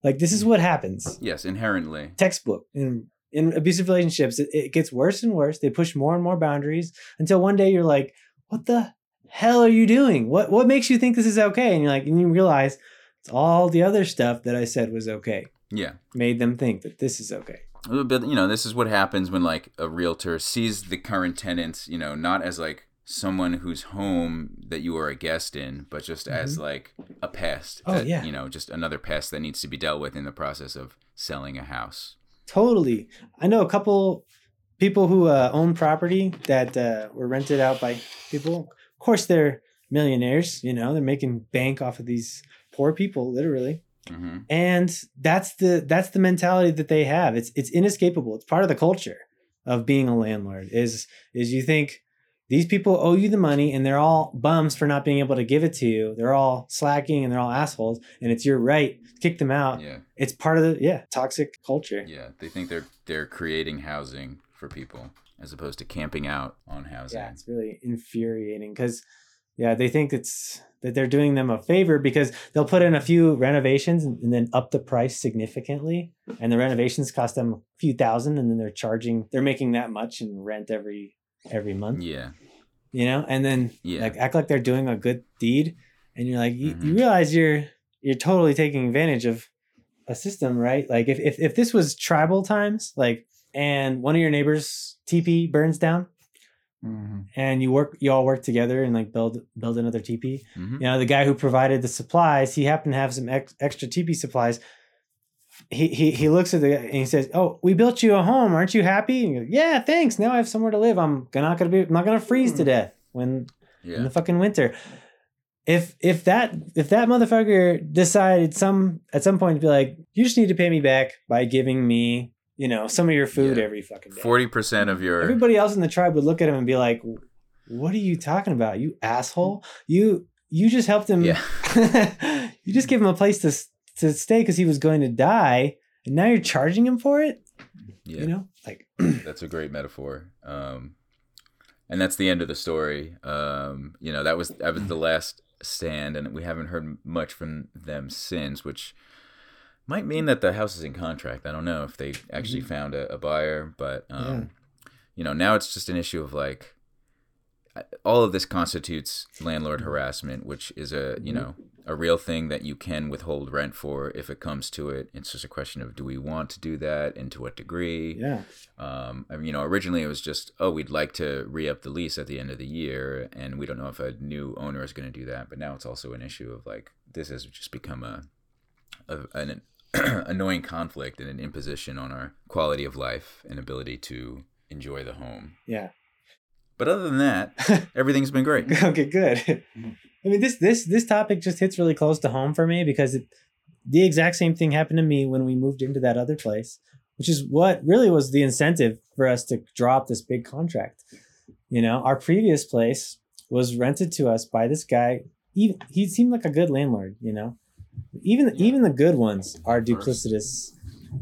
Like this is what happens. yes inherently Textbook in in abusive relationships, it, it gets worse and worse. They push more and more boundaries until one day you're like, "What the hell are you doing? What what makes you think this is okay?" And you're like, and you realize it's all the other stuff that I said was okay yeah made them think that this is okay. but you know this is what happens when like a realtor sees the current tenants you know not as like someone whose home that you are a guest in but just as like a pest Mm-hmm. Oh, that, yeah. you know just another pest that needs to be dealt with in the process of selling a house Totally. I know a couple people who uh, own property that uh, were rented out by people. Of course, they're millionaires. You know, they're making bank off of these poor people, literally. hmm And that's the that's the mentality that they have. It's it's inescapable. It's part of the culture of being a landlord. Is is you think these people owe you the money and they're all bums for not being able to give it to you. They're all slacking and they're all assholes, and it's your right to kick them out. yeah It's part of the yeah toxic culture. Yeah, they think they're they're creating housing for people as opposed to camping out on housing. Yeah, it's really infuriating because, yeah, they think it's that they're doing them a favor because they'll put in a few renovations and, then up the price significantly, and the renovations cost them a few thousand, and then they're charging, they're making that much in rent every every month, Yeah, you know, and then Yeah. like act like they're doing a good deed, and you're like, you, you Mhm. realize you're you're totally taking advantage of a system, right? Like if if if this was tribal times, like, and one of your neighbors' teepee burns down and you work you all work together and like build build another teepee Mhm. you know the guy who provided the supplies he happened to have some ex- extra teepee supplies. He, he he looks at the guy and he says oh we built you a home. Aren't you happy? And he goes, yeah thanks. Now i have somewhere to live. I'm not gonna be i'm not gonna freeze to death when in the fucking winter. If if that if that motherfucker decided some at some point to be like you just need to pay me back by giving me you know some of your food Yeah. every fucking day forty percent of your Everybody else in the tribe would look at him and be like, "What are you talking about? You asshole! You you just helped him. Yeah. [LAUGHS] you just gave him a place to to stay because he was going to die, and now you're charging him for it. yeah, You know, like [CLEARS THROAT] that's a great metaphor. Um, and that's the end of the story. Um, you know, that was that was the last stand, and we haven't heard much from them since, which might mean that the house is in contract. I don't know if they actually found a, a buyer, but um, you know, now it's just an issue of like all of this constitutes landlord harassment, which is a you know a real thing that you can withhold rent for if it comes to it. It's just a question of do we want to do that and to what degree. yeah, Um, I mean, you know, originally it was just, oh, we'd like to re up the lease at the end of the year, and we don't know if a new owner is going to do that. But now it's also an issue of like this has just become a, a an [CLEARS THROAT] annoying conflict and an imposition on our quality of life and ability to enjoy the home. yeah. But other than that, [LAUGHS] everything's been great. okay, good. I mean, this this this topic just hits really close to home for me because it, the exact same thing happened to me when we moved into that other place, which is what really was the incentive for us to drop this big contract. You know, our previous place was rented to us by this guy. Even he seemed like a good landlord. You know, even even the good ones are duplicitous.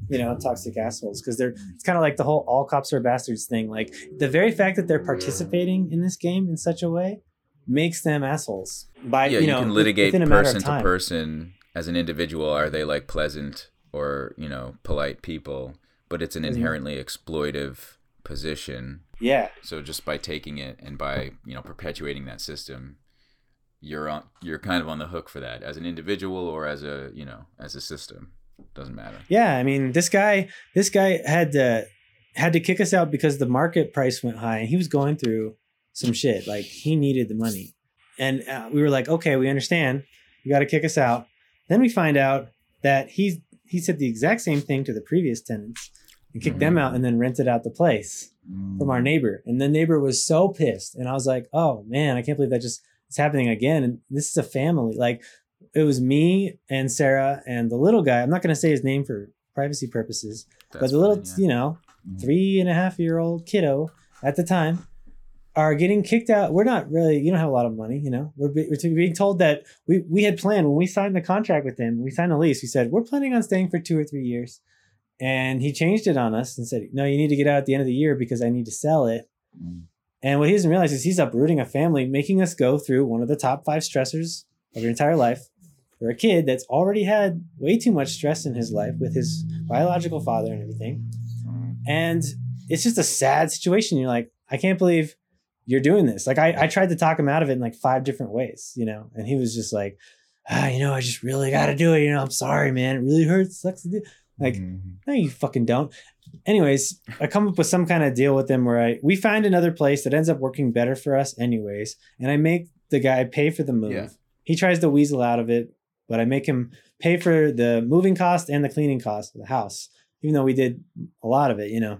You know, toxic assholes because they're it's kind of like the whole all cops are bastards thing. Like the very fact that they're participating in this game in such a way makes them assholes. By yeah, you, you, know, can litigate person to person as an individual. Are they like pleasant or you know polite people? But it's an Mhm. inherently exploitive position. Yeah, So just by taking it and by you know perpetuating that system, you're on you're kind of on the hook for that as an individual or as a you know as a system. Doesn't matter. yeah. I mean, this guy, this guy had to had to kick us out because the market price went high, and he was going through some shit. Like he needed the money, and uh, we were like, okay, we understand. You got to kick us out. Then we find out that he's he said the exact same thing to the previous tenants. and kicked them out and then rented out the place from our neighbor. And the neighbor was so pissed. And I was like, oh man, I can't believe that just is happening again. And this is a family. Like it was me and Sarah and the little guy. I'm not going to say his name for privacy purposes, but the little, fine, yeah. you know, Mhm. three and a half year old kiddo at the time are getting kicked out. We're not really, you don't have a lot of money, you know. We're, be, we're being told that we, we had planned when we signed the contract with him, we signed a lease. We said, we're planning on staying for two or three years. And he changed it on us and said, no, you need to get out at the end of the year because I need to sell it. Mm. And what he doesn't realize is he's uprooting a family, making us go through one of the top five stressors of your entire life for a kid that's already had way too much stress in his life with his biological father and everything. And it's just a sad situation. You're like, I can't believe you're doing this. Like, I, I tried to talk him out of it in like five different ways, you know, and he was just like, ah, you know, I just really got to do it. You know, I'm sorry, man. It really hurts. Sucks to do. Like, Mhm. no, you fucking don't. Anyways, I come up with some kind of deal with them where I we find another place that ends up working better for us, anyways, and I make the guy pay for the move. Yeah. He tries to weasel out of it, but I make him pay for the moving cost and the cleaning cost of the house, even though we did a lot of it, you know.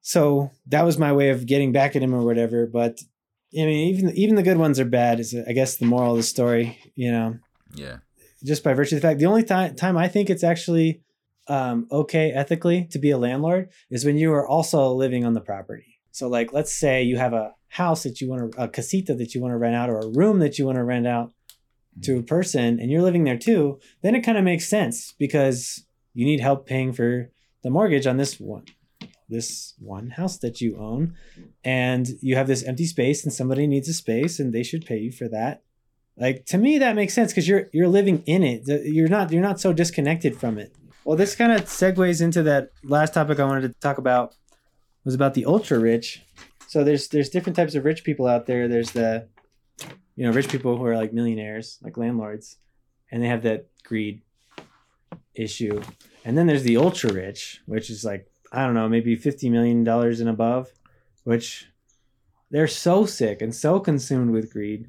So that was my way of getting back at him or whatever. But I mean, even even the good ones are bad. Is I guess the moral of the story, you know Yeah. just by virtue of the fact the only time time I think it's actually um, okay ethically to be a landlord is when you are also living on the property. So, like, let's say you have a house that you want to, a casita that you want to rent out, or a room that you want to rent out to a person, and you're living there too. Then it kind of makes sense because you need help paying for the mortgage on this one, this one house that you own, and you have this empty space, and somebody needs a space, and they should pay you for that like to me that makes sense because you're you're living in it you're not you're not so disconnected from it well this kind of segues into that last topic i wanted to talk about was about the ultra rich. So there's there's different types of rich people out there. There's the you know rich people who are like millionaires like landlords and they have that greed issue. And then there's the ultra rich which is like i don't know maybe 50 million dollars and above which they're so sick and so consumed with greed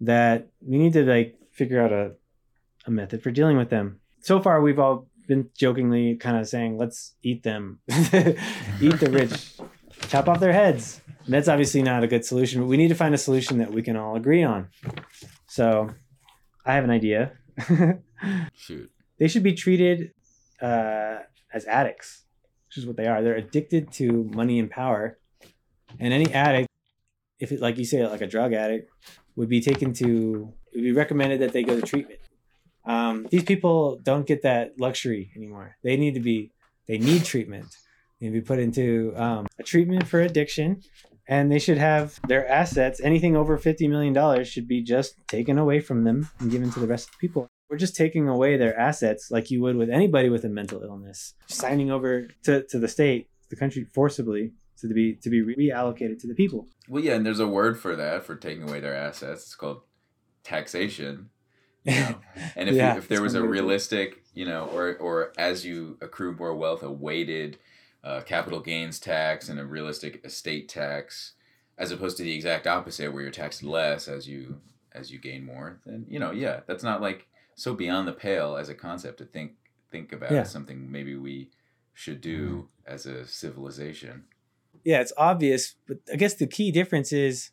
that we need to like figure out a, a method for dealing with them. So far, we've all been jokingly kind of saying, let's eat them, [LAUGHS] eat the rich, chop off their heads. And that's obviously not a good solution, but we need to find a solution that we can all agree on. So I have an idea. [LAUGHS] Shoot. they should be treated uh, as addicts, which is what they are. They're addicted to money and power. And any addict, if it, like you say, like a drug addict, would be taken to, it would be recommended that they go to treatment. Um, these people don't get that luxury anymore. They need to be, they need treatment. They need to be put into um, a treatment for addiction. And they should have their assets, anything over $50 million, should be just taken away from them and given to the rest of the people we're just taking away their assets like you would with anybody with a mental illness signing over to, to the state the country forcibly to be to be reallocated to the people Well, yeah, and there's a word for that for taking away their assets. It's called taxation. [LAUGHS] You [LAUGHS] know? And if, Yeah, you, if there was a one way to do it. realistic, you know, or or as you accrue more wealth, a weighted uh, capital gains tax and a realistic estate tax, as opposed to the exact opposite, where you're taxed less as you as you gain more, then you know, yeah, that's not like so beyond the pale as a concept to think think about Yeah. something maybe we should do as a civilization. yeah it's obvious but i guess the key difference is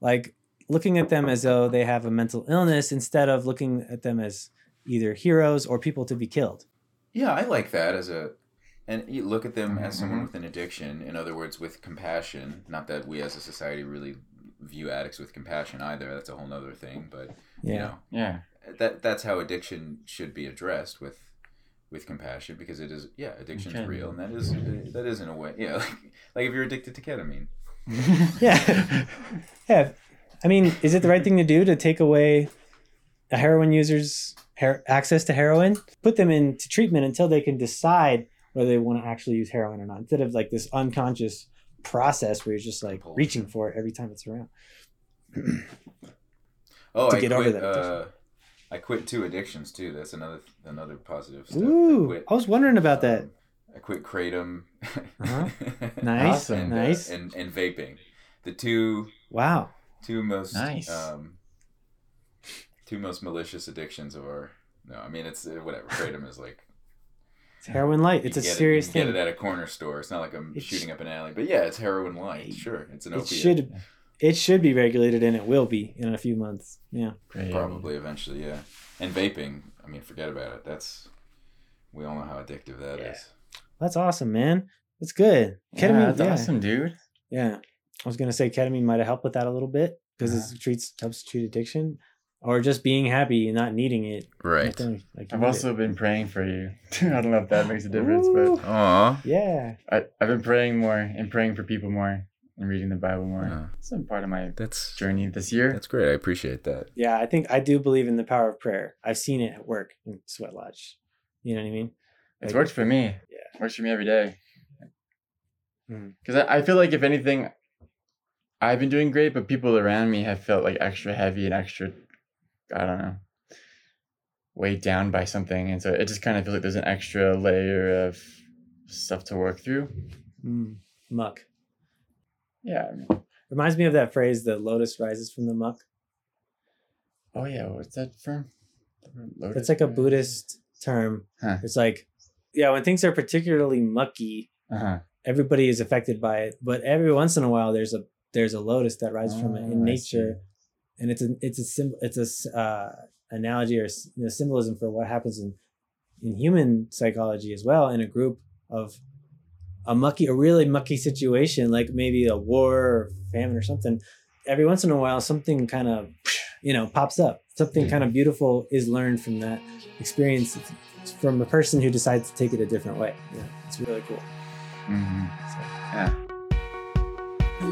like looking at them as though they have a mental illness instead of looking at them as either heroes or people to be killed Yeah, I like that as a, and you look at them as someone Mhm. with an addiction. In other words, with compassion. Not that we as a society really view addicts with compassion either. That's a whole nother thing. But yeah you know, Yeah. that that's how addiction should be addressed with with compassion because it is yeah addiction's Okay. real and that is that is in a way yeah [LAUGHS] like, like if you're addicted to ketamine [LAUGHS] yeah [LAUGHS] yeah i mean is it the right thing to do to take away a heroin user's her- access to heroin? Put them into treatment until they can decide whether they want to actually use heroin or not instead of like this unconscious process where you're just like Bullshit. reaching for it every time it's around. [CLEARS THROAT] Oh To I get quit over that uh, I quit two addictions too. That's another another positive step I ooh quit, i was wondering about that. um, I quit kratom. Uh-huh. [LAUGHS] nice and, uh, nice. and and vaping. The two wow two most Nice. um two most malicious addictions of our no i mean it's uh, whatever kratom is like It's heroin light. It's a get it- serious thing. Get it at a corner store. It's not like I'm It sh- shooting up an alley, but yeah, it's heroin light. Sure, it's an It opiate. should it should be regulated and it will be in a few months. Yeah. Probably eventually, yeah. And vaping, I mean, forget about it. That's we all know how addictive that is. Yeah. That's awesome, man. That's good. Yeah, that's yeah. awesome, dude. Yeah. I was gonna say ketamine might have helped with that a little bit because Uh-huh. it treats helps treat addiction. Or just being happy and not needing it. Right. Nothing like I've also it. been praying for you. [LAUGHS] I don't know if that makes a difference, Ooh. but Aw. Yeah. I, I've been praying more and praying for people more and reading the Bible more. Yeah. It's been part of my That's journey this year. that's great. I appreciate that. Yeah, I think I do believe in the power of prayer. I've seen it at work in Sweat Lodge. You know what I mean? It's Like- worked for me. Yeah. Works for me every day. Because I, I feel like if anything, I've been doing great, but people around me have felt like extra heavy and extra, I don't know, weighed down by something. And so it just kind of feels like there's an extra layer of stuff to work through. Mm, muck. Yeah. I mean, Reminds me of that phrase, the lotus rises from the muck. oh, yeah. What's that from? Lotus It's like a Buddhist term. Huh. It's like, yeah, when things are particularly mucky, Uh huh. everybody is affected by it. But every once in a while, there's a there's a lotus that rises from it Oh, in I nature, and it's a it's a symbol it's a s- uh, analogy or you know, symbolism for what happens in in human psychology as well in a group of a mucky a really mucky situation like maybe a war or famine or something. Every once in a while something kind of you know pops up. Something kind of beautiful is learned from that experience. From a person who decides to take it a different way. Yeah it's really cool. Hmm so. Yeah. The